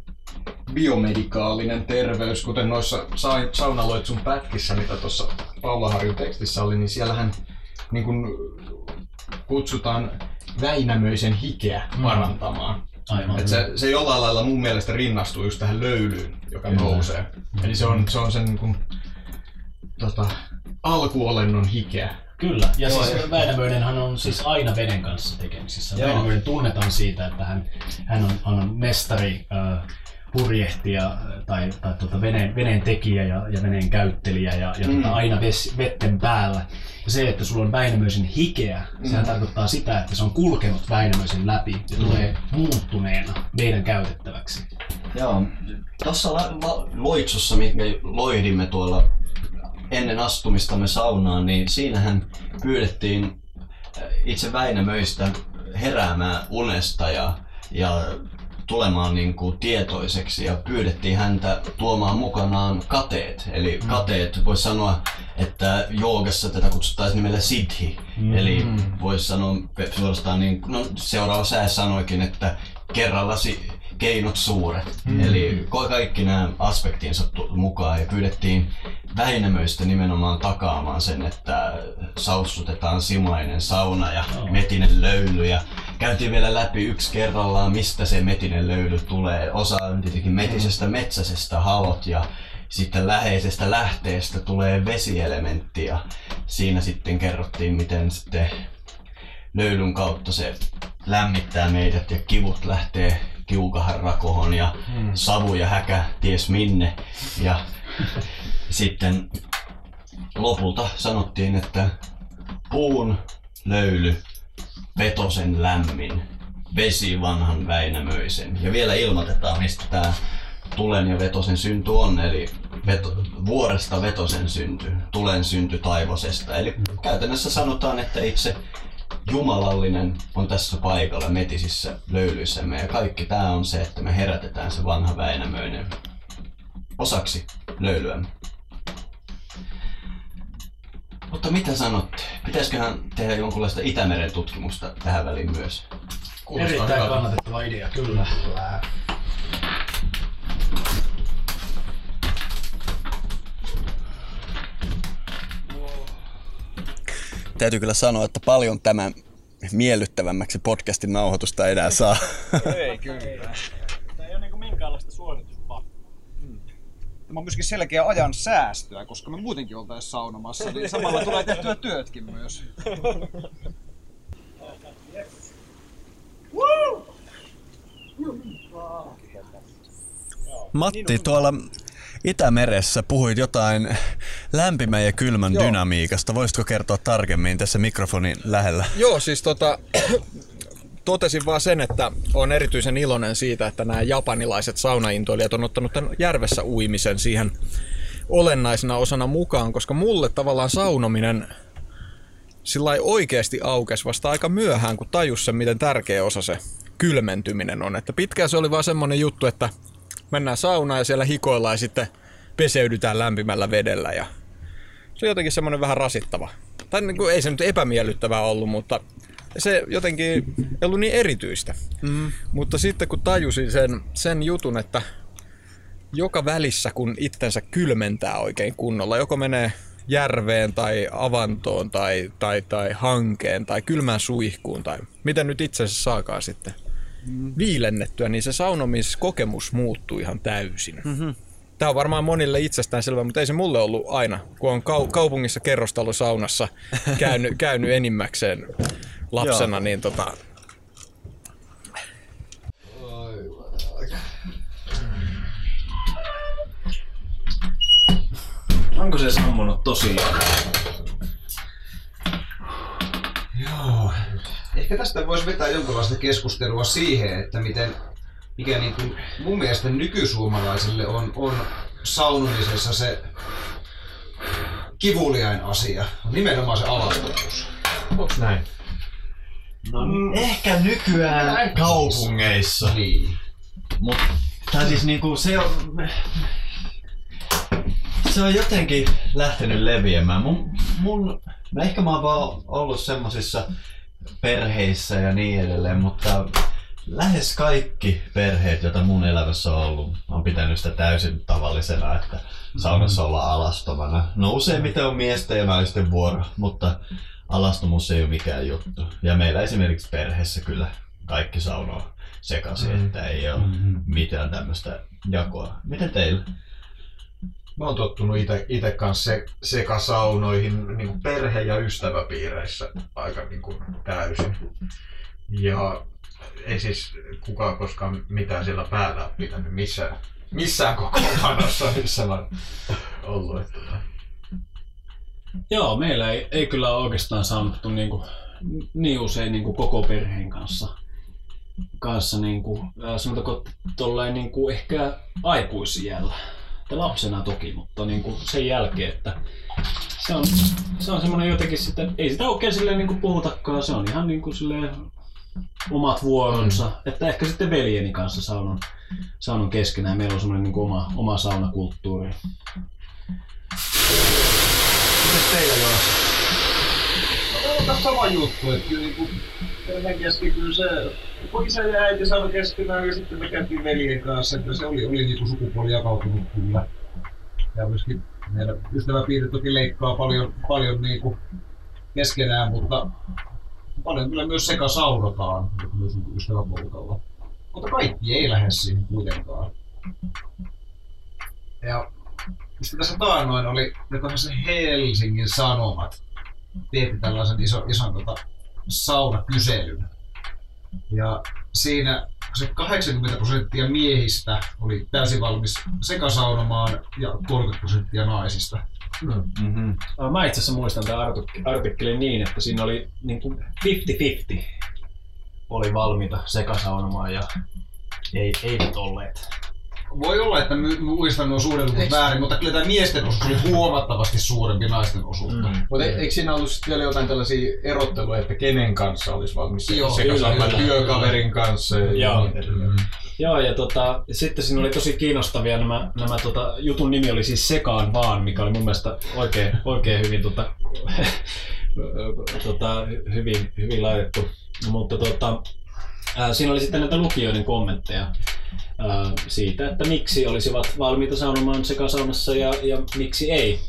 J: biomedikaalinen terveys, kuten noissa sa- saunaloitsun pätkissä, mitä tuossa Paula Harjun tekstissä oli, niin siellähän niin kuin kutsutaan Väinämöisen hikeä parantamaan.
D: Aivan.
J: Et se, se jollain lailla mun mielestä rinnastuu just tähän löylyyn, joka Kyllä. nousee. Eli se on, se on sen niin kuin, tota, alkuolennon hikeä.
D: Kyllä, ja Joo, siis Väinämöinenhän on siis aina veden kanssa tekemisissä. Väinämöinen tunnetaan siitä, että hän, hän, on, hän on mestari äh, purjehtija tai, tai tuota veneen, veneen tekijä ja, ja veneen käyttelijä ja, ja mm. tuota aina ves, vetten päällä. Ja se, että sulla on Väinämöisen hikeä, mm. sehän tarkoittaa sitä, että se on kulkenut Väinämöisen läpi ja mm. tulee muuttuneena meidän käytettäväksi.
A: Joo, tuossa loitsussa, minkä loihdimme tuolla ennen astumistamme saunaan, niin siinähän pyydettiin itse Väinämöistä heräämään unesta ja, ja tulemaan niin kuin tietoiseksi ja pyydettiin häntä tuomaan mukanaan kateet. Eli mm. kateet, voisi sanoa, että joogassa tätä kutsuttaisiin nimellä siddhi. Mm. Eli voisi sanoa suorastaan, niin, no seuraava sää sanoikin, että kerrallasi keinot suuret. Mm. Eli kaikki nämä aspektinsa mukaan ja pyydettiin Väinämöistä nimenomaan takaamaan sen, että saussutetaan simainen sauna ja oh. metinen löyly ja käytiin vielä läpi yksi kerrallaan, mistä se metinen löyly tulee. Osa on tietenkin metisestä metsäisestä halot ja sitten läheisestä lähteestä tulee vesielementti ja siinä sitten kerrottiin, miten sitten löylyn kautta se lämmittää meidät ja kivut lähtee kiukahan rakohon ja
L: Hmm.
A: savu ja häkä ties minne. Ja sitten lopulta sanottiin, että puun löyly, vetosen lämmin, vesi vanhan Väinämöisen. Ja vielä ilmoitetaan, mistä tämä tulen ja vetosen synty on, eli veto, vuoresta vetosen synty, tulen synty taivosesta. Eli käytännössä sanotaan, että itse Jumalallinen on tässä paikalla metisissä löylyissämme ja kaikki tämä on se, että me herätetään se vanha Väinämöinen osaksi löylyämme. Mutta mitä sanotte? Pitäisiköhän tehdä jonkunlaista Itämeren tutkimusta tähän väliin myös?
D: Erittäin kannatettava idea, kyllä.
M: Täytyy kyllä sanoa, että paljon tämän miellyttävämmäksi podcastin nauhoitusta ei enää saa.
C: Ei kyllä.
N: Tämä ei ole niinku minkäänlaista suorituspakkoa.
C: Tämä on myöskin selkeä ajan säästöä, koska me muutenkin oltaisiin saunomassa, niin samalla tulee tehtyä työtkin myös.
M: Matti, tuolla Itämeressä puhuit jotain lämpimän ja kylmän
E: Joo.
M: dynamiikasta. Voisitko kertoa tarkemmin tässä mikrofonin lähellä?
E: Joo, siis tota, totesin vaan sen, että on erityisen iloinen siitä, että nämä japanilaiset saunaintoilijat on ottanut tämän järvessä uimisen siihen olennaisena osana mukaan, koska mulle tavallaan saunominen sillä ei oikeasti aukesi vasta aika myöhään, kun tajus sen, miten tärkeä osa se kylmentyminen on. Että pitkään se oli vaan semmonen juttu, että mennään saunaan ja siellä hikoillaan ja sitten peseydytään lämpimällä vedellä ja se on jotenkin semmoinen vähän rasittava. Tai niin kuin, ei se nyt epämiellyttävää ollut, mutta se jotenkin ei ollut niin erityistä. Mm. Mutta sitten kun tajusin sen, sen jutun, että joka välissä kun itsensä kylmentää oikein kunnolla, joko menee järveen tai avantoon tai, tai, tai hankeen tai kylmään suihkuun tai miten nyt itsensä saakaan sitten viilennettyä, niin se saunomiskokemus muuttuu ihan täysin. Mm-hmm. Tämä on varmaan monille itsestäänselvä, mutta ei se mulle ollut aina, kun on kau- kaupungissa kerrostalosaunassa käynyt, käynyt enimmäkseen lapsena, niin tota,
D: Onko se sammunut tosiaan?
C: Joo. Ehkä tästä voisi vetää jonkinlaista keskustelua siihen, että miten, mikä niin kuin mun mielestä nykysuomalaisille on, on saunomisessa se kivuliain asia. Nimenomaan se alastomuus.
J: Onks näin?
A: No, ehkä nykyään kaupungeissa.
C: Niin.
A: Mut, tai siis niinku se on... Se on jotenkin lähtenyt leviämään. Mun, mun, no ehkä mä oon vaan ollut semmosissa perheissä ja niin edelleen, mutta lähes kaikki perheet, joita mun elämässä on ollut, on pitänyt sitä täysin tavallisena, että saunassa ollaan alastomana. No useimmiten on miesten ja naisten vuoro, mutta alastomuus ei ole mikään juttu. Ja meillä esimerkiksi perheessä kyllä kaikki saunoo sekaisin,
J: Mm.
A: että ei ole mitään tämmöistä jakoa. Miten teillä?
J: Mä oon tottunut ite kanssa se, sekasaunoihin niin kuin perhe- ja ystäväpiireissä aika niin kuin täysin. Ja ei siis kukaan koskaan mitään siellä päällä ole pitänyt missään, missään kokoonpanossa, missä mä ollut. Että, tota.
D: Joo, meillä ei, ei kyllä oikeastaan saanuttu niinku, niin usein niinku koko perheen kanssa. kanssa niinku, ää, sanotaanko tolleen niinku ehkä aikuisijällä. Tai lapsena toki, mutta niinku sen jälkeen, että se on, se on semmoinen jotenkin sitten, ei sitä oikein silleen niinku puhutakaan, se on ihan niinku silleen omat vuoronsa. Mm. Että ehkä sitten veljeni kanssa saunon, saunon keskenään. Meillä on semmoinen niinku oma, oma saunakulttuuri.
C: Miten teillä Joonas? On sama juttu, että kyllä niinku perheen kesken kyllä se isä ja äiti saanut keskenään ja sitten me käytiin veljen kanssa, että se oli, oli niinku sukupuoli jakautunut kyllä. Ja myöskin meidän ystäväpiiri toki leikkaa paljon, paljon niinku keskenään, mutta paljon kyllä myös sekä saunotaan myös niinku ystäväporukalla. Mutta kaikki ei lähde siihen kuitenkaan. Ja Sitten tässä taannoin oli, olikohan se Helsingin Sanomat, teetti tällaisen iso, ison tota, saunakyselyn. Ja siinä se 80 prosenttia miehistä oli täysin valmis sekasaunomaan ja 30 prosenttia naisista.
D: Mm-hmm. Mä itse asiassa muistan tämän artikkelin niin, että siinä oli niin kuin 50-50 oli valmiita sekasaunomaan ja ei, eivät olleet.
C: Voi olla, että muistan nuo suhdeluvut väärin, mutta kyllä tämä miesten osuus oli huomattavasti suurempi naisten osuutta. Mm.
J: Mutta e- eikö siinä ollut vielä jotain tällaisia erotteluja, että kenen kanssa olisi valmis
C: Joo,
J: sekä kyllä, työkaverin kanssa ja
D: Joo. niin. Mm. Joo, ja tota, sitten siinä oli tosi kiinnostavia nämä, nämä tota, jutun nimi oli siis Sekaan vaan, mikä oli mun mielestä oikein, oikein hyvin, tota, tota, hyvin, hyvin laitettu. Mutta tota, ää, siinä oli sitten näitä lukijoiden kommentteja siitä, että miksi olisivat valmiita saunomaan sekasaunassa ja, ja miksi ei.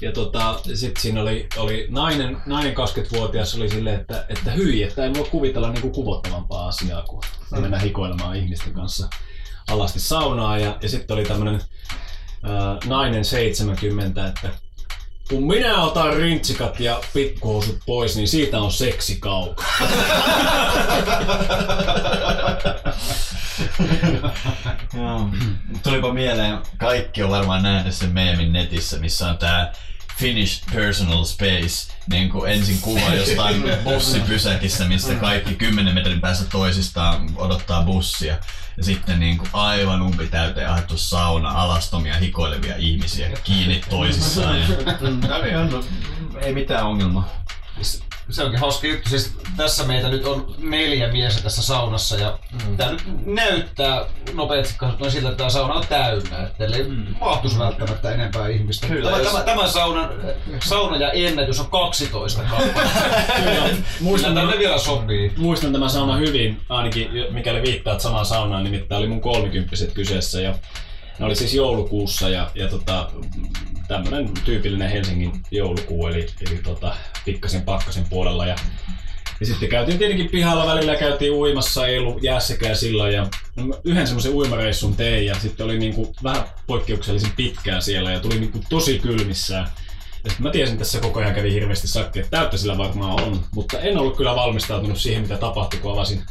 D: Ja tota, sitten siinä oli, oli nainen, nainen 20-vuotias oli silleen, että, että hyi, että ei voi kuvitella niinku kuvottavampaa asiaa kuin mennä hikoilemaan ihmisten kanssa alasti saunaa. Ja, ja sitten oli tämmöinen nainen 70, että kun minä otan rintsikat ja pikkuhousut pois, niin siitä on seksi kaukaa.
A: Tulipa mieleen, kaikki on varmaan nähnyt sen meemin netissä, missä on tää Finnish Personal Space, niin kuin ensin kuva jostain bussipysäkissä, missä kaikki 10 metrin päässä toisistaan odottaa bussia. Ja sitten niin kuin aivan umpi täyteen ahdettu sauna, alastomia, hikoilevia ihmisiä kiinni toisissaan. Ja...
J: Ei mitään ongelmaa
C: se onkin hauska juttu. Siis tässä meitä nyt on neljä miestä tässä saunassa ja mm. tämä nyt näyttää nopeasti katsottuna siltä, että tämä sauna on täynnä. Että ei mm. mahtuisi välttämättä enempää ihmistä. Kyllä, tämä, jos... tämä, tämä saunan, sauna ja ennätys on 12 kappaletta. Muistan, tämä vielä sopii.
D: Muistan tämän sauna hyvin, ainakin mikäli viittaat samaan saunaan, nimittäin oli mun kolmikymppiset kyseessä. Ja ne oli siis joulukuussa ja, ja tota, tämmönen tyypillinen Helsingin joulukuu, eli, eli tota, pikkasen pakkasen puolella. Ja, ja sitten käytiin tietenkin pihalla välillä, käytiin uimassa, ei ollut jäässäkään silloin. Ja yhden semmoisen uimareissun tein ja sitten oli niinku vähän poikkeuksellisen pitkään siellä ja tuli niinku tosi kylmissään. Mä tiesin tässä koko ajan kävi hirveästi sakki, että täyttä sillä varmaan on, mutta en ollut kyllä valmistautunut siihen, mitä tapahtui, kun avasin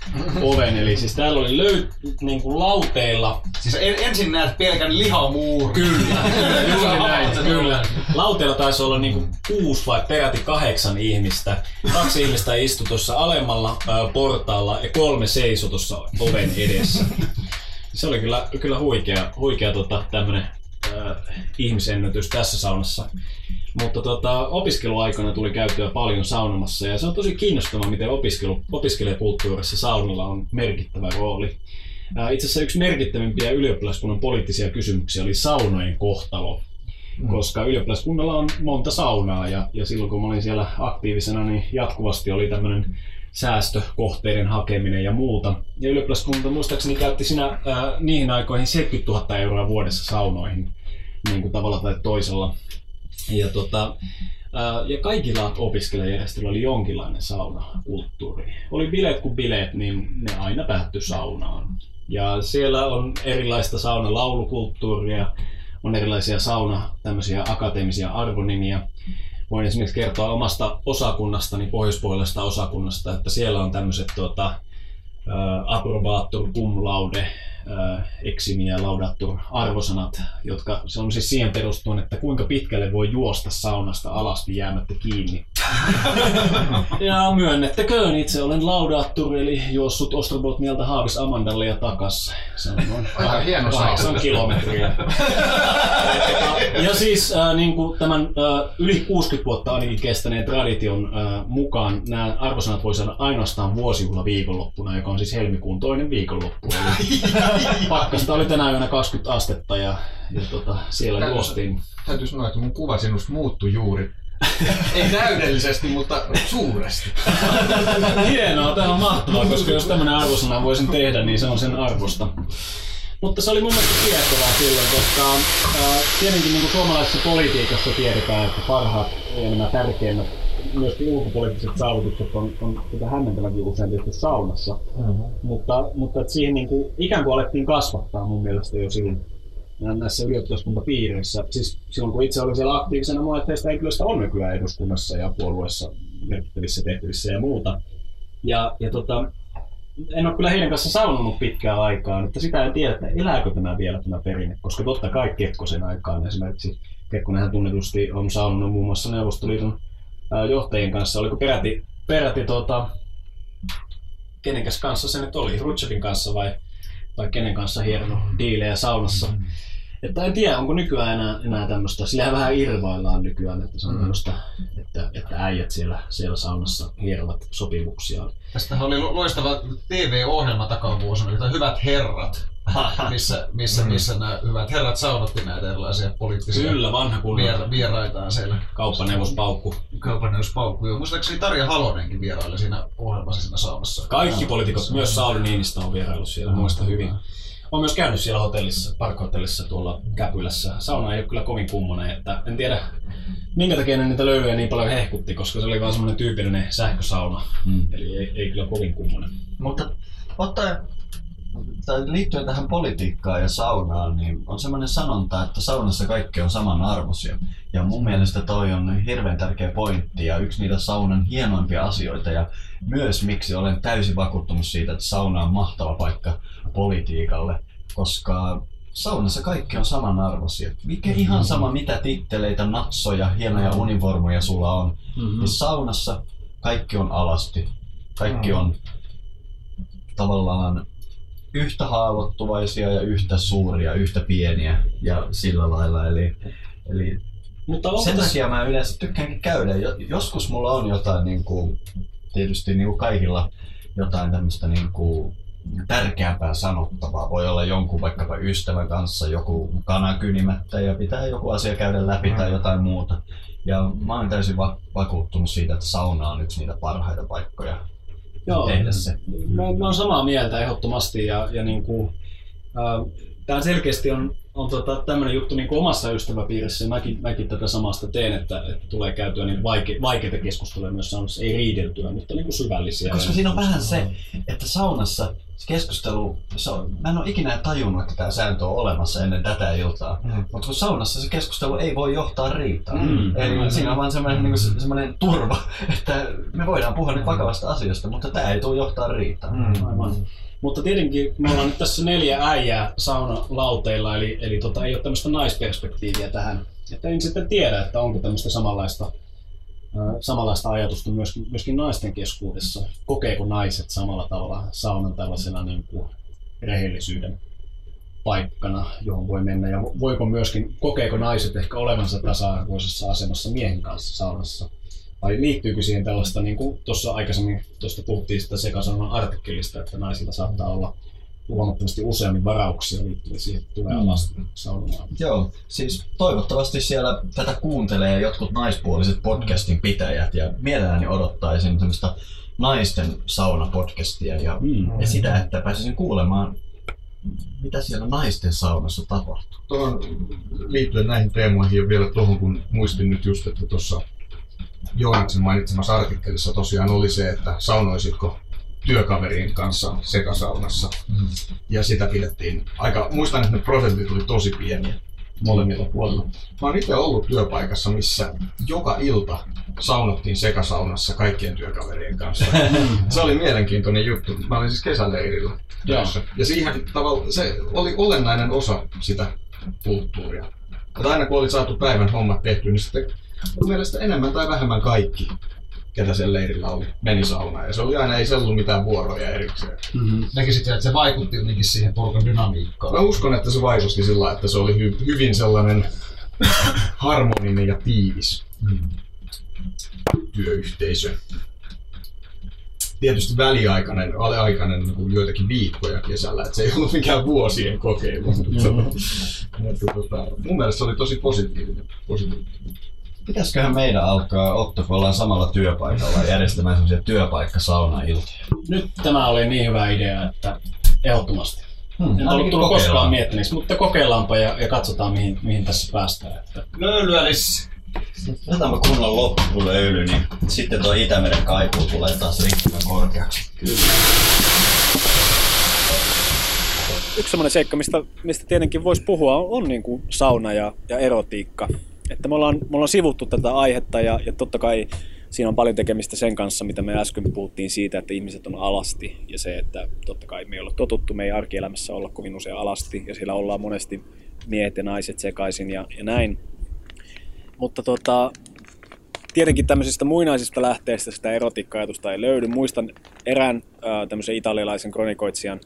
D: oven. Eli siis täällä oli löy, niin kuin lauteilla.
C: Siis en, ensin näet pelkän lihamuur.
D: Kyllä, juuri näin, kyllä. Lauteilla taisi olla niin kuin kuusi vai peräti kahdeksan ihmistä. Kaksi ihmistä istui tuossa alemmalla äh, portaalla ja kolme seisoi tuossa oven edessä. Se oli kyllä, kyllä huikea, huikea tota, tämmönen äh, ihmisennätys tässä saunassa. Mutta tota, opiskeluaikana tuli käytyä paljon saunomassa ja se on tosi kiinnostavaa, miten opiskelu, opiskelijakulttuurissa saunalla on merkittävä rooli. Itse asiassa yksi merkittävimpiä ylioppilaskunnan poliittisia kysymyksiä oli saunojen kohtalo, mm. koska ylioppilaskunnalla on monta saunaa ja, ja silloin kun mä olin siellä aktiivisena, niin jatkuvasti oli tämmöinen säästökohteiden hakeminen ja muuta. Ja ylioppilaskunta muistaakseni käytti siinä ää, niihin aikoihin 70 000 euroa vuodessa saunoihin niin kuin tavalla tai toisella. Ja, tota, ja kaikilla opiskelijajärjestöillä oli jonkinlainen saunakulttuuri. Oli bileet kuin bileet, niin ne aina päättyi saunaan. Ja siellä on erilaista saunalaulukulttuuria, on erilaisia sauna, tämmöisiä akateemisia arvonimiä. Voin esimerkiksi kertoa omasta osakunnastani, pohjoispuolesta osakunnasta, että siellä on tämmöiset tuota, approbator cum laude eksimi ja laudattu arvosanat, jotka se on siis siihen perustuen, että kuinka pitkälle voi juosta saunasta alasti jäämättä kiinni. ja myönnettäköön, itse olen laudaattur, eli juossut Ostrobot mieltä Haavis Amandalle ja takas. Se on noin
J: Aika hieno kahdeksan
D: kilometriä. ja siis äh, niin kuin tämän äh, yli 60 vuotta ainakin kestäneen tradition äh, mukaan nämä arvosanat voi saada ainoastaan vuosijuhla viikonloppuna, joka on siis helmikuun toinen viikonloppu. pakkasta oli tänä yönä 20 astetta ja, ja tota, siellä juostiin.
J: Täytyy sanoa, että mun kuva sinusta muuttui juuri ei täydellisesti, mutta suuresti.
D: Hienoa, tämä on mahtavaa, koska jos tämmöinen arvosana voisin tehdä, niin se on sen arvosta. Mutta se oli mun mielestä kiehtovaa silloin, koska äh, tietenkin niin suomalaisessa politiikassa tiedetään, että parhaat ja nämä tärkeimmät myöskin ulkopoliittiset saavutukset on, on tätä hämmentävänkin usein tietysti saunassa. Mm-hmm. Mutta, mutta että siihen niin kuin, ikään kuin alettiin kasvattaa mun mielestä jo silloin näissä ylioppilaskuntapiireissä. Siis silloin kun itse olin siellä aktiivisena, monet teistä henkilöistä on nykyään eduskunnassa ja puolueessa merkittävissä tehtävissä ja muuta. Ja, ja tota, en ole kyllä heidän kanssa saunonut pitkään aikaan, että sitä en tiedä, että elääkö tämä vielä tämä perinne, koska totta kai Kekkosen aikaan esimerkiksi Kekkonenhan tunnetusti on saunonut muun muassa Neuvostoliiton johtajien kanssa, oliko peräti, peräti tota, kenenkäs kanssa se nyt oli, Rutschepin kanssa vai, vai kenen kanssa hieronut diilejä saunassa. Että en tiedä, onko nykyään enää, enää tämmöistä, sillähän vähän irvaillaan nykyään, että se on tämmöistä, että, että äijät siellä, siellä saunassa hierovat sopimuksiaan.
J: Tästähän oli lo- loistava TV-ohjelma takavuosina, jota Hyvät herrat, missä, missä, missä nämä hyvät herrat saunotti näitä erilaisia poliittisia
D: Kyllä, vanha kunnon
J: vier, vieraitaan siellä.
D: kauppaneuvospaukku.
J: Kaupanneus Paukku. Joo, Muistaakseni Tarja Halonenkin vieraili siinä ohjelmassa siinä saunassa.
D: Kaikki poliitikot, myös Sauli Niinistö on vieraillut siellä, muista hyvin. Olen myös käynyt siellä hotellissa, parkhotellissa tuolla Käpylässä. Sauna ei ole kyllä kovin kummonen, että en tiedä minkä takia ne niitä löylyjä niin paljon hehkutti, koska se oli vaan semmoinen tyypillinen sähkösauna.
A: Mm.
D: Eli ei, ei kyllä kovin kummonen.
A: Mutta ottaen, tai liittyen tähän politiikkaan ja saunaan, niin on semmoinen sanonta, että saunassa kaikki on samanarvoisia. Ja mun mielestä toi on hirveän tärkeä pointti ja yksi niitä saunan hienoimpia asioita ja myös miksi olen täysin vakuuttunut siitä, että sauna on mahtava paikka politiikalle, koska saunassa kaikki on samanarvoisia. Mikä ihan sama mitä titteleitä, natsoja, hienoja univormuja sulla on,
D: Mm-hmm.
A: niin saunassa kaikki on alasti. Kaikki on tavallaan yhtä haavoittuvaisia ja yhtä suuria, yhtä pieniä ja sillä lailla. Eli, eli
D: Mutta
A: sen takia mä yleensä tykkäänkin käydä. Jo- Joskus mulla on jotain, niin kuin, tietysti niin kuin kaikilla jotain tämmöistä niin kuin, tärkeämpää sanottavaa. Voi olla jonkun vaikkapa ystävän kanssa joku kana kynimättä ja pitää joku asia käydä läpi tai jotain muuta. Ja mä oon täysin va- vakuuttunut siitä, että sauna on yksi niitä parhaita paikkoja
D: Joo.
A: tehdä se.
D: Mä, mä oon samaa mieltä ehdottomasti ja, ja niin kuin, äh, tämä selkeästi on, on tota, tämmöinen juttu niin kuin omassa ystäväpiirissä ja mäkin, mäkin tätä samasta teen, että, että tulee käytyä niin vaike, vaikeita keskusteluja myös saunassa, ei riideltyä, mutta niin kuin syvällisiä.
A: Koska siinä on vähän se, että saunassa se keskustelu, se on, mä en ole ikinä tajunnut, että tämä sääntö on olemassa ennen tätä iltaa.
J: Mm.
A: Mutta kun saunassa se keskustelu ei voi johtaa riitaan.
D: Mm.
A: Eli siinä on vaan semmoinen, niin se, semmoinen turva, että me voidaan puhua nyt vakavasta asiasta, mutta tämä ei tule johtaa riitaan.
J: Mm.
D: Aivan. Mutta tietenkin me ollaan nyt tässä neljä äijää saunalauteilla, eli, eli tota, ei ole tämmöistä naisperspektiiviä tähän. Että en sitten tiedä, että onko tämmöistä samanlaista, ää, samanlaista ajatusta myöskin, myöskin naisten keskuudessa. Kokeeko naiset samalla tavalla saunan tällaisena niin kuin rehellisyyden paikkana, johon voi mennä? Ja vo- voiko myöskin, kokeeko naiset ehkä olevansa tasa-arvoisessa asemassa miehen kanssa saunassa? Vai liittyykö siihen tällaista, niin kuin tuossa aikaisemmin tuosta puhuttiin sitä sekasaunan artikkelista, että naisilla saattaa olla huomattavasti useammin varauksia liittyen siihen, että tulee alas saunomaan.
A: Joo, siis toivottavasti siellä tätä kuuntelee jotkut naispuoliset podcastin pitäjät ja mielelläni odottaisin semmoista naisten saunapodcastia ja,
D: Mm.
A: ja sitä, että pääsisin kuulemaan, mitä siellä naisten saunassa tapahtuu.
J: Tuohon liittyen näihin teemoihin ja vielä tuohon, kun muistin nyt just, että tuossa Joonaksen mainitsemassa artikkelissa tosiaan oli se, että saunoisitko työkaverin kanssa sekasaunassa.
A: Mm.
J: Ja sitä pidettiin aika, muistan, että ne prosentit oli tosi pieniä molemmilla puolilla. Mä oon itse ollut työpaikassa, missä joka ilta saunottiin sekasaunassa kaikkien työkaverien kanssa. se oli mielenkiintoinen juttu. Mä olin siis kesäleirillä työssä. Ja siihen tavalla, se oli olennainen osa sitä kulttuuria. Että aina kun oli saatu päivän hommat tehty, niin sitten mun mielestä enemmän tai vähemmän kaikki, ketä siellä leirillä oli, meni saunaan. Ja se oli aina, ei se ollut mitään vuoroja erikseen.
D: Mm-hmm.
C: Näkisit, että se vaikutti jotenkin siihen porukan dynamiikkaan.
J: Mä uskon, että se vaikutti sillä että se oli hy- hyvin sellainen harmoninen ja tiivis työyhteisö. Tietysti väliaikainen, aleaikainen niin kuin joitakin viikkoja kesällä, että se ei ollut mikään vuosien kokeilu. Mutta, mutta tota, mun mielestä se oli tosi positiivinen. positiivinen.
A: Pitäisiköhän meidän alkaa, Otto, kun ollaan samalla työpaikalla, järjestämään semmoisia työpaikka-saunailtoja?
D: Nyt tämä oli niin hyvä idea, että ehdottomasti.
A: Hmm,
D: En ollut tullut koskaan miettineeksi, mutta kokeillaanpa ja, ja katsotaan mihin, mihin tässä päästään. Että
C: Löylyälis!
A: Otetaan me kunnon loppulöyly, niin sitten tuo Itämeren kaipuu tulee taas riittävän korkeaksi.
D: yksi sellainen seikka, mistä, mistä tietenkin voisi puhua, on, on niin kuin sauna ja, ja erotiikka. Että me ollaan, me ollaan sivuttu tätä aihetta ja, ja totta kai siinä on paljon tekemistä sen kanssa, mitä me äsken puhuttiin siitä, että ihmiset on alasti ja se, että totta kai me ei ole totuttu meidän arkielämässä olla kovin usein alasti ja siellä ollaan monesti miehet ja naiset sekaisin ja, ja näin. Mutta tota, tietenkin tämmöisistä muinaisista lähteistä sitä erotiikka-ajatusta ei löydy. Muistan erään äh, tämmöisen italialaisen kronikoitsijan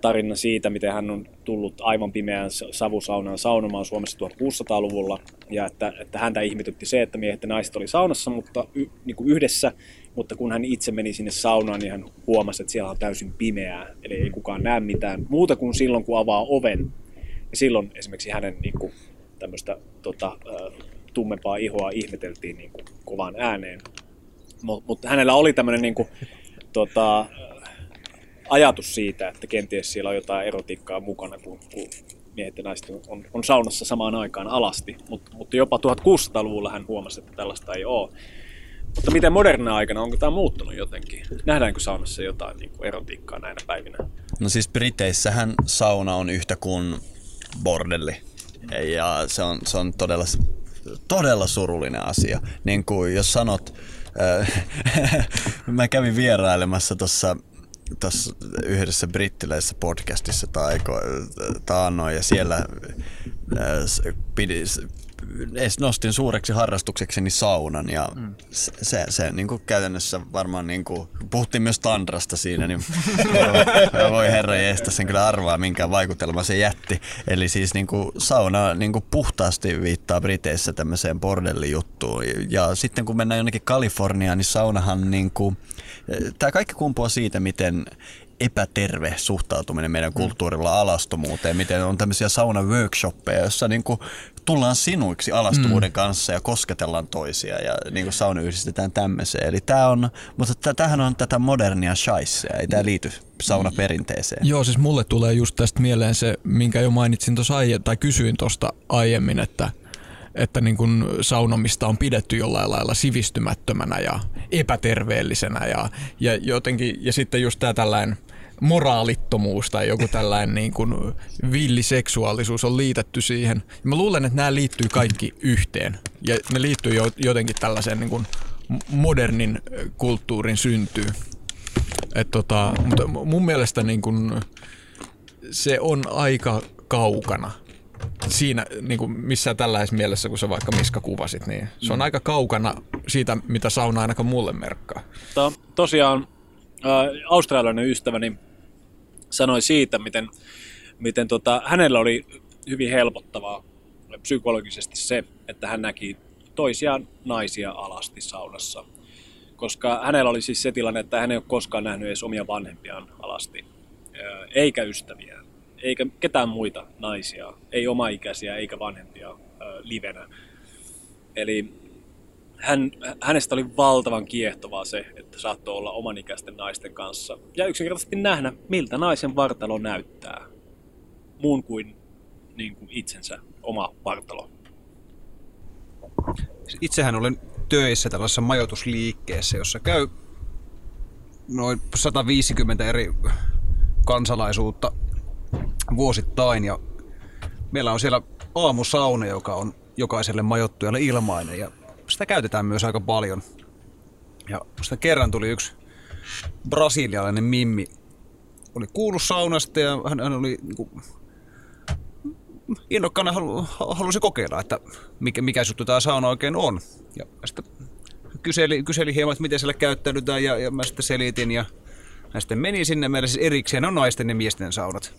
D: tarina siitä, miten hän on tullut aivan pimeään savusaunaan saunomaan Suomessa 1600-luvulla. Ja että, että häntä ihmetytti se, että miehet ja naiset oli saunassa mutta y, niin kuin yhdessä, mutta kun hän itse meni sinne saunaan, niin hän huomasi, että siellä on täysin pimeää. Eli ei kukaan näe mitään muuta kuin silloin, kun avaa oven. Ja silloin esimerkiksi hänen niin kuin, tämmöistä tota, tummempaa ihoa ihmeteltiin niin kuin kovaan ääneen. Mutta mut hänellä oli tämmöinen niin kuin, tota, ajatus siitä, että kenties siellä on jotain erotiikkaa mukana, kun, kun miehet ja naiset on, on saunassa samaan aikaan alasti. Mutta mut jopa 1600-luvulla hän huomasi, että tällaista ei ole. Mutta miten moderna aikana, onko tämä muuttunut jotenkin? Nähdäänkö saunassa jotain niin kuin erotiikkaa näinä päivinä?
A: No siis Briteissähän sauna on yhtä kuin bordelli. Ja se on, se on todella todella surullinen asia. Niin kuin jos sanot, äh, mä kävin vierailemassa tuossa tuossa yhdessä brittiläisessä podcastissa tai taannoin ja siellä äh, pidi, nostin suureksi harrastuksekseni saunan ja mm. se, se, se niin kuin käytännössä varmaan, niin kuin, puhuttiin myös Tandrasta siinä, niin voi herra jeestä sen kyllä arvaa, minkä vaikutelma se jätti. Eli siis niin kuin, sauna niin kuin puhtaasti viittaa Briteissä tämmöiseen bordellijuttuun ja sitten kun mennään jonnekin Kaliforniaan, niin saunahan niin kuin, tämä kaikki kumpuaa siitä, miten epäterve suhtautuminen meidän mm. kulttuurilla alastomuuteen, miten on tämmöisiä sauna-workshoppeja, joissa niin kuin tullaan sinuiksi alastomuuden mm. kanssa ja kosketellaan toisia ja niin kuin sauna yhdistetään tämmöiseen. Eli tämä on, mutta tämähän on tätä modernia shaisea, ei tämä liity saunaperinteeseen.
E: Joo, siis mulle tulee just tästä mieleen se, minkä jo mainitsin tuossa aiemmin, tai kysyin tuosta aiemmin, että että niin kun saunomista on pidetty jollain lailla sivistymättömänä ja epäterveellisenä ja, ja jotenkin, ja sitten just tämä tällainen moraalittomuus tai joku tällainen niin kuin villiseksuaalisuus on liitetty siihen. Ja mä luulen, että nämä liittyy kaikki yhteen ja ne liittyy jotenkin tällaiseen niin kuin modernin kulttuurin syntyyn. Et tota, mutta mun mielestä niin kuin se on aika kaukana siinä niin kuin missä tällaisessa mielessä, kun sä vaikka Miska kuvasit, niin se on mm. aika kaukana siitä, mitä sauna ainakaan mulle merkkaa.
D: To, tosiaan äh, australialainen ystäväni sanoi siitä, miten, miten tota, hänellä oli hyvin helpottavaa psykologisesti se, että hän näki toisia naisia alasti saunassa. Koska hänellä oli siis se tilanne, että hän ei ole koskaan nähnyt edes omia vanhempiaan alasti, eikä ystäviä, eikä ketään muita naisia, ei omaikäisiä eikä vanhempia livenä. Eli hän, hänestä oli valtavan kiehtovaa se, että saattoi olla omanikäisten naisten kanssa ja yksinkertaisesti nähdä, miltä naisen vartalo näyttää. Muun kuin, niin kuin itsensä oma vartalo.
C: Itsehän olen töissä tällaisessa majoitusliikkeessä, jossa käy noin 150 eri kansalaisuutta vuosittain ja meillä on siellä aamusauna, joka on jokaiselle majoittujalle ilmainen ja sitä käytetään myös aika paljon. Ja sitä kerran tuli yksi brasilialainen mimmi, oli kuullut saunasta ja hän, hän oli niin kuin, innokkaana halu, halusi kokeilla, että mikä, mikä juttu tämä sauna oikein on. Ja sitten kyseli, kyseli hieman, että miten siellä käyttäydytään ja, ja mä sitten selitin ja hän sitten meni sinne, meillä siis erikseen on naisten ja miesten saunat.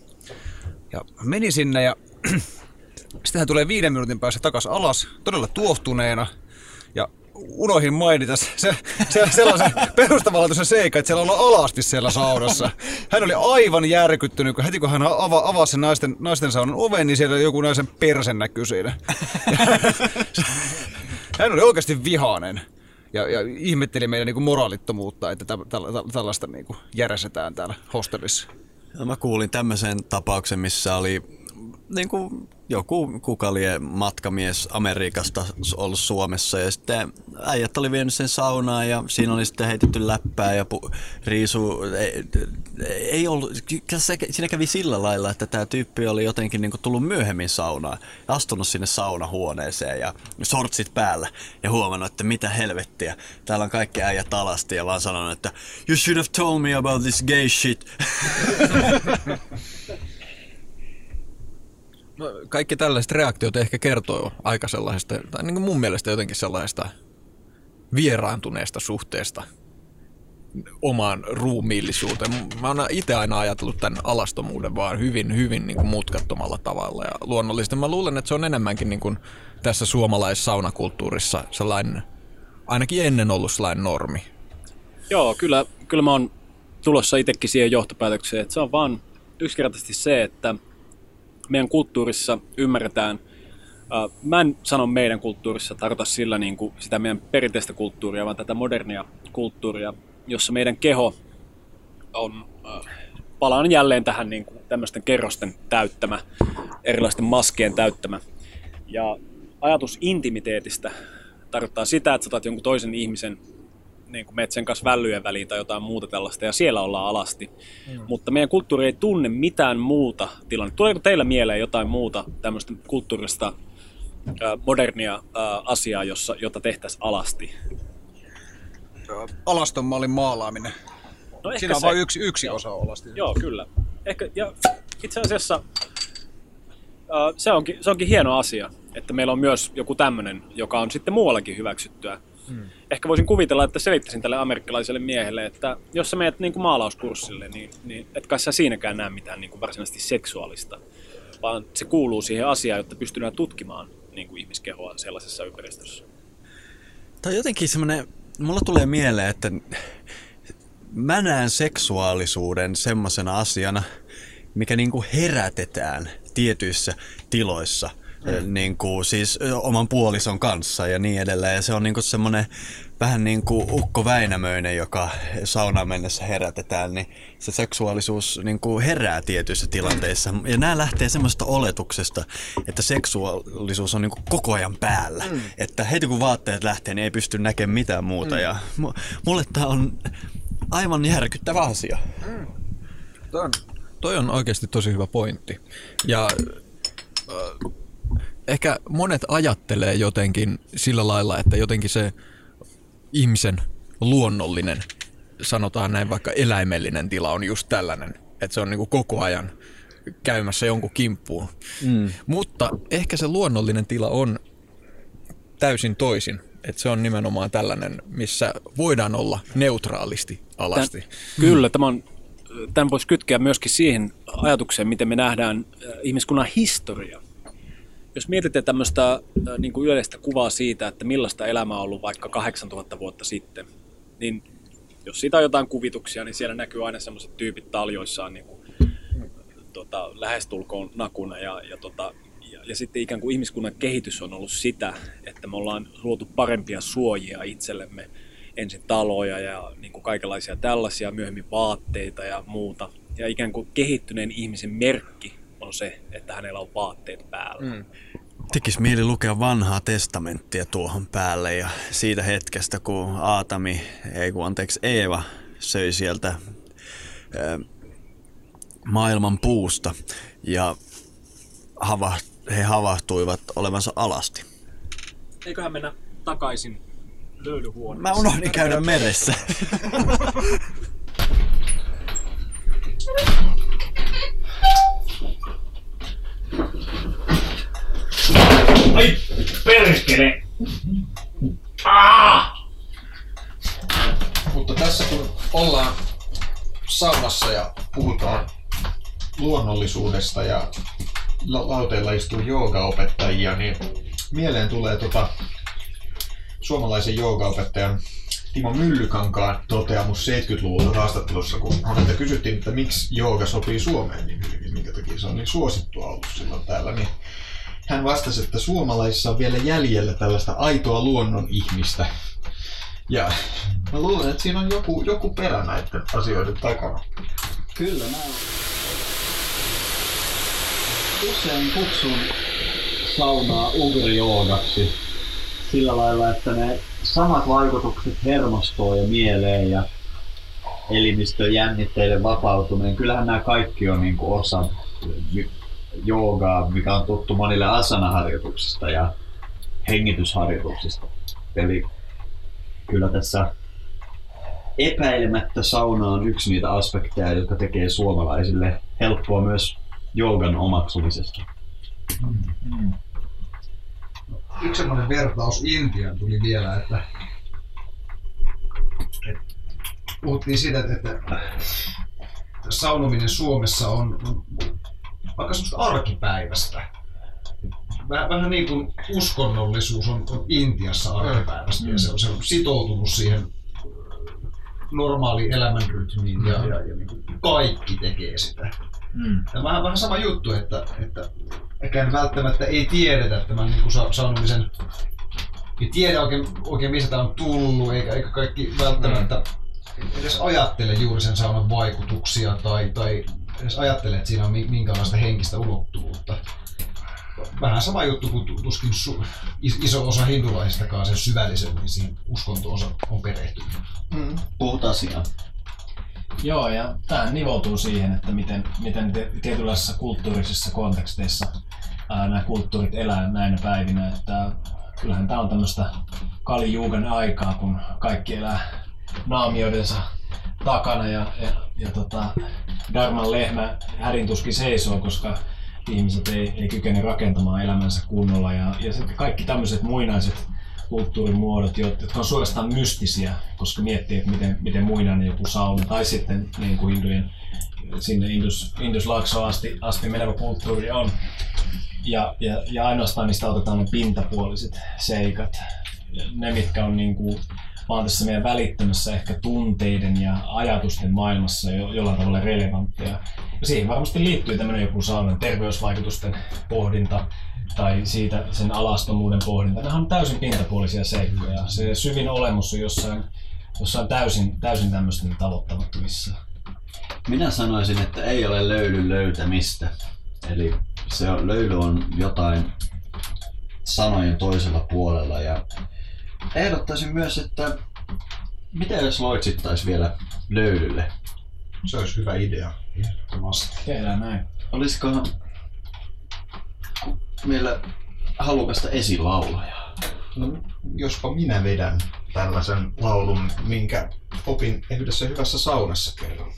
C: Ja meni sinne ja sitten hän tulee viiden minuutin päässä takas alas, todella tuohtuneena – ja unohin mainita se, se, se sellaisen perustavanlaatuisen seikan, että siellä ollaan alasti siellä saunassa. Hän oli aivan järkyttynyt, kun heti kun hän ava, avasi sen naisten, naisten saunan oven, niin siellä joku naisen persen näkyy siinä. hän oli oikeasti vihainen ja, ja ihmetteli meidän niin moraalittomuutta, että tä, tä, tä, tällaista niin kuin järjestetään täällä hostellissa.
A: No, mä kuulin tämmöisen tapauksen, missä oli niin kuin joku kuka lie matkamies Amerikasta ollut Suomessa ja sitten äijät oli vienyt sen saunaan ja siinä oli sitten heitetty läppää ja pu- riisu. Ei, ei ollut, siinä kävi sillä lailla, että tämä tyyppi oli jotenkin niin kuin tullut myöhemmin saunaan ja astunut sinne saunahuoneeseen ja sortsit päällä ja huomannut, että mitä helvettiä. Täällä on kaikki äijät alasti ja vaan sanonut, että you should have told me about this gay shit.
E: No, kaikki tällaiset reaktiot ehkä kertoo aika sellaisesta, tai niin kuin mun mielestä jotenkin sellaista vieraantuneesta suhteesta omaan ruumiillisuuteen. Mä oon itse aina ajatellut tämän alastomuuden vaan hyvin, hyvin niin kuin mutkattomalla tavalla ja luonnollisesti. Mä luulen, että se on enemmänkin niin kuin tässä suomalaissaunakulttuurissa sellainen, ainakin ennen ollut sellainen normi.
D: Joo, kyllä, kyllä mä oon tulossa itsekin siihen johtopäätökseen, että se on vaan yksinkertaisesti se, että meidän kulttuurissa ymmärretään, äh, mä en sano meidän kulttuurissa, tarkoita sillä niin kuin sitä meidän perinteistä kulttuuria, vaan tätä modernia kulttuuria, jossa meidän keho on, äh, palaan jälleen tähän niin kuin tämmöisten kerrosten täyttämä, erilaisten maskien täyttämä. Ja ajatus intimiteetistä tarkoittaa sitä, että sä otat jonkun toisen ihmisen niin kuin menet sen kanssa vällyjen väliin tai jotain muuta tällaista, ja siellä ollaan alasti. Mm. Mutta meidän kulttuuri ei tunne mitään muuta tilannetta. Tuleeko teillä mieleen jotain muuta tämmöistä kulttuurista äh, modernia äh, asiaa, jossa, jota tehtäisiin alasti?
C: Alaston mallin maalaaminen.
D: No
C: Siinä on
D: se-
C: vain yksi, yksi osa alasti.
D: Joo, kyllä. Ehkä, ja itse asiassa äh, se, onkin, se onkin hieno asia, että meillä on myös joku tämmöinen, joka on sitten muuallakin hyväksyttyä. Hmm. Ehkä voisin kuvitella, että selittäisin tälle amerikkalaiselle miehelle, että jos sä menet niin kuin maalauskurssille, niin, niin et kai sä siinäkään näe mitään niin kuin varsinaisesti seksuaalista, vaan se kuuluu siihen asiaan, jotta pystytään tutkimaan niin kuin ihmiskehoa sellaisessa ympäristössä.
A: On jotenkin semmoinen, mulla tulee mieleen, että mä näen seksuaalisuuden semmoisena asiana, mikä niinku herätetään tietyissä tiloissa. Mm. Niin kuin, siis oman puolison kanssa ja niin edelleen. Ja se on niinku semmoinen vähän niin kuin Ukko Väinämöinen, joka saunaan mennessä herätetään, niin se seksuaalisuus niin kuin herää tietyissä tilanteissa. Ja nämä lähtee semmoista oletuksesta, että seksuaalisuus on niin kuin koko ajan päällä. Mm. Että heti kun vaatteet lähtee, niin ei pysty näkemään mitään muuta. Mm. Ja mu- mulle tämä on aivan järkyttävä asia.
E: Toi on, toi on oikeasti tosi hyvä pointti. Ja äh, ehkä monet ajattelee jotenkin sillä lailla, että jotenkin se ihmisen luonnollinen, sanotaan näin vaikka eläimellinen tila on just tällainen, että se on niinku koko ajan käymässä jonkun kimppuun. Mm. Mutta ehkä se luonnollinen tila on täysin toisin. Että se on nimenomaan tällainen, missä voidaan olla neutraalisti alasti.
D: Tän, kyllä, tämä on, tämän voisi kytkeä myöskin siihen ajatukseen, miten me nähdään äh, ihmiskunnan historia. Jos mietitte tämmöistä äh, niin kuin yleistä kuvaa siitä, että millaista elämää on ollut vaikka 8000 vuotta sitten, niin jos siitä on jotain kuvituksia, niin siellä näkyy aina sellaiset tyypit taljoissaan niin kuin, tota, lähestulkoon nakuna ja, ja, tota, ja, ja sitten ikään kuin ihmiskunnan kehitys on ollut sitä, että me ollaan luotu parempia suojia itsellemme, ensin taloja ja niin kuin kaikenlaisia tällaisia, myöhemmin vaatteita ja muuta. Ja ikään kuin kehittyneen ihmisen merkki on se, että hänellä on vaatteet päällä. Mm.
A: Tekis mieli lukea vanhaa testamenttia tuohon päälle ja siitä hetkestä, kun Aatami, ei kun anteeksi Eeva, söi sieltä ää, maailman puusta ja hava, he havahtuivat olevansa alasti.
D: Eiköhän mennä takaisin löylyhuoneeseen.
A: Mä unohdin käydä meressä.
O: Ai perkele! Ah!
J: Mutta tässä kun ollaan saunassa ja puhutaan luonnollisuudesta ja la- lauteilla istuu joogaopettajia, niin mieleen tulee tota suomalaisen joogaopettajan Timo Myllykankaan toteamus 70-luvulta haastattelussa, kun häneltä kysyttiin, että miksi jooga sopii Suomeen niin hyvin, minkä takia se on niin suosittua ollut silloin täällä, niin hän vastasi, että suomalaisissa on vielä jäljellä tällaista aitoa luonnon ihmistä. Ja mä luulen, että siinä on joku, joku perä näiden asioiden takana.
P: Kyllä näin.
D: usein kutsun saunaa ugri-joogaksi sillä lailla, että ne samat vaikutukset hermostoon ja mieleen ja elimistön jännitteiden vapautuminen, kyllähän nämä kaikki on niin kuin osa joogaa, mikä on tuttu monille asanaharjoituksista ja hengitysharjoituksista. Eli kyllä tässä epäilemättä sauna on yksi niitä aspekteja, jotka tekee suomalaisille helppoa myös joogan omaksumisesta.
C: Yksi semmoinen vertaus Intian tuli vielä, että, että puhuttiin siitä, että, että saunominen Suomessa on, on vaikka semmoista arkipäivästä. Vähän, vähän niin kuin uskonnollisuus on, on Intiassa arkipäivästä mm. ja se on, se on sitoutunut siihen normaali elämänrytmiin ja, ja, ja niin kuin kaikki tekee sitä. Mm. Ja vähän, vähän sama juttu, että, että ehkä välttämättä ei tiedetä tämän niin kuin sa- saunomisen, ei tiedä oikein, oikein missä tämä on tullut, eikä, eikä kaikki välttämättä mm. edes ajattele juuri sen saunan vaikutuksia tai, tai edes ajattele, että siinä on minkälaista henkistä ulottuvuutta. Vähän sama juttu kuin tuskin su- iso osa hindulaisistakaan sen syvällisemmin siihen uskontoonsa on perehtynyt.
Q: Mm. Puhut asiaa.
D: Joo, ja tämä nivoutuu siihen, että miten, miten tietynlaisissa kulttuurisissa konteksteissa ää, nämä kulttuurit elää näinä päivinä. Että kyllähän tämä on tämmöistä kalijuugan aikaa, kun kaikki elää naamioidensa takana ja, ja, ja tota, Darman lehmä hädintuskin seisoo, koska ihmiset ei, ei kykene rakentamaan elämänsä kunnolla. Ja, ja kaikki tämmöiset muinaiset kulttuurimuodot, jotka on suorastaan mystisiä, koska miettii, että miten, miten muinainen joku sauna tai sitten niin kuin Indojen, sinne Indus, Induslaaksoon asti, asti menevä kulttuuri on. Ja, ja, ja ainoastaan niistä otetaan ne pintapuoliset seikat, ne mitkä on niin kuin, vaan tässä meidän välittömässä ehkä tunteiden ja ajatusten maailmassa jo, jollain tavalla relevantteja. Ja siihen varmasti liittyy tämmöinen joku saunan terveysvaikutusten pohdinta, tai siitä sen alastomuuden pohdinta. Nämä on täysin pintapuolisia seikkoja. Se syvin olemus on jossain, jossain täysin, täysin tämmöisten tavoittamattomissa.
Q: Minä sanoisin, että ei ole löydy löytämistä. Eli se on, löydy on jotain sanojen toisella puolella. Ja ehdottaisin myös, että mitä jos loitsittaisi vielä löydylle?
C: Se olisi hyvä idea.
D: Tehdään näin.
Q: Olisiko meillä halukasta esilaulajaa?
C: No, jospa minä vedän tällaisen laulun, minkä opin yhdessä hyvässä saunassa kerran.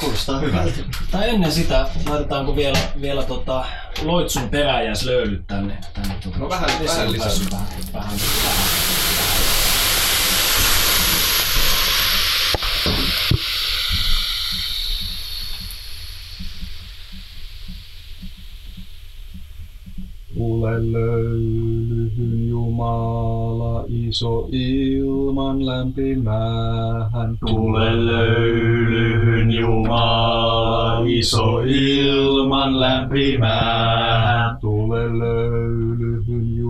Q: Kuulostaa hyvältä.
D: Tai ennen sitä, laitetaanko vielä, vielä tota, loitsun peräjäs löydyt tänne? tänne
C: tota, no vähän, vähän lisää. Vähän, vähän, vähän.
J: Tule löylyhyn Jumala iso ilman lämpimäähän.
A: Tule löylyhyn Jumala iso ilman lämpimäähän.
J: Tule löylyhyn Jumala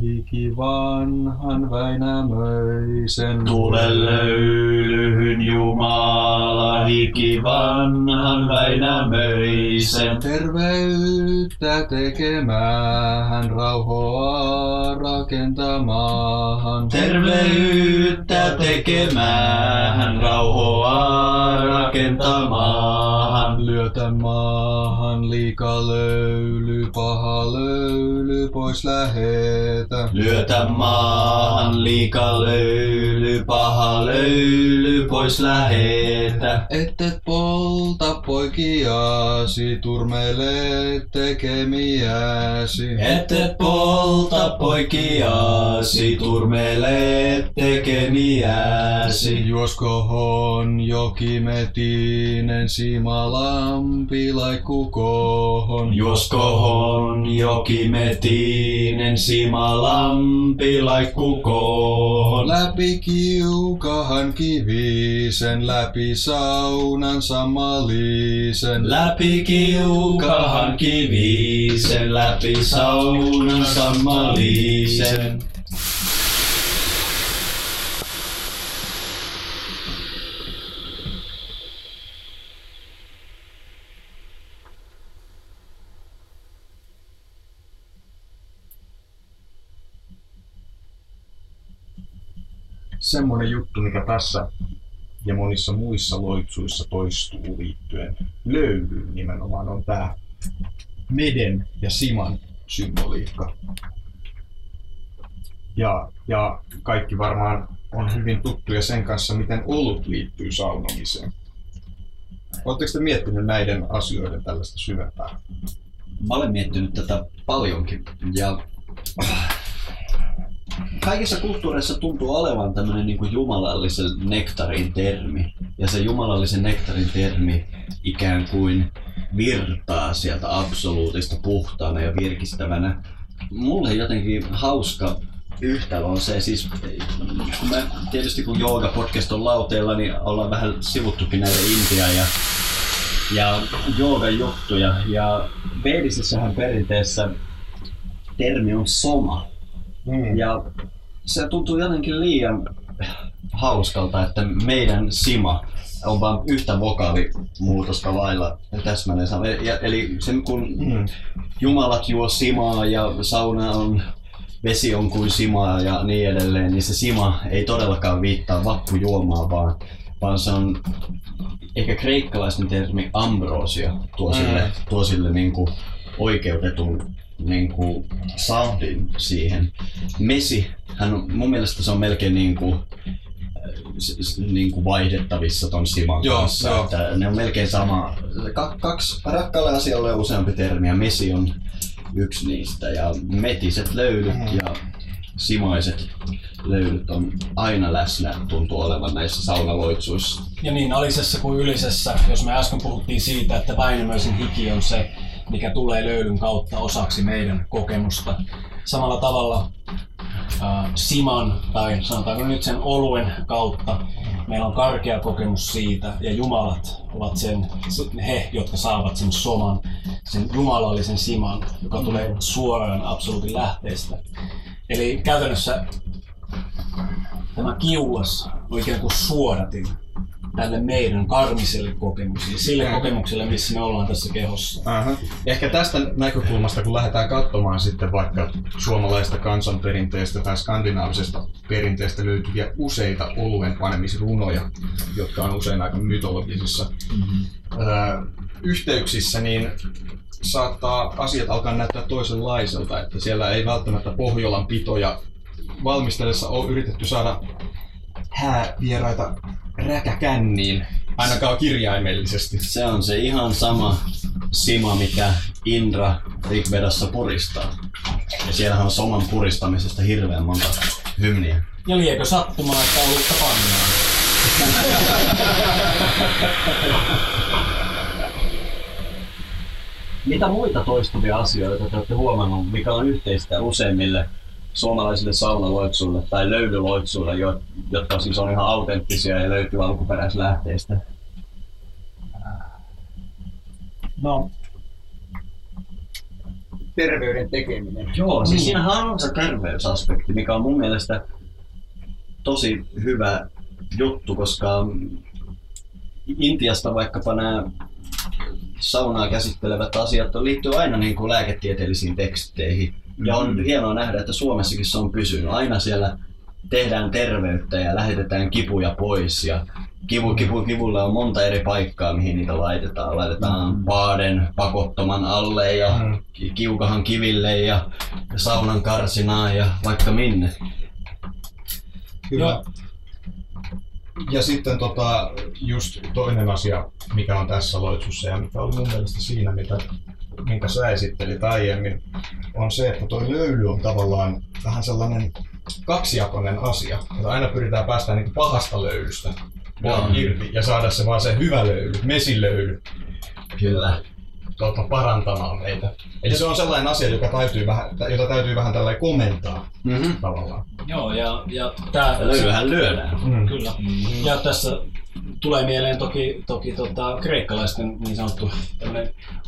J: hiki vanhan Väinämöisen.
A: Tule löylyhyn Jumala hiki vanhan Väinämöisen.
J: Terveyttä tekemään, rauhoa rakentamaan.
A: Terveyttä tekemään, rauhoa rakentamaan.
J: Lyötä maahan liika löyly, paha löyly pois lähetä.
A: Lyötä maahan liika löyly, paha löyly pois lähetä.
J: Ettet polta poikiasi, turmele tekemiä
A: tekemiäsi. Ette polta poikiasi, turmele tekemiäsi.
J: Juoskohon jokimetinen simalampi laikkukohon.
A: Juoskohon jokimetinen simalampi laikkukohon.
J: Läpi kiukahan kivisen, läpi saunan samalisen.
A: Läpi kiukahan kivisen, läpi saunan sammaliisen.
J: Semmoinen juttu, mikä tässä ja monissa muissa loitsuissa toistuu liittyen löylyyn nimenomaan on tämä meden ja siman symboliikka. Ja, ja kaikki varmaan on hyvin tuttuja sen kanssa, miten olut liittyy saunomiseen. Oletteko te miettinyt näiden asioiden tällaista syvempää?
A: Mä olen miettinyt tätä paljonkin ja kaikissa kulttuureissa tuntuu olevan tämmöinen niin kuin jumalallisen nektarin termi. Ja se jumalallisen nektarin termi ikään kuin virtaa sieltä absoluutista puhtaana ja virkistävänä. Mulle jotenkin hauska yhtälö on se, siis kun me, tietysti kun Jooga podcast on lauteella, niin ollaan vähän sivuttukin näitä Intia ja ja joogan juttuja. Ja veedisessähän perinteessä termi on soma. Mm. Ja se tuntuu jotenkin liian hauskalta, että meidän sima on vain yhtä vokaalimuutosta lailla täsmälleen sama. Ja, eli se, kun mm. jumalat juo simaa ja sauna on vesi on kuin simaa ja niin edelleen, niin se sima ei todellakaan viittaa vappujuomaan, vaan, vaan se on ehkä kreikkalaisen termi ambrosia tuo sille, mm. tuo sille niin kuin oikeutetun niin kuin soundin siihen. Mesi, hän on, mun mielestä se on melkein niin kuin, niin kuin vaihdettavissa ton Siman joo, kanssa. Joo. Että ne on melkein sama. Kaksi rakkaalle asialle on useampi termi ja Mesi on yksi niistä. Ja metiset löylyt mm. ja simaiset löylyt on aina läsnä, tuntuu olevan näissä saunaloitsuissa.
D: Ja niin alisessa kuin ylisessä, jos me äsken puhuttiin siitä, että Väinämöisen hiki on se, mikä tulee löylyn kautta osaksi meidän kokemusta. Samalla tavalla äh, Siman, tai sanotaanko nyt sen oluen kautta, meillä on karkea kokemus siitä, ja jumalat ovat sen, he, jotka saavat sen soman, sen jumalallisen siman, joka tulee suoraan absoluutin lähteestä. Eli käytännössä tämä kiuas on ikään kuin suodatin tälle meidän karmiselle kokemukselle, sille kokemukselle, missä me ollaan tässä kehossa.
J: Aha. Ehkä tästä näkökulmasta, kun lähdetään katsomaan sitten vaikka suomalaista kansanperinteestä tai skandinaavisesta perinteestä löytyviä useita oluen panemisrunoja, jotka on usein aika mytologisissa mm-hmm. ö, yhteyksissä, niin saattaa asiat alkaa näyttää toisenlaiselta, että siellä ei välttämättä Pohjolan pitoja valmistellessa ole yritetty saada häävieraita räkäkänniin, ainakaan kirjaimellisesti.
A: Se on se ihan sama sima, mikä Indra Rigvedassa puristaa. Ja siellähän on soman puristamisesta hirveän monta hymniä.
D: Ja liekö sattumaa, että olutta pannaan?
A: Mitä muita toistuvia asioita te olette huomannut, mikä on yhteistä useimmille suomalaisille saunaloitsuille tai löydyloitsuille, jotka siis on ihan autenttisia ja löytyy alkuperäislähteistä?
C: No, terveyden tekeminen.
A: Joo, siis niin. siinähän on se terveysaspekti, mikä on mun mielestä tosi hyvä juttu, koska Intiasta vaikkapa nämä saunaa käsittelevät asiat liittyy aina niin kuin lääketieteellisiin teksteihin. Ja on mm. hienoa nähdä, että Suomessakin se on pysynyt. Aina siellä tehdään terveyttä ja lähetetään kipuja pois. Ja kivu, kivu, kivulle on monta eri paikkaa, mihin niitä laitetaan. Laitetaan mm. paaden pakottoman alle ja mm. kiukahan kiville ja saunan karsinaan ja vaikka minne.
J: Hyvä. Ja sitten tota, just toinen asia, mikä on tässä loitsussa ja mikä oli mun mielestä siinä, mitä, minkä sä esittelit aiemmin, on se, että tuo löyly on tavallaan vähän sellainen kaksijakoinen asia. Että aina pyritään päästä niin pahasta löylystä vaan irti ja saada se vaan se hyvä löyly, mesilöyly.
A: Kyllä
J: tuota, parantamaan meitä. Eli se on sellainen asia, joka täytyy vähän, jota täytyy vähän tällä komentaa mm-hmm. tavallaan.
D: Joo, ja, ja tää...
A: Löylyhän lyödään.
D: Mm. Kyllä. Mm-hmm. Ja tässä tulee mieleen toki, toki tota, kreikkalaisten niin sanottu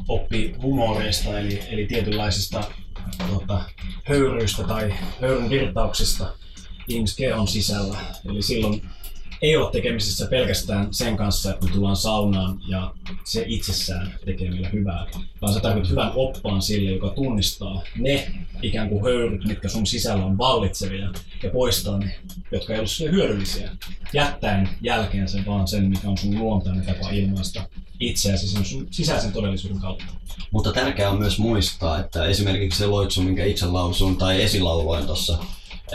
D: oppi humoreista, eli, eli tietynlaisista tota, höyryistä tai höyryn virtauksista ihmiskehon sisällä. Eli silloin ei ole tekemisissä pelkästään sen kanssa, että me tullaan saunaan ja se itsessään tekee meille hyvää, vaan sä tarvitset hyvän oppaan sille, joka tunnistaa ne ikään kuin höyryt, mitkä sun sisällä on vallitsevia ja poistaa ne, jotka ei ole sulle hyödyllisiä, jättäen jälkeensä vaan sen, mikä on sun luontainen tapa ilmaista itseäsi sen sun sisäisen todellisuuden kautta.
A: Mutta tärkeää on myös muistaa, että esimerkiksi se loitsu, minkä itse lausuin tai esilauloin tuossa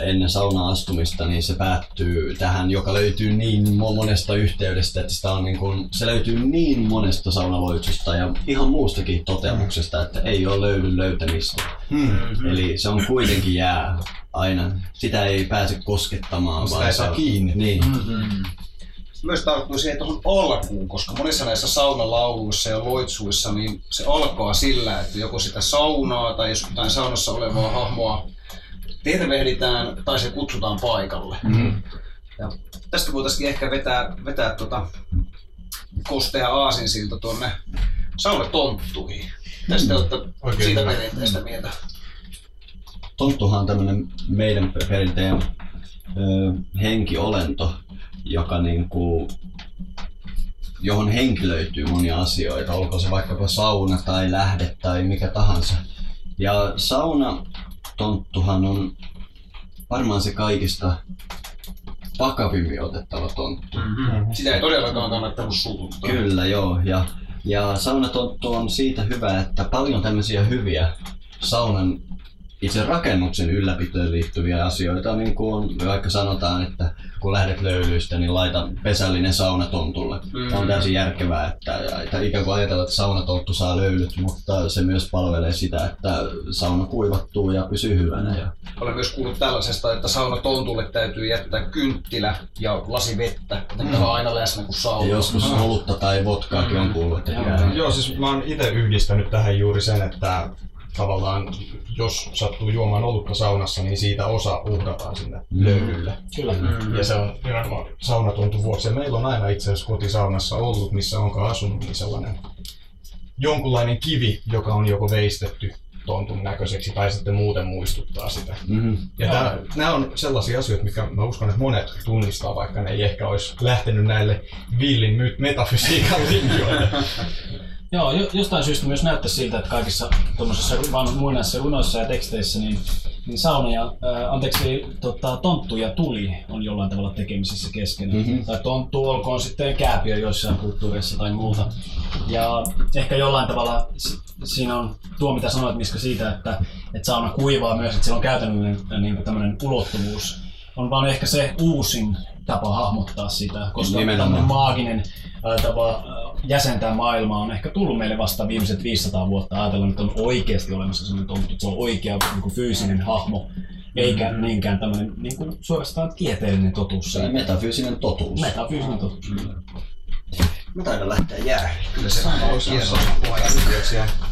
A: ennen saunaan astumista, niin se päättyy tähän, joka löytyy niin monesta yhteydestä, että sitä on niin kuin, se löytyy niin monesta saunaloitsusta ja ihan muustakin toteamuksesta, että ei ole löydy löytämistä. Hmm. Eli se on kuitenkin jää aina. Sitä ei pääse koskettamaan.
C: Sitä ei saa kiinni.
A: Niin.
C: Mm-hmm. Myös tarttuu siihen tuohon alkuun, koska monissa näissä saunalauluissa ja loitsuissa niin se alkaa sillä, että joko sitä saunaa tai jos jotain saunassa olevaa hahmoa tervehditään tai se kutsutaan paikalle. Mm. Ja tästä voitaisiin ehkä vetää, vetää tuota kostea aasinsilta tuonne saunatonttuihin. Tästä mm. olette siitä perinteistä mieltä.
A: Tonttuhan on tämmöinen meidän perinteen ö, henkiolento, joka niinku, johon henkilöityy monia asioita, olko se vaikkapa sauna tai lähde tai mikä tahansa. Ja sauna tonttuhan on varmaan se kaikista vakavimmin otettava tonttu.
C: Mm-hmm. Sitä ei todellakaan kannattanut suututtaa.
A: Kyllä, joo. Ja, ja saunatonttu on siitä hyvä, että paljon tämmöisiä hyviä saunan itse rakennuksen ylläpitoon liittyviä asioita, niin kuin vaikka sanotaan, että kun lähdet löylyistä, niin laita pesällinen sauna tontulle. Mm. On täysin järkevää, että, että ikään kuin ajatellaan, että saunatonttu saa löylyt, mutta se myös palvelee sitä, että sauna kuivattuu ja pysyy hyvänä. Ja...
C: Olen myös kuullut tällaisesta, että saunatontulle täytyy jättää kynttilä ja lasi vettä, että mm. on aina läsnä kuin sauna.
A: Ja joskus olutta tai vodkaakin mm. on kuullut, että
J: Joo, Joo, siis mä oon itse yhdistänyt tähän juuri sen, että tavallaan, jos sattuu juomaan olutta saunassa, niin siitä osa uhrataan sinne mm. löydylle.
D: Kyllä.
J: Mm. Ja se on nimenomaan saunatuntu vuoksi. Ja meillä on aina itse asiassa kotisaunassa ollut, missä onkaan asunut, niin sellainen jonkunlainen kivi, joka on joko veistetty tontun näköiseksi tai sitten muuten muistuttaa sitä. Mm-hmm. Ja tää, nämä on sellaisia asioita, mikä mä uskon, että monet tunnistaa, vaikka ne ei ehkä olisi lähtenyt näille villin metafysiikan linjoille.
D: Joo, jostain syystä myös näyttää siltä, että kaikissa tuommoisissa muinaisissa runoissa ja teksteissä niin, niin sauna ja, ää, anteeksi, tota, tonttu ja tuli on jollain tavalla tekemisissä keskenään. Mm-hmm. Tai tonttu olkoon sitten kääpiö joissain kulttuureissa tai muuta. Ja ehkä jollain tavalla siinä on tuo, mitä sanoit Miska siitä, että, että sauna kuivaa myös, että sillä on käytännöllinen niin tämmöinen ulottuvuus. On vaan ehkä se uusin tapa hahmottaa sitä, koska tämmöinen maaginen tapa jäsentää maailmaa on ehkä tullut meille vasta viimeiset 500 vuotta. Ajatellaan, että on oikeasti olemassa sellainen tonttu, että se on oikea niin kuin fyysinen hahmo, eikä mm. niinkään tämmöinen niin kuin suorastaan tieteellinen totuus.
A: Se metafyysinen totuus.
D: Metafyysinen totuus. Mm.
A: Mä taidan lähteä jää.
C: Kyllä se on hienoa.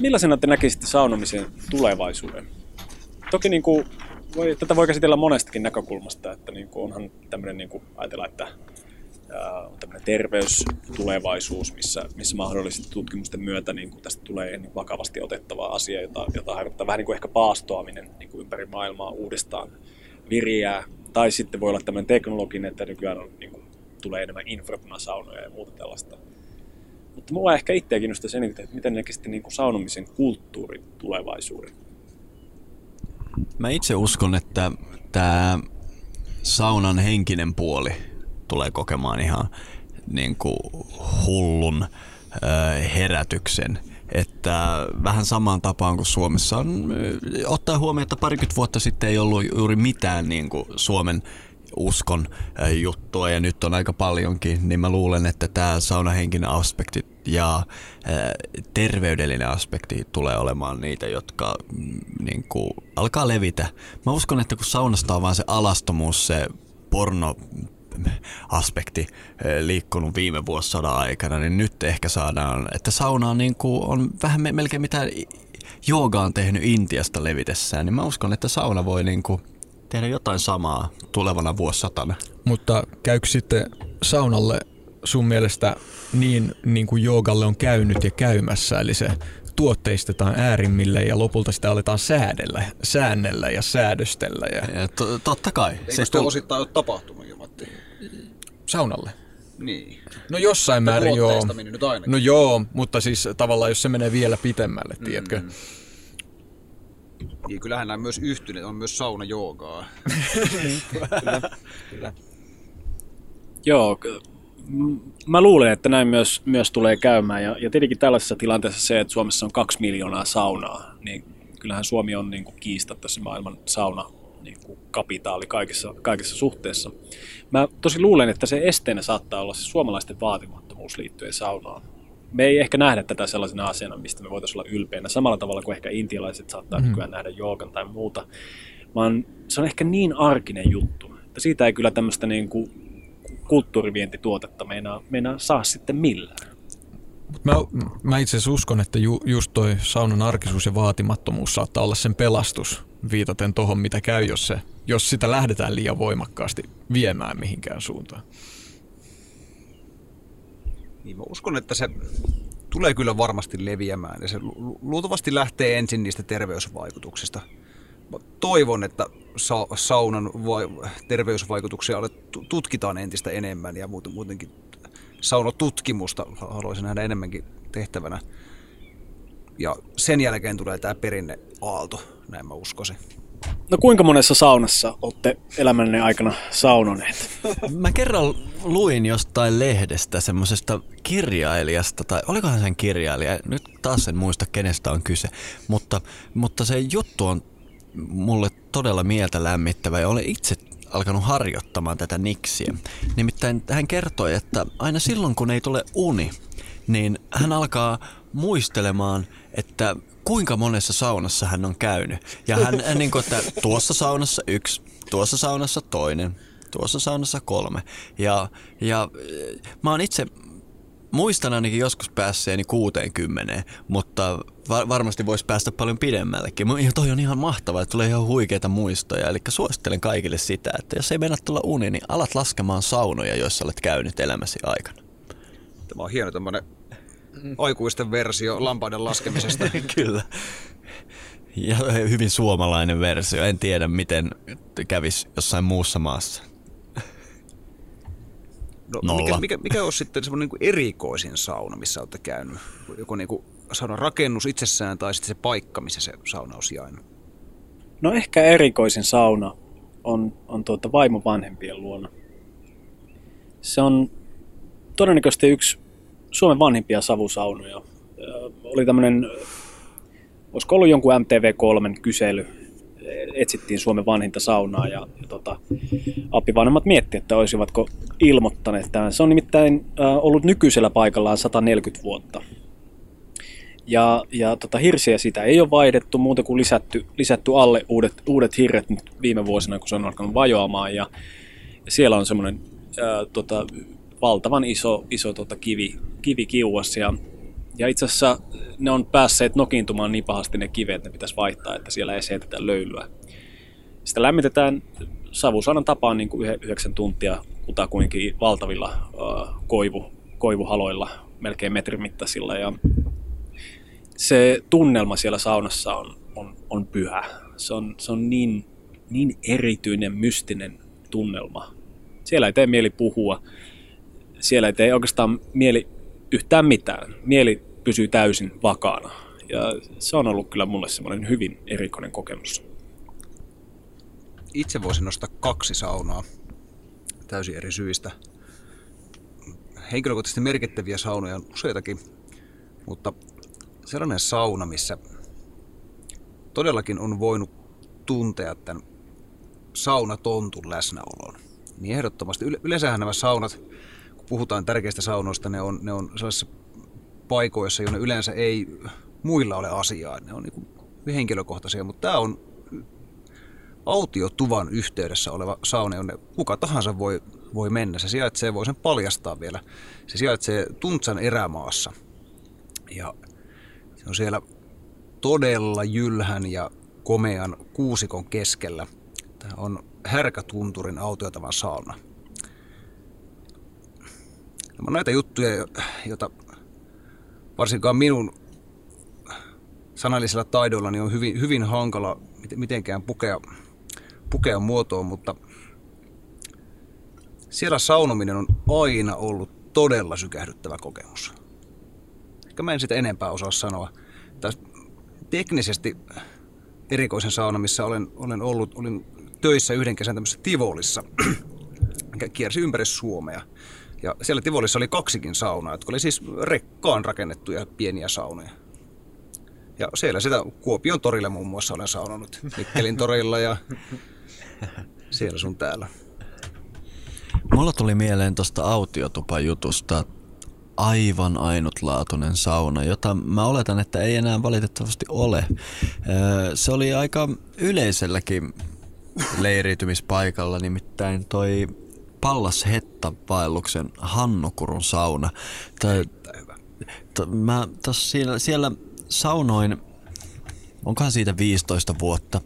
R: Millaisena te näkisitte saunomisen tulevaisuuden? Toki niin kuin, voi, tätä voi käsitellä monestakin näkökulmasta, että niin kuin onhan tämmöinen, niin kuin ajatellaan, että on tämmöinen terveystulevaisuus, missä, missä mahdollisesti tutkimusten myötä niin kuin tästä tulee niin vakavasti otettavaa asia, jota, jota harjoittaa vähän niin kuin ehkä paastoaminen niin kuin ympäri maailmaa uudestaan viriää. Tai sitten voi olla tämmöinen teknologinen, että nykyään on, niin kuin, tulee enemmän infrapunasaunoja ja muuta tällaista. Mutta mua ehkä itseä kiinnostaa sen, että miten näkisitte niin saunomisen kulttuurin tulevaisuuden.
S: Mä itse uskon, että tämä saunan henkinen puoli tulee kokemaan ihan niin kuin hullun herätyksen. Että vähän samaan tapaan kuin Suomessa on, ottaa huomioon, että parikymmentä vuotta sitten ei ollut juuri mitään niin kuin Suomen uskon juttua ja nyt on aika paljonkin, niin mä luulen, että tämä saunahenkinen aspekti ja terveydellinen aspekti tulee olemaan niitä, jotka mm, niin kuin, alkaa levitä. Mä uskon, että kun saunasta on vaan se alastomuus, se porno aspekti liikkunut viime vuosisadan aikana, niin nyt ehkä saadaan, että sauna on, niin kuin, on vähän melkein mitä jooga on tehnyt Intiasta levitessään, niin mä uskon, että sauna voi niin kuin tehdä jotain samaa tulevana vuosisatana.
E: Mutta käykö sitten saunalle sun mielestä niin, niin kuin joogalle on käynyt ja käymässä, eli se tuotteistetaan äärimmille ja lopulta sitä aletaan säädellä, säännellä ja säädöstellä. Ja...
A: Ja to, totta kai.
C: Eikö
A: Se
C: se
A: tul-
C: osittain ole tapahtunut jo, Matti?
E: Saunalle.
C: Niin.
E: No jossain määrin joo.
C: Nyt ainakin.
E: No joo, mutta siis tavallaan jos se menee vielä pitemmälle, tiedätkö?
C: Mm. Niin, kyllähän nämä myös yhtyneet, on myös sauna joogaa.
D: kyllä, kyllä. Joo, mä luulen, että näin myös, myös tulee käymään. Ja, ja tietenkin tällaisessa tilanteessa se, että Suomessa on kaksi miljoonaa saunaa, niin kyllähän Suomi on niin kuin kiistatta se maailman sauna niin kuin kapitaali kaikissa, kaikissa suhteissa. Mä tosi luulen, että se esteenä saattaa olla se suomalaisten vaatimattomuus liittyen saunaan. Me ei ehkä nähdä tätä sellaisena asiana, mistä me voitaisiin olla ylpeänä, samalla tavalla kuin ehkä intialaiset saattaa
E: Mhm.
D: nykyään nähdä joogan tai muuta, vaan se on ehkä niin arkinen juttu, että siitä ei kyllä tämmöistä niin kuin kulttuurivientituotetta meinaa, meinaa saa sitten millään.
E: Mut Mä, mä itse asiassa uskon, että ju, just toi saunan arkisuus ja vaatimattomuus saattaa olla sen pelastus viitaten tohon, mitä käy, jos, se, jos sitä lähdetään liian voimakkaasti viemään mihinkään suuntaan.
C: Niin mä uskon, että se tulee kyllä varmasti leviämään ja se lu- luultavasti lähtee ensin niistä terveysvaikutuksista. Mä toivon, että sa- saunan va- terveysvaikutuksia tutkitaan entistä enemmän ja muuten, muutenkin saunatutkimusta haluaisin nähdä enemmänkin tehtävänä. Ja sen jälkeen tulee tämä perinne aalto, näin mä uskoisin.
D: No kuinka monessa saunassa olette elämänne aikana saunoneet?
A: Mä kerran luin jostain lehdestä semmoisesta kirjailijasta, tai olikohan sen kirjailija, nyt taas en muista kenestä on kyse, mutta, mutta se juttu on mulle todella mieltä lämmittävä ja olen itse alkanut harjoittamaan tätä niksiä. Nimittäin hän kertoi, että aina silloin kun ei tule uni, niin hän alkaa muistelemaan, että kuinka monessa saunassa hän on käynyt. Ja hän, hän niin kuin, että tuossa saunassa yksi, tuossa saunassa toinen, tuossa saunassa kolme. Ja, ja eh, mä oon itse muistan ainakin joskus päässeeni 60, mutta va- varmasti voisi päästä paljon pidemmällekin. Ja toi on ihan mahtavaa, että tulee ihan huikeita muistoja. Eli suosittelen kaikille sitä, että jos ei mennä tulla uni, niin alat laskemaan saunoja, joissa olet käynyt elämäsi aikana.
C: Tämä on hieno tämmöinen aikuisten versio lampaiden laskemisesta.
A: Kyllä. Ja hyvin suomalainen versio. En tiedä, miten kävisi jossain muussa maassa.
C: No,
A: Nolla.
C: mikä, mikä, mikä olisi sitten semmoinen niin erikoisin sauna, missä olette käynyt? Joku niin kuin saunan rakennus itsessään tai sitten se paikka, missä se sauna on sijainnut?
D: No ehkä erikoisin sauna on, on tuota vaimo vanhempien luona. Se on todennäköisesti yksi Suomen vanhimpia savusaunoja. Oli tämmöinen, olisiko ollut jonkun MTV3 kysely, etsittiin Suomen vanhinta saunaa ja, ja tota, appivanhemmat miettivät, että olisivatko ilmoittaneet tämän. Se on nimittäin äh, ollut nykyisellä paikallaan 140 vuotta. Ja, ja tota, hirsiä sitä ei ole vaihdettu muuta kuin lisätty, lisätty alle uudet, uudet hirret nyt viime vuosina, kun se on alkanut vajoamaan. Ja, ja siellä on semmoinen ää, tota, valtavan iso, iso tota, kivi, kivikiuas. Ja, ja itse asiassa ne on päässeet nokiintumaan niin pahasti ne kivet, ne pitäisi vaihtaa, että siellä ei seetetä löylyä. Sitä lämmitetään savusanan tapaan niin kuin yhdeksän tuntia kutakuinkin valtavilla ää, koivu, koivuhaloilla, melkein metrin mittaisilla. Ja se tunnelma siellä saunassa on, on, on pyhä. Se on, se on niin, niin erityinen, mystinen tunnelma. Siellä ei tee mieli puhua. Siellä ei tee oikeastaan mieli yhtään mitään. Mieli pysyy täysin vakaana. Ja se on ollut kyllä mulle semmoinen hyvin erikoinen kokemus.
C: Itse voisin nostaa kaksi saunaa täysin eri syistä. Henkilökohtaisesti merkittäviä saunoja on useitakin, mutta sellainen sauna, missä todellakin on voinut tuntea tämän saunatontun läsnäolon. Niin ehdottomasti. Yle- yleensähän nämä saunat, puhutaan tärkeistä saunoista, ne on, ne on sellaisissa paikoissa, jonne yleensä ei muilla ole asiaa. Ne on niin henkilökohtaisia, mutta tämä on autiotuvan yhteydessä oleva sauna, jonne kuka tahansa voi, voi mennä. Se sijaitsee, voi sen paljastaa vielä, se sijaitsee Tuntsan erämaassa. Ja se on siellä todella jylhän ja komean kuusikon keskellä. Tämä on Härkätunturin autiotavan sauna. Nämä on näitä juttuja, joita varsinkaan minun sanallisella taidolla niin on hyvin, hyvin hankala mitenkään pukea, pukea muotoon, mutta siellä saunominen on aina ollut todella sykähdyttävä kokemus. Ehkä mä en sitä enempää osaa sanoa. Täs teknisesti erikoisen sauna, missä olen, olen ollut, olin töissä yhden kesän tämmöisessä Tivolissa, mikä kiersi ympäri Suomea. Ja siellä Tivolissa oli kaksikin saunaa, jotka oli siis rekkaan rakennettuja pieniä saunoja. Ja siellä sitä Kuopion torille muun muassa olen saunonut. Mikkelin torilla ja siellä sun täällä.
A: Mulla tuli mieleen tuosta autiotupan jutusta aivan ainutlaatuinen sauna, jota mä oletan, että ei enää valitettavasti ole. Se oli aika yleiselläkin leiriytymispaikalla, nimittäin toi Pallas Hetta-vaelluksen Hannukurun sauna. Tai, mä tos siellä, siellä saunoin, onkohan siitä 15 vuotta,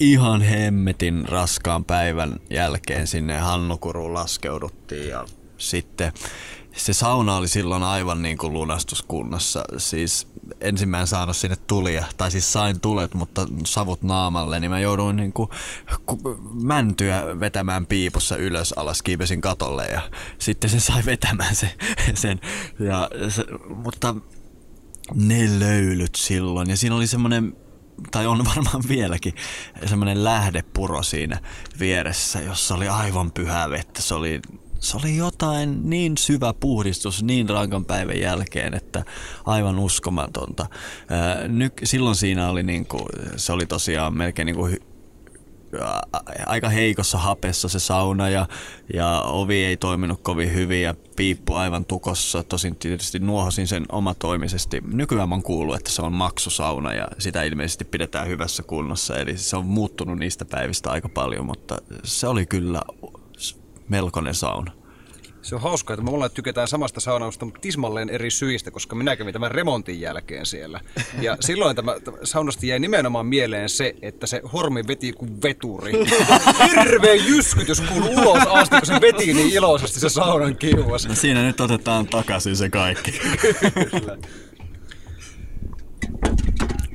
A: ihan hemmetin raskaan päivän jälkeen sinne Hannukuruun laskeuduttiin ja sitten se sauna oli silloin aivan niin kuin lunastuskunnassa. Siis ensimmäinen saanut sinne tulia, tai siis sain tulet, mutta savut naamalle, niin mä jouduin niin kuin mäntyä vetämään piipussa ylös alas, kiipesin katolle ja sitten se sai vetämään se, sen. Ja se, mutta ne löylyt silloin, ja siinä oli semmoinen tai on varmaan vieläkin, semmoinen lähdepuro siinä vieressä, jossa oli aivan pyhää vettä. Se oli se oli jotain niin syvä puhdistus niin rankan päivän jälkeen, että aivan uskomatonta. Nyt, silloin siinä oli niin kuin, se oli tosiaan melkein niin kuin aika heikossa hapessa se sauna ja, ja ovi ei toiminut kovin hyvin ja piippu aivan tukossa. Tosin tietysti nuohosin sen omatoimisesti. Nykyään on kuullut, että se on maksusauna ja sitä ilmeisesti pidetään hyvässä kunnossa. Eli se on muuttunut niistä päivistä aika paljon, mutta se oli kyllä melkoinen sauna.
C: Se on hauskaa, että me molemmat tykätään samasta saunausta, mutta tismalleen eri syistä, koska minä kävin tämän remontin jälkeen siellä. Ja silloin tämä, tämä saunasta jäi nimenomaan mieleen se, että se hormi veti kuin veturi. Hirveä jyskytys kuului ulos asti, kun se veti niin iloisesti se saunan kiuas.
A: No siinä nyt otetaan takaisin se kaikki. Kyllä.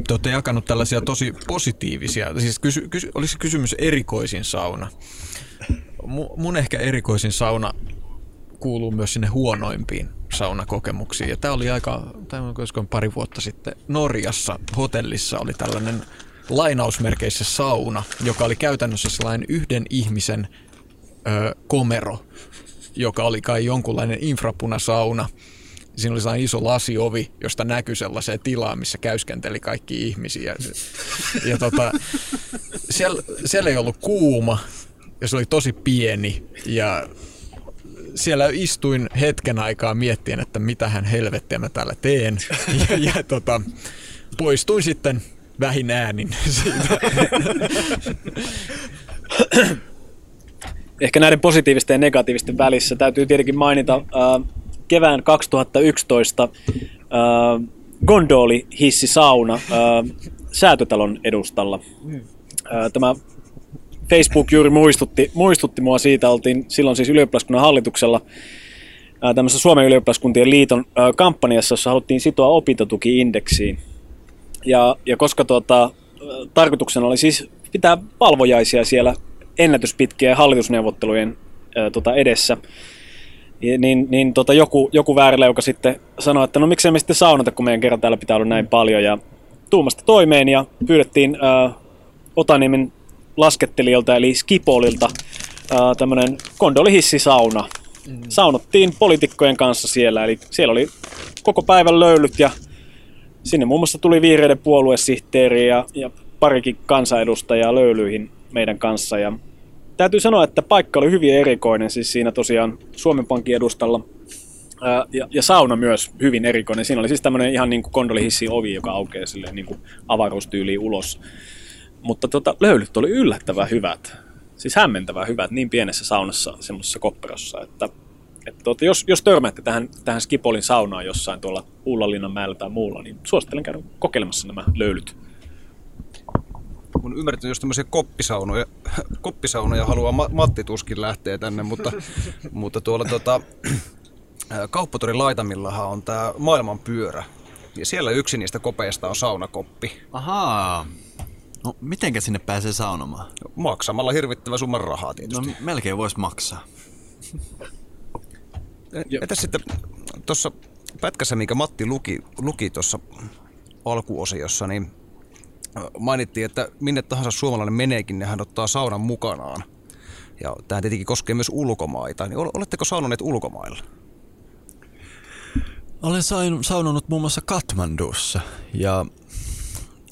E: Te olette jakanut tällaisia tosi positiivisia, siis kysy, kysy, olisi kysymys erikoisin sauna mun ehkä erikoisin sauna kuuluu myös sinne huonoimpiin saunakokemuksiin. Ja tämä oli aika, tämä on pari vuotta sitten Norjassa hotellissa oli tällainen lainausmerkeissä sauna, joka oli käytännössä sellainen yhden ihmisen ö, komero, joka oli kai jonkunlainen infrapunasauna. Siinä oli sellainen iso lasiovi, josta näkyi sellaiseen tilaan, missä käyskenteli kaikki ihmisiä. Ja tota, siellä, siellä ei ollut kuuma, ja se oli tosi pieni ja siellä istuin hetken aikaa miettien, että mitä hän helvettiä mä täällä teen. Ja, ja tota, poistuin sitten vähin äänin siitä.
D: Ehkä näiden positiivisten ja negatiivisten välissä täytyy tietenkin mainita äh, kevään 2011 äh, Gondoli hissi sauna äh, säätötalon edustalla. Äh, tämä Facebook juuri muistutti, muistutti mua siitä, oltiin silloin siis ylioppilaskunnan hallituksella tämmöisessä Suomen ylioppilaskuntien liiton kampanjassa, jossa haluttiin sitoa opintotuki-indeksiin. Ja, ja koska tuota, tarkoituksena oli siis pitää valvojaisia siellä ennätyspitkiä hallitusneuvottelujen ää, tota edessä, niin, niin tota joku, joku väärileuka sitten sanoi, että no miksei me sitten saunata, kun meidän kerran täällä pitää olla näin paljon. Ja tuumasta toimeen ja pyydettiin ää, Otaniemen laskettelijalta eli Skipolilta tämmöinen kondolihissisauna. Mm. Saunottiin poliitikkojen kanssa siellä, eli siellä oli koko päivän löylyt ja sinne muun muassa tuli vihreiden puoluesihteeri ja, ja parikin kansanedustajaa löylyihin meidän kanssa. Ja täytyy sanoa, että paikka oli hyvin erikoinen, siis siinä tosiaan Suomen Pankin edustalla ää, ja, ja sauna myös hyvin erikoinen. Siinä oli siis tämmöinen ihan niin kuin kondolihissi ovi, joka aukeaa silleen niin kuin avaruustyyliin ulos. Mutta tota, löylyt oli yllättävän hyvät. Siis hämmentävän hyvät niin pienessä saunassa, semmoisessa kopperossa, että, että tuota, jos, jos törmäätte tähän, tähän Skipolin saunaan jossain tuolla Ullanlinnan mäellä tai muulla, niin suosittelen käydä kokeilemassa nämä löylyt.
C: on ymmärtänyt, jos tämmöisiä koppisaunoja, koppisaunoja haluaa Ma- Matti tuskin lähteä tänne, mutta, mutta tuolla tota, ää, kauppatorin laitamillahan on tämä maailman pyörä. Ja siellä yksi niistä kopeista on saunakoppi.
A: Ahaa. No, mitenkä sinne pääsee saunomaan?
C: Maksamalla hirvittävä summan rahaa
A: No,
C: tietysti.
A: melkein voisi maksaa.
C: No, Entäs sitten tuossa pätkässä, minkä Matti luki, luki tuossa alkuosiossa, niin mainittiin, että minne tahansa suomalainen meneekin, niin hän ottaa saunan mukanaan. Ja tämä tietenkin koskee myös ulkomaita. Niin ol- oletteko saunoneet ulkomailla?
A: Olen sain, saunonut muun muassa Katmandussa ja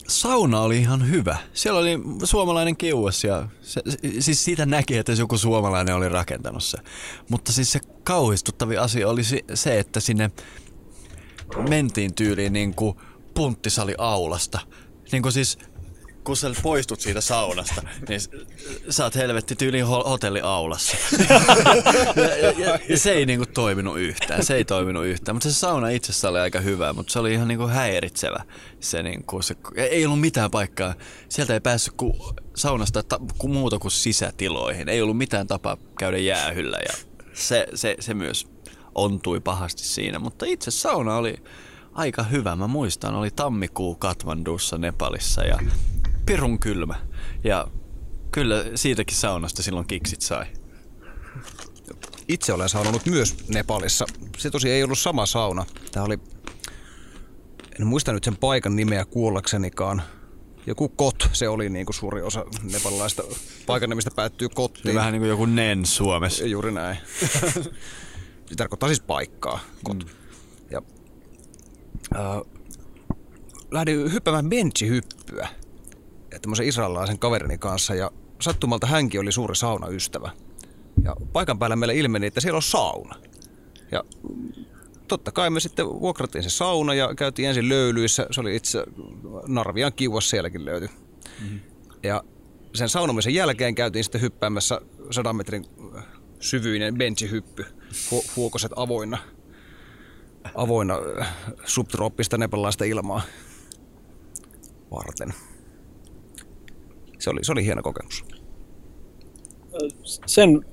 A: sauna oli ihan hyvä. Siellä oli suomalainen kiuas ja se, siis siitä näki, että joku suomalainen oli rakentanut se. Mutta siis se kauhistuttavi asia oli se, että sinne mentiin tyyliin niin kuin punttisali aulasta. Niin kuin siis kun sä poistut siitä saunasta, niin sä oot helvetti tyyliin ho- hotelliaulassa. ja, ja, ja, ja, se ei niinku toiminut yhtään, se ei toiminut yhtään. Mutta se sauna itsessä oli aika hyvä, mutta se oli ihan niinku häiritsevä. Se, niinku, se, ei ollut mitään paikkaa. Sieltä ei päässyt ku, saunasta ta, ku, muuta kuin sisätiloihin. Ei ollut mitään tapaa käydä jäähyllä ja se, se, se myös ontui pahasti siinä. Mutta itse sauna oli aika hyvä. Mä muistan, oli tammikuu Katmandussa Nepalissa ja pirun kylmä. Ja kyllä siitäkin saunasta silloin kiksit sai.
C: Itse olen saunonut myös Nepalissa. Se tosi ei ollut sama sauna. Tämä oli, en muista nyt sen paikan nimeä kuollaksenikaan. Joku kot, se oli niin kuin suuri osa nepalilaista paikan nimistä päättyy kottiin.
A: Vähän niin kuin joku nen Suomessa.
C: Juuri näin. se tarkoittaa siis paikkaa. Kot. Mm. Ja, äh, lähdin hyppäämään benchihyppyä tämmöisen israelilaisen kaverini kanssa ja sattumalta hänkin oli suuri saunaystävä. Ja paikan päällä meille ilmeni, että siellä on sauna. Ja totta kai me sitten vuokrattiin se sauna ja käytiin ensin löylyissä. Se oli itse Narvian kiuas sielläkin löytyi. Mm-hmm. Ja sen saunomisen jälkeen käytiin sitten hyppäämässä sadan metrin syvyinen benchihyppy. Hu- huokoset avoinna, avoinna äh, subtrooppista nepalaista ilmaa varten. Se oli, se oli hieno kokemus.
D: sen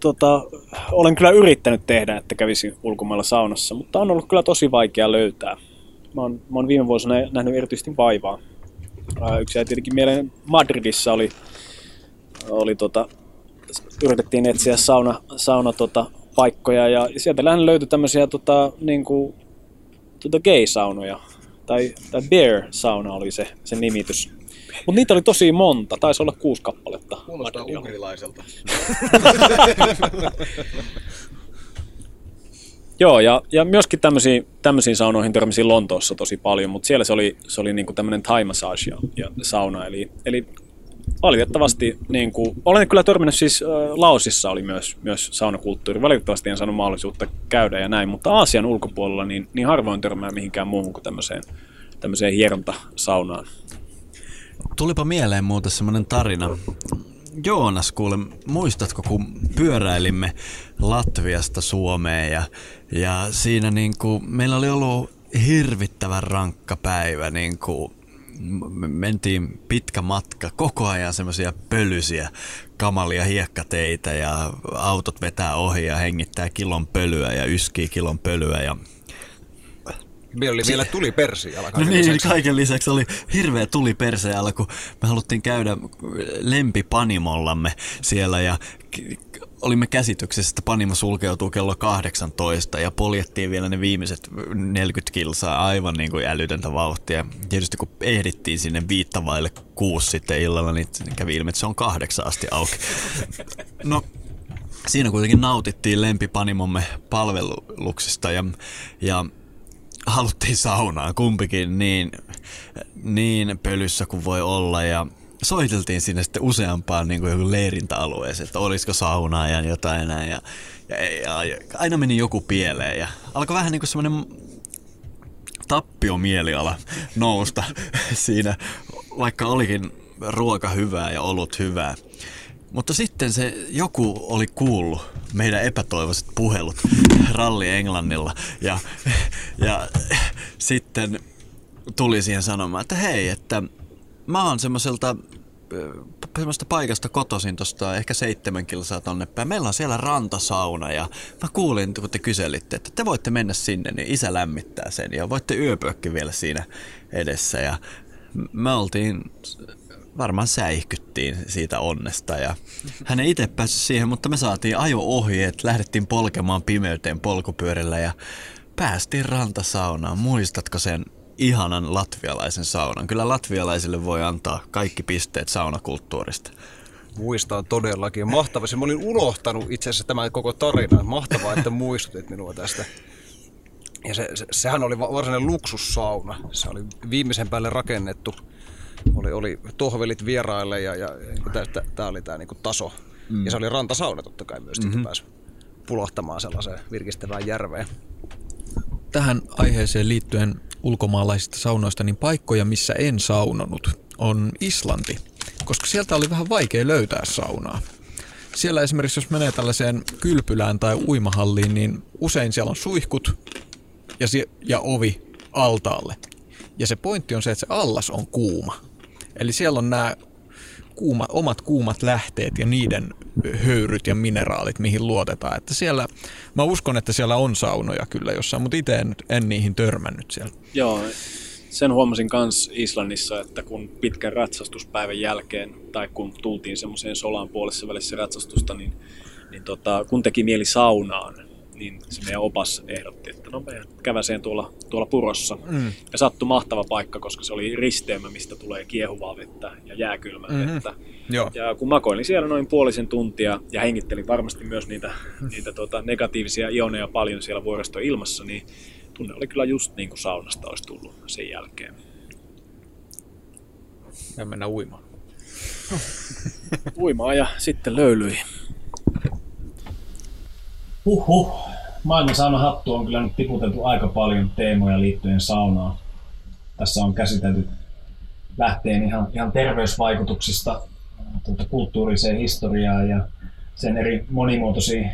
D: tota, olen kyllä yrittänyt tehdä, että kävisi ulkomailla saunassa, mutta on ollut kyllä tosi vaikea löytää. Mä oon, mä oon viime vuosina nähnyt erityisesti vaivaa. Yksi jäi tietenkin mieleen Madridissa oli, oli tota, yritettiin etsiä sauna, sauna tota, paikkoja ja sieltä lähinnä löytyi tämmöisiä tota, niin kuin, tota gay-saunoja. Tai, tai bear-sauna oli se, se nimitys. Mutta niitä oli tosi monta, taisi olla kuusi kappaletta.
C: Kuulostaa unkarilaiselta.
D: Joo, ja, ja myöskin tämmöisiin, tämmöisiin saunoihin törmäsin Lontoossa tosi paljon, mutta siellä se oli, se oli niinku tämmöinen Thai massage ja, ja sauna. Eli, eli valitettavasti, niin kuin, olen kyllä törmännyt siis äh, Laosissa oli myös, myös saunakulttuuri. Valitettavasti en saanut mahdollisuutta käydä ja näin, mutta Aasian ulkopuolella niin, niin harvoin törmää mihinkään muuhun kuin tämmöiseen, tämmöiseen hierontasaunaan.
A: Tulipa mieleen muuten semmonen tarina. Joonas, kuule, muistatko, kun pyöräilimme Latviasta Suomeen ja, ja siinä niinku, meillä oli ollut hirvittävän rankka päivä, niinku, me mentiin pitkä matka, koko ajan semmoisia pölyisiä, kamalia hiekkateitä ja autot vetää ohi ja hengittää kilon pölyä ja yskii kilon pölyä ja
C: Meillä oli vielä tuli persi alla
A: No
C: kaiken
A: niin,
C: lisäksi.
A: kaiken lisäksi oli hirveä tuli perseen alla, kun me haluttiin käydä lempipanimollamme siellä ja olimme käsityksessä, että panimo sulkeutuu kello 18 ja poljettiin vielä ne viimeiset 40 kilsaa aivan niin kuin älytöntä vauhtia. Tietysti kun ehdittiin sinne viittavaille kuusi sitten illalla, niin kävi ilmi, että se on kahdeksan asti auki. No, siinä kuitenkin nautittiin lempipanimomme palveluksista ja, ja haluttiin saunaan kumpikin niin, niin pölyssä kuin voi olla ja soiteltiin sinne sitten useampaan niin kuin leirintäalueeseen, että olisiko saunaa ja jotain näin ja, ja, ja, ja aina meni joku pieleen ja alkoi vähän niin kuin semmoinen tappiomieliala nousta siinä, vaikka olikin ruoka hyvää ja olut hyvää. Mutta sitten se joku oli kuullut meidän epätoivoiset puhelut ralli Englannilla ja, ja sitten tuli siihen sanomaan, että hei, että mä oon semmoiselta semmoista paikasta kotoisin tuosta ehkä seitsemän kilsaa tonne päin. Meillä on siellä rantasauna ja mä kuulin, kun te kyselitte, että te voitte mennä sinne, niin isä lämmittää sen ja voitte yöpyökki vielä siinä edessä. Ja me oltiin varmaan säihkyttiin siitä onnesta ja hän ei itse päässyt siihen, mutta me saatiin ajo-ohjeet, lähdettiin polkemaan pimeyteen polkupyörillä ja päästiin rantasaunaan. Muistatko sen ihanan latvialaisen saunan? Kyllä latvialaisille voi antaa kaikki pisteet saunakulttuurista.
C: Muistan todellakin. Mahtavaa. Mä olin unohtanut itse asiassa tämän koko tarinan. Mahtavaa, että muistutit minua tästä. Ja se, se, sehän oli varsinainen luksussauna. Se oli viimeisen päälle rakennettu. Oli, oli tohvelit vieraille ja, ja niin tämä oli tämä niin taso. Mm. Ja se oli rantasauna totta kai myös, mm-hmm. pääsi pulahtamaan sellaiseen virkistävään järveen.
E: Tähän aiheeseen liittyen ulkomaalaisista saunoista, niin paikkoja, missä en saunonut, on Islanti, koska sieltä oli vähän vaikea löytää saunaa. Siellä esimerkiksi, jos menee tällaiseen kylpylään tai uimahalliin, niin usein siellä on suihkut ja, si- ja ovi altaalle. Ja se pointti on se, että se allas on kuuma. Eli siellä on nämä kuuma, omat kuumat lähteet ja niiden höyryt ja mineraalit, mihin luotetaan. Että siellä, mä uskon, että siellä on saunoja kyllä jossain, mutta itse en, en niihin törmännyt siellä.
D: Joo, sen huomasin kans Islannissa, että kun pitkän ratsastuspäivän jälkeen, tai kun tultiin semmoiseen solaan puolessa välissä ratsastusta, niin, niin tota, kun teki mieli saunaan, niin se meidän opas ehdotti, että no me käväseen tuolla, tuolla purossa. Mm. Ja sattui mahtava paikka, koska se oli risteemä, mistä tulee kiehuvaa vettä ja jääkylmää mm-hmm. vettä. Joo. Ja kun makoilin siellä noin puolisen tuntia ja hengittelin varmasti myös niitä, niitä tota, negatiivisia ioneja paljon siellä vuoristoilmassa, niin tunne oli kyllä just niin kuin saunasta olisi tullut sen jälkeen.
E: Ja mennä uimaan.
D: uimaan ja sitten löylyihin.
O: Huhhuh. Maailman saunahattu on kyllä nyt tiputeltu aika paljon teemoja liittyen saunaan. Tässä on käsitelty lähteen ihan, ihan terveysvaikutuksista tuota, kulttuuriseen historiaan ja sen eri monimuotoisiin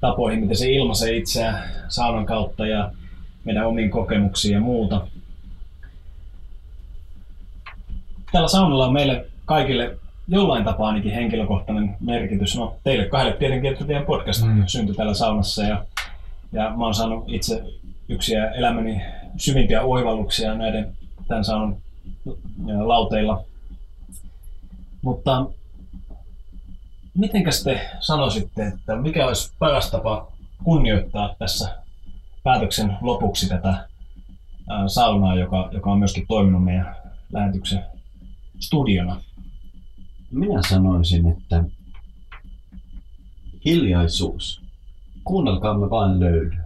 O: tapoihin, miten se ilmaisee itseään saunan kautta ja meidän omiin kokemuksiin ja muuta. Tällä saunalla on meille kaikille jollain tapaa ainakin henkilökohtainen merkitys. No teille kahdelle tietenkin, että teidän podcast mm. syntyi täällä saunassa ja, ja mä oon saanut itse yksiä elämäni syvimpiä oivalluksia näiden tämän saunan lauteilla. Mutta mitenkäs te sanoisitte, että mikä olisi paras tapa kunnioittaa tässä päätöksen lopuksi tätä saunaa, joka, joka on myöskin toiminut meidän lähetyksen studiona?
T: Minä sanoisin, että hiljaisuus. Kuunnelkaamme vain löydy.